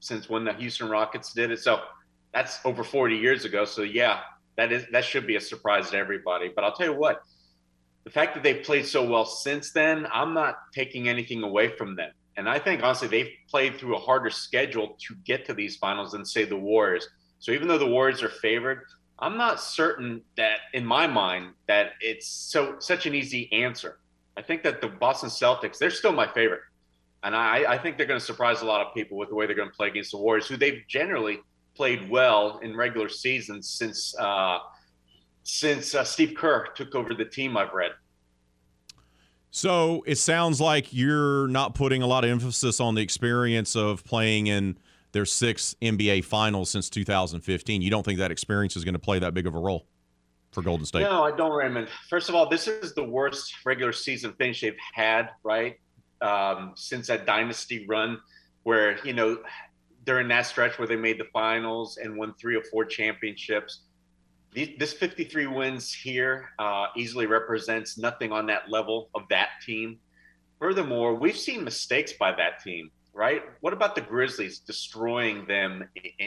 since when the Houston Rockets did it. So that's over 40 years ago. So yeah, that is that should be a surprise to everybody. But I'll tell you what, the fact that they've played so well since then, I'm not taking anything away from them. And I think honestly, they've played through a harder schedule to get to these finals than say the Warriors. So even though the Warriors are favored, I'm not certain that in my mind that it's so such an easy answer. I think that the Boston Celtics, they're still my favorite. And I, I think they're going to surprise a lot of people with the way they're going to play against the Warriors, who they've generally played well in regular seasons since uh, since uh, Steve Kerr took over the team. I've read. So it sounds like you're not putting a lot of emphasis on the experience of playing in their sixth NBA Finals since 2015. You don't think that experience is going to play that big of a role for Golden State? No, I don't, Raymond. First of all, this is the worst regular season finish they've had, right? Um, since that dynasty run, where you know during that stretch where they made the finals and won three or four championships this 53 wins here uh, easily represents nothing on that level of that team. Furthermore, we've seen mistakes by that team, right? What about the Grizzlies destroying them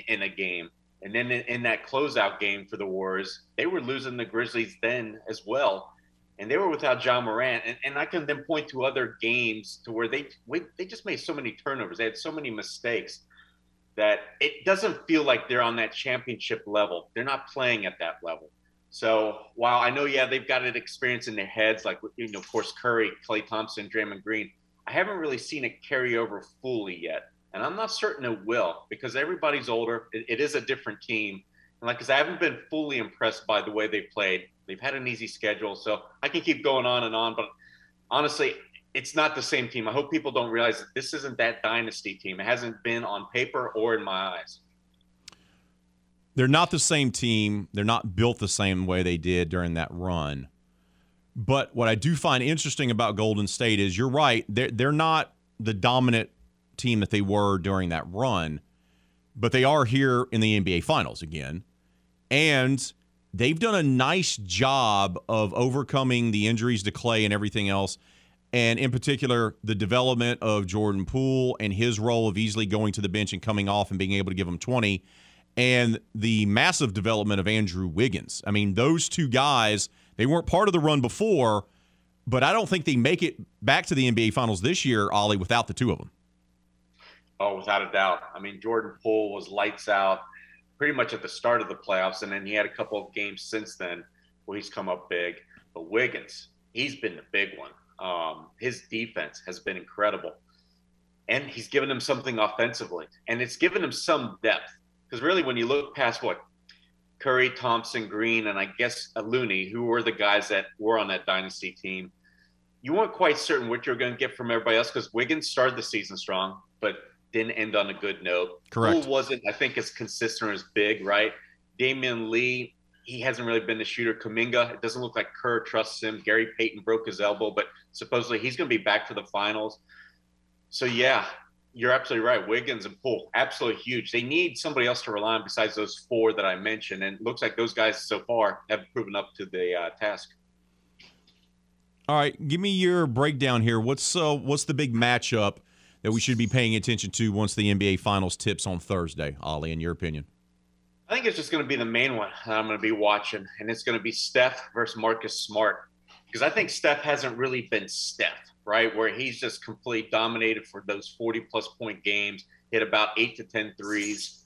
in, a game? And then in, in, that closeout game for the Warriors, they were losing the Grizzlies then as well. And they were without Ja Morant. And, and I can then point to other games to where they they just made so many turnovers. They had so many mistakes that it doesn't feel like they're on that championship level. They're not playing at that level. So while I know, yeah, they've got an experience in their heads, like you know, of course, Curry, Klay Thompson, Draymond Green. I haven't really seen it carry over fully yet, and I'm not certain it will because everybody's older. it, it is a different team, and like said, I haven't been fully impressed by the way they've played. They've had an easy schedule, so I can keep going on and on. But honestly, it's not the same team. I hope people don't realize that this isn't that dynasty team. It hasn't been on paper or in my eyes. They're not the same team. They're not built the same way they did during that run. But what I do find interesting about Golden State is you're right. They're, they're not the dominant team that they were during that run, but they are here in the NBA Finals again. And they've done a nice job of overcoming the injuries to Klay and everything else and in particular the development of Jordan Poole and his role of easily going to the bench and coming off and being able to give him 20 and the massive development of Andrew Wiggins. I mean, those two guys, they weren't part of the run before, but I don't think they make it back to the NBA Finals this year, Ollie, without the two of them. Oh, without a doubt. I mean, Jordan Poole was lights out pretty much at the start of the playoffs, and then he had a couple of games since then where he's come up big. But Wiggins, he's been the big one. Um, his defense has been incredible, and he's given him something offensively, and it's given him some depth. Because really, when you look past what Curry, Thompson, Green, and I guess Looney, who were the guys that were on that dynasty team, you weren't quite certain what you're going to get from everybody else because Wiggins started the season strong, but didn't end on a good note. Correct. Poole wasn't, I think, as consistent or as big, right? Damion Lee, he hasn't really been the shooter. Kuminga, it doesn't look like Kerr trusts him. Gary Payton broke his elbow, but supposedly he's going to be back for the finals. So, yeah, you're absolutely right. Wiggins and Poole, absolutely huge. They need somebody else to rely on besides those four that I mentioned. And looks like those guys so far have proven up to the uh, task. All right, give me your breakdown here. What's uh, what's the big matchup that we should be paying attention to once the NBA Finals tips on Thursday, Ollie? In your opinion, I think it's just going to be the main one that I'm going to be watching, and it's going to be Steph versus Marcus Smart because I think Steph hasn't really been Steph, right? Where he's just completely dominated for those 40 plus point games, hit about eight to 10 threes,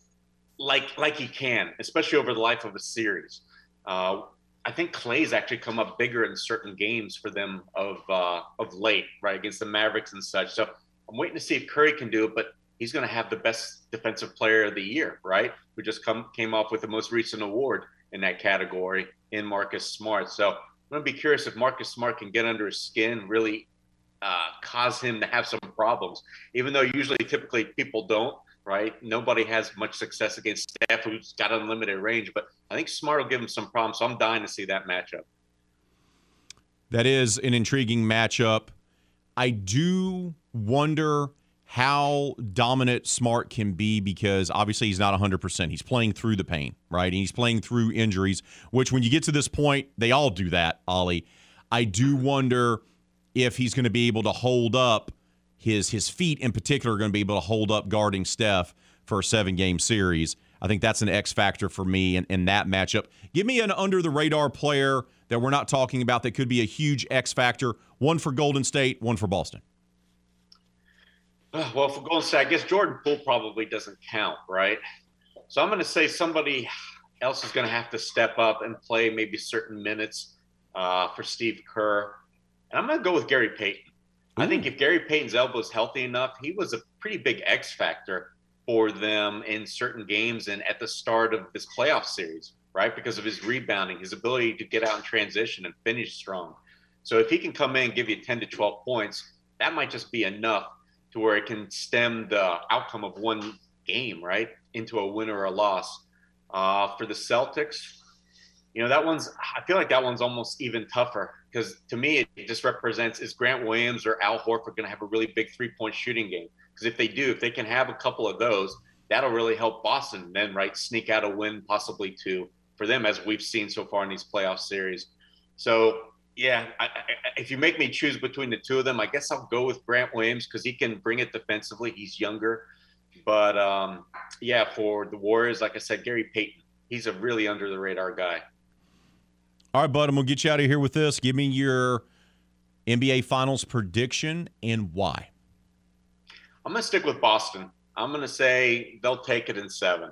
like like he can, especially over the life of a series. Uh, I think Klay's actually come up bigger in certain games for them of uh, of late, right, against the Mavericks and such. So I'm waiting to see if Curry can do it, but he's going to have the best defensive player of the year, right? Who just come came off with the most recent award in that category in Marcus Smart. So I'm going to be curious if Marcus Smart can get under his skin, really uh, cause him to have some problems, even though usually typically people don't right? Nobody has much success against Steph, who's got unlimited range, but I think Smart will give him some problems. So I'm dying to see that matchup. That is an intriguing matchup. I do wonder how dominant Smart can be because obviously he's not 100%. He's playing through the pain, right? And he's playing through injuries, which when you get to this point, they all do that, Ollie. I do wonder if he's going to be able to hold up his his feet in particular are going to be able to hold up guarding Steph for a seven game series. I think that's an X factor for me in, in that matchup. Give me an under the radar player that we're not talking about that could be a huge X factor. One for Golden State, one for Boston. Well, for Golden State, I guess Jordan Poole probably doesn't count, right? So I'm going to say somebody else is going to have to step up and play maybe certain minutes uh, for Steve Kerr. And I'm going to go with Gary Payton. I think if Gary Payton's elbow is healthy enough, he was a pretty big X factor for them in certain games and at the start of this playoff series, right? Because of his rebounding, his ability to get out in transition and finish strong. So if he can come in and give you 10 to 12 points, that might just be enough to where it can stem the outcome of one game, right, into a win or a loss. Uh, for the Celtics, you know, that one's, I feel like that one's almost even tougher because to me, it just represents is Grant Williams or Al Horford going to have a really big three point shooting game? Because if they do, if they can have a couple of those, that'll really help Boston then, right, sneak out a win, possibly two for them, as we've seen so far in these playoff series. So, yeah, I, I, if you make me choose between the two of them, I guess I'll go with Grant Williams because he can bring it defensively. He's younger. But um, yeah, for the Warriors, like I said, Gary Payton, he's a really under the radar guy. All right, bud, I'm going to get you out of here with this. Give me your NBA Finals prediction and why. I'm going to stick with Boston. I'm going to say they'll take it in seven.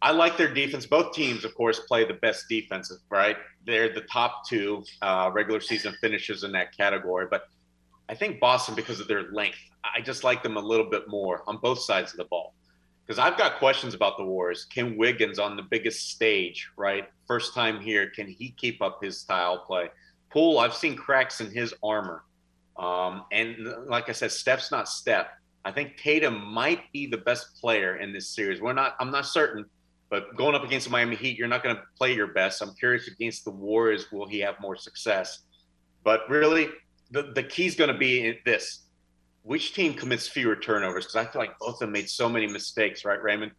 I like their defense. Both teams, of course, play the best defenses, right? They're the top two uh, regular season finishes in that category. But I think Boston, because of their length, I just like them a little bit more on both sides of the ball because I've got questions about the Warriors. Can Wiggins on the biggest stage, right? First time here, can he keep up his style play? Poole, I've seen cracks in his armor. Um, and like I said, Steph's not Steph. I think Tatum might be the best player in this series. We're not, I'm not certain, but going up against the Miami Heat, you're not going to play your best. I'm curious against the Warriors, will he have more success? But really, the, the key is going to be this which team commits fewer turnovers? Because I feel like both of them made so many mistakes, right, Raymond,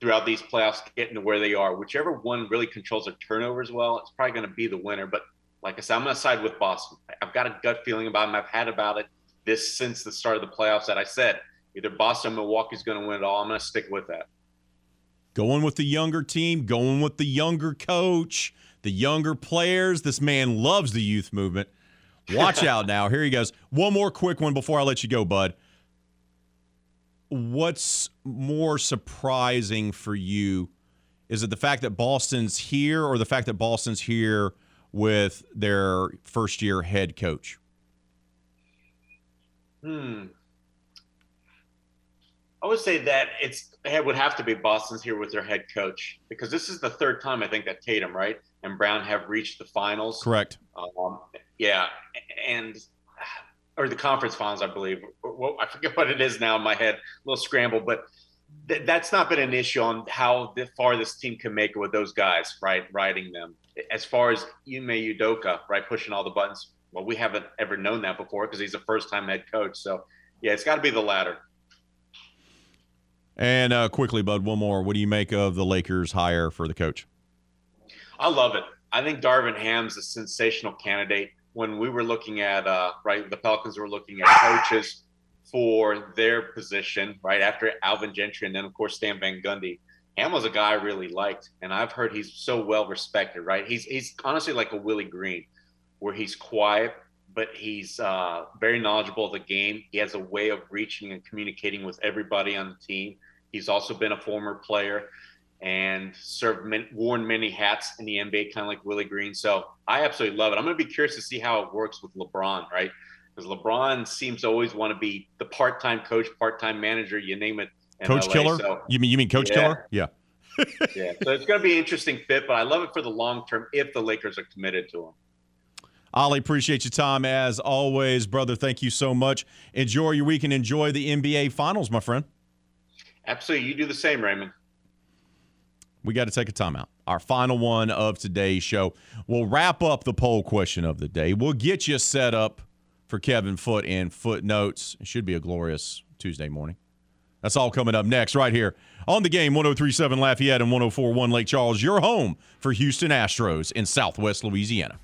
throughout these playoffs, getting to where they are. Whichever one really controls their turnovers well, it's probably going to be the winner. But like I said, I'm going to side with Boston. I've got a gut feeling about them. I've had about it this since the start of the playoffs that I said either Boston or Milwaukee's going to win it all. I'm going to stick with that. Going with the younger team, going with the younger coach, the younger players. This man loves the youth movement. Watch (laughs) out now. Here he goes. One more quick one before I let you go, bud. What's more surprising for you? Is it the fact that Boston's here or the fact that Boston's here with their first year head coach? Hmm. I would say that it's it would have to be Boston's here with their head coach because this is the third time I think that Tatum, right, and Brown have reached the finals. Correct. Um, yeah, and or the conference finals, I believe. Well, I forget what it is now in my head, a little scramble, but th- that's not been an issue on how far this team can make it with those guys, right? Riding them. As far as Ime Udoka, right, pushing all the buttons. Well, we haven't ever known that before because he's a first-time head coach. So, yeah, it's got to be the latter. And uh, quickly, Bud, one more. What do you make of the Lakers' hire for the coach? I love it. I think Darvin Ham's a sensational candidate. When we were looking at, uh, right, the Pelicans were looking at coaches for their position, right, after Alvin Gentry and then, of course, Stan Van Gundy. Ham was a guy I really liked, and I've heard he's so well respected, right? He's, he's honestly like a Willie Green, where he's quiet, but he's uh, very knowledgeable of the game. He has a way of reaching and communicating with everybody on the team. He's also been a former player and served many, worn many hats in the NBA, kind of like Willie Green. So I absolutely love it. I'm going to be curious to see how it works with LeBron, right? Because LeBron seems to always want to be the part-time coach, part-time manager, you name it. Coach LA. Killer? So, you mean you mean Coach yeah. Killer? Yeah. (laughs) yeah. So it's going to be an interesting fit, but I love it for the long term if the Lakers are committed to him. Ollie, appreciate your time as always, brother. Thank you so much. Enjoy your week and enjoy the NBA Finals, my friend. Absolutely. You do the same, Raymond. We got to take a timeout. Our final one of today's show. We'll wrap up the poll question of the day. We'll get you set up for Kevin Foote and footnotes. It should be a glorious Tuesday morning. That's all coming up next, right here on the game 1037 Lafayette and 1041 Lake Charles, your home for Houston Astros in Southwest Louisiana.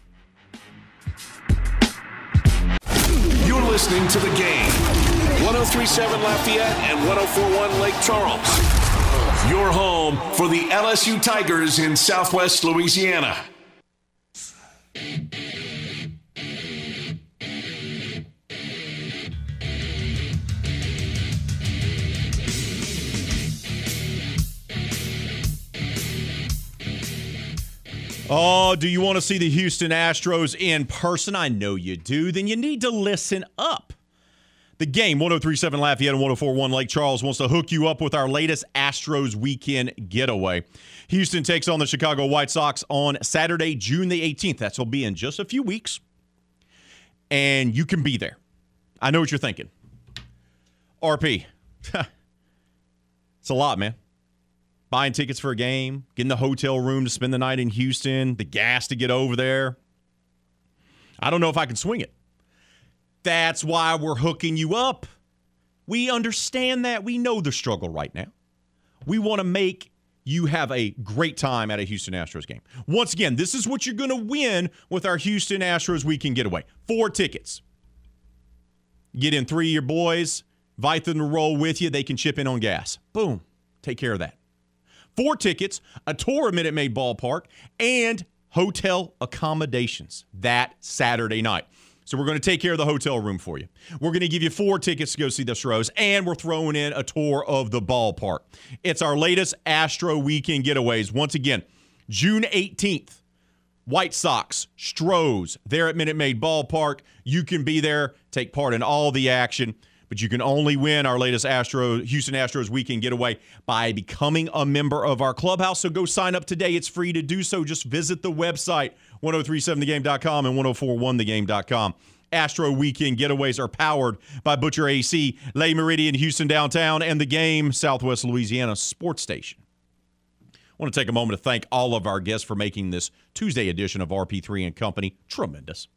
You're listening to the game 1037 Lafayette and 1041 Lake Charles. Your home for the LSU Tigers in Southwest Louisiana. Oh, do you want to see the Houston Astros in person? I know you do. Then you need to listen up. The game, 1037 Lafayette and 1041 Lake Charles, wants to hook you up with our latest Astros weekend getaway. Houston takes on the Chicago White Sox on Saturday, June the 18th. That'll be in just a few weeks. And you can be there. I know what you're thinking. RP. (laughs) it's a lot, man buying tickets for a game, getting the hotel room to spend the night in Houston, the gas to get over there. I don't know if I can swing it. That's why we're hooking you up. We understand that. We know the struggle right now. We want to make you have a great time at a Houston Astros game. Once again, this is what you're going to win with our Houston Astros weekend getaway. Four tickets. Get in three of your boys, invite them to roll with you. They can chip in on gas. Boom. Take care of that four tickets, a tour of Minute Maid Ballpark, and hotel accommodations that Saturday night. So we're going to take care of the hotel room for you. We're going to give you four tickets to go see the Astros, and we're throwing in a tour of the ballpark. It's our latest Astro weekend getaways. Once again, June 18th, White Sox, Stros, there at Minute Maid Ballpark. You can be there, take part in all the action but you can only win our latest Astro Houston Astros weekend getaway by becoming a member of our clubhouse. So go sign up today. It's free to do so. Just visit the website 1037thegame.com and 1041thegame.com. Astro weekend getaways are powered by Butcher AC, Le Meridien, Houston downtown, and the game Southwest Louisiana Sports Station. I want to take a moment to thank all of our guests for making this Tuesday edition of RP3 and Company tremendous.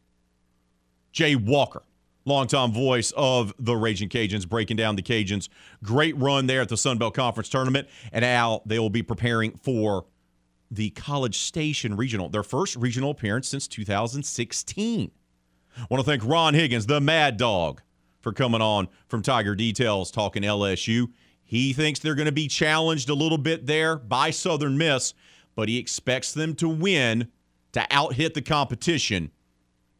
Jay Walker, longtime voice of the Ragin' Cajuns, breaking down the Cajuns' great run there at the Sun Belt Conference Tournament. And Al, they will be preparing for the College Station Regional, their first regional appearance since 2016. I want to thank Ron Higgins, the Mad Dog, for coming on from Tiger Details talking LSU. He thinks they're going to be challenged a little bit there by Southern Miss, but he expects them to win to outhit the competition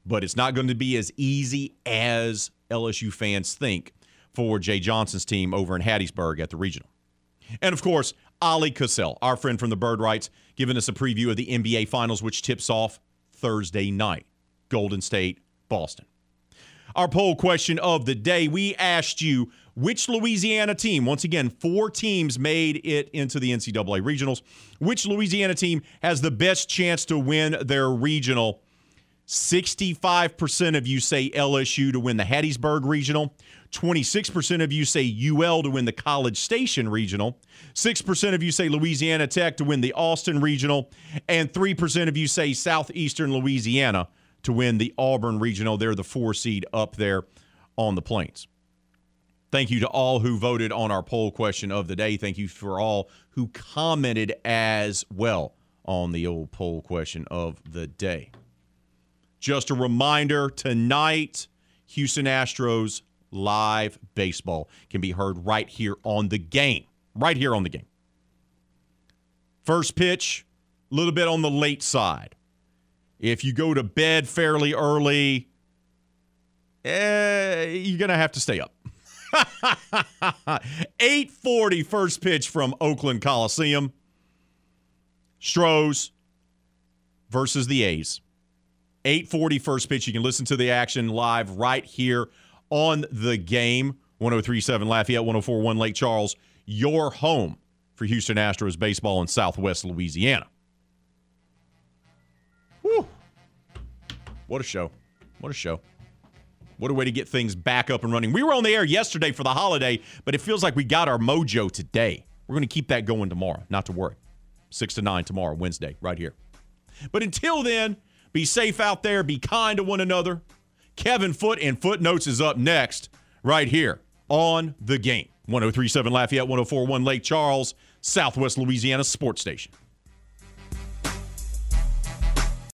but it's not going to be as easy as LSU fans think for Jay Johnson's team over in Hattiesburg at the regional. And of course, Oleh Kosel, our friend from the Bird Writes, giving us a preview of the NBA Finals, which tips off Thursday night Golden State, Boston. Our poll question of the day we asked you which Louisiana team, once again, four teams made it into the NCAA regionals, which Louisiana team has the best chance to win their regional? 65% of you say LSU to win the Hattiesburg Regional. 26% of you say UL to win the College Station Regional. 6% of you say Louisiana Tech to win the Austin Regional. And 3% of you say Southeastern Louisiana to win the Auburn Regional. They're the four seed up there on the Plains. Thank you to all who voted on our poll question of the day. Thank you for all who commented as well on the old poll question of the day. Just a reminder tonight, Houston Astros live baseball can be heard right here on the game. Right here on the game. First pitch, a little bit on the late side. If you go to bed fairly early, eh, you're going to have to stay up. (laughs) 840 first pitch from Oakland Coliseum. Stros versus the A's. 840 first pitch. You can listen to the action live right here on the game. 1037 Lafayette, 1041 Lake Charles, your home for Houston Astros baseball in Southwest Louisiana. Whew. What a show. What a show. What a way to get things back up and running. We were on the air yesterday for the holiday, but it feels like we got our mojo today. We're going to keep that going tomorrow. Not to worry. 6 to 9 tomorrow, Wednesday, right here. But until then, be safe out there. Be kind to one another. Kevin Foote and Footnotes is up next, right here on the game. 1037 Lafayette, 1041 Lake Charles, Southwest Louisiana Sports Station.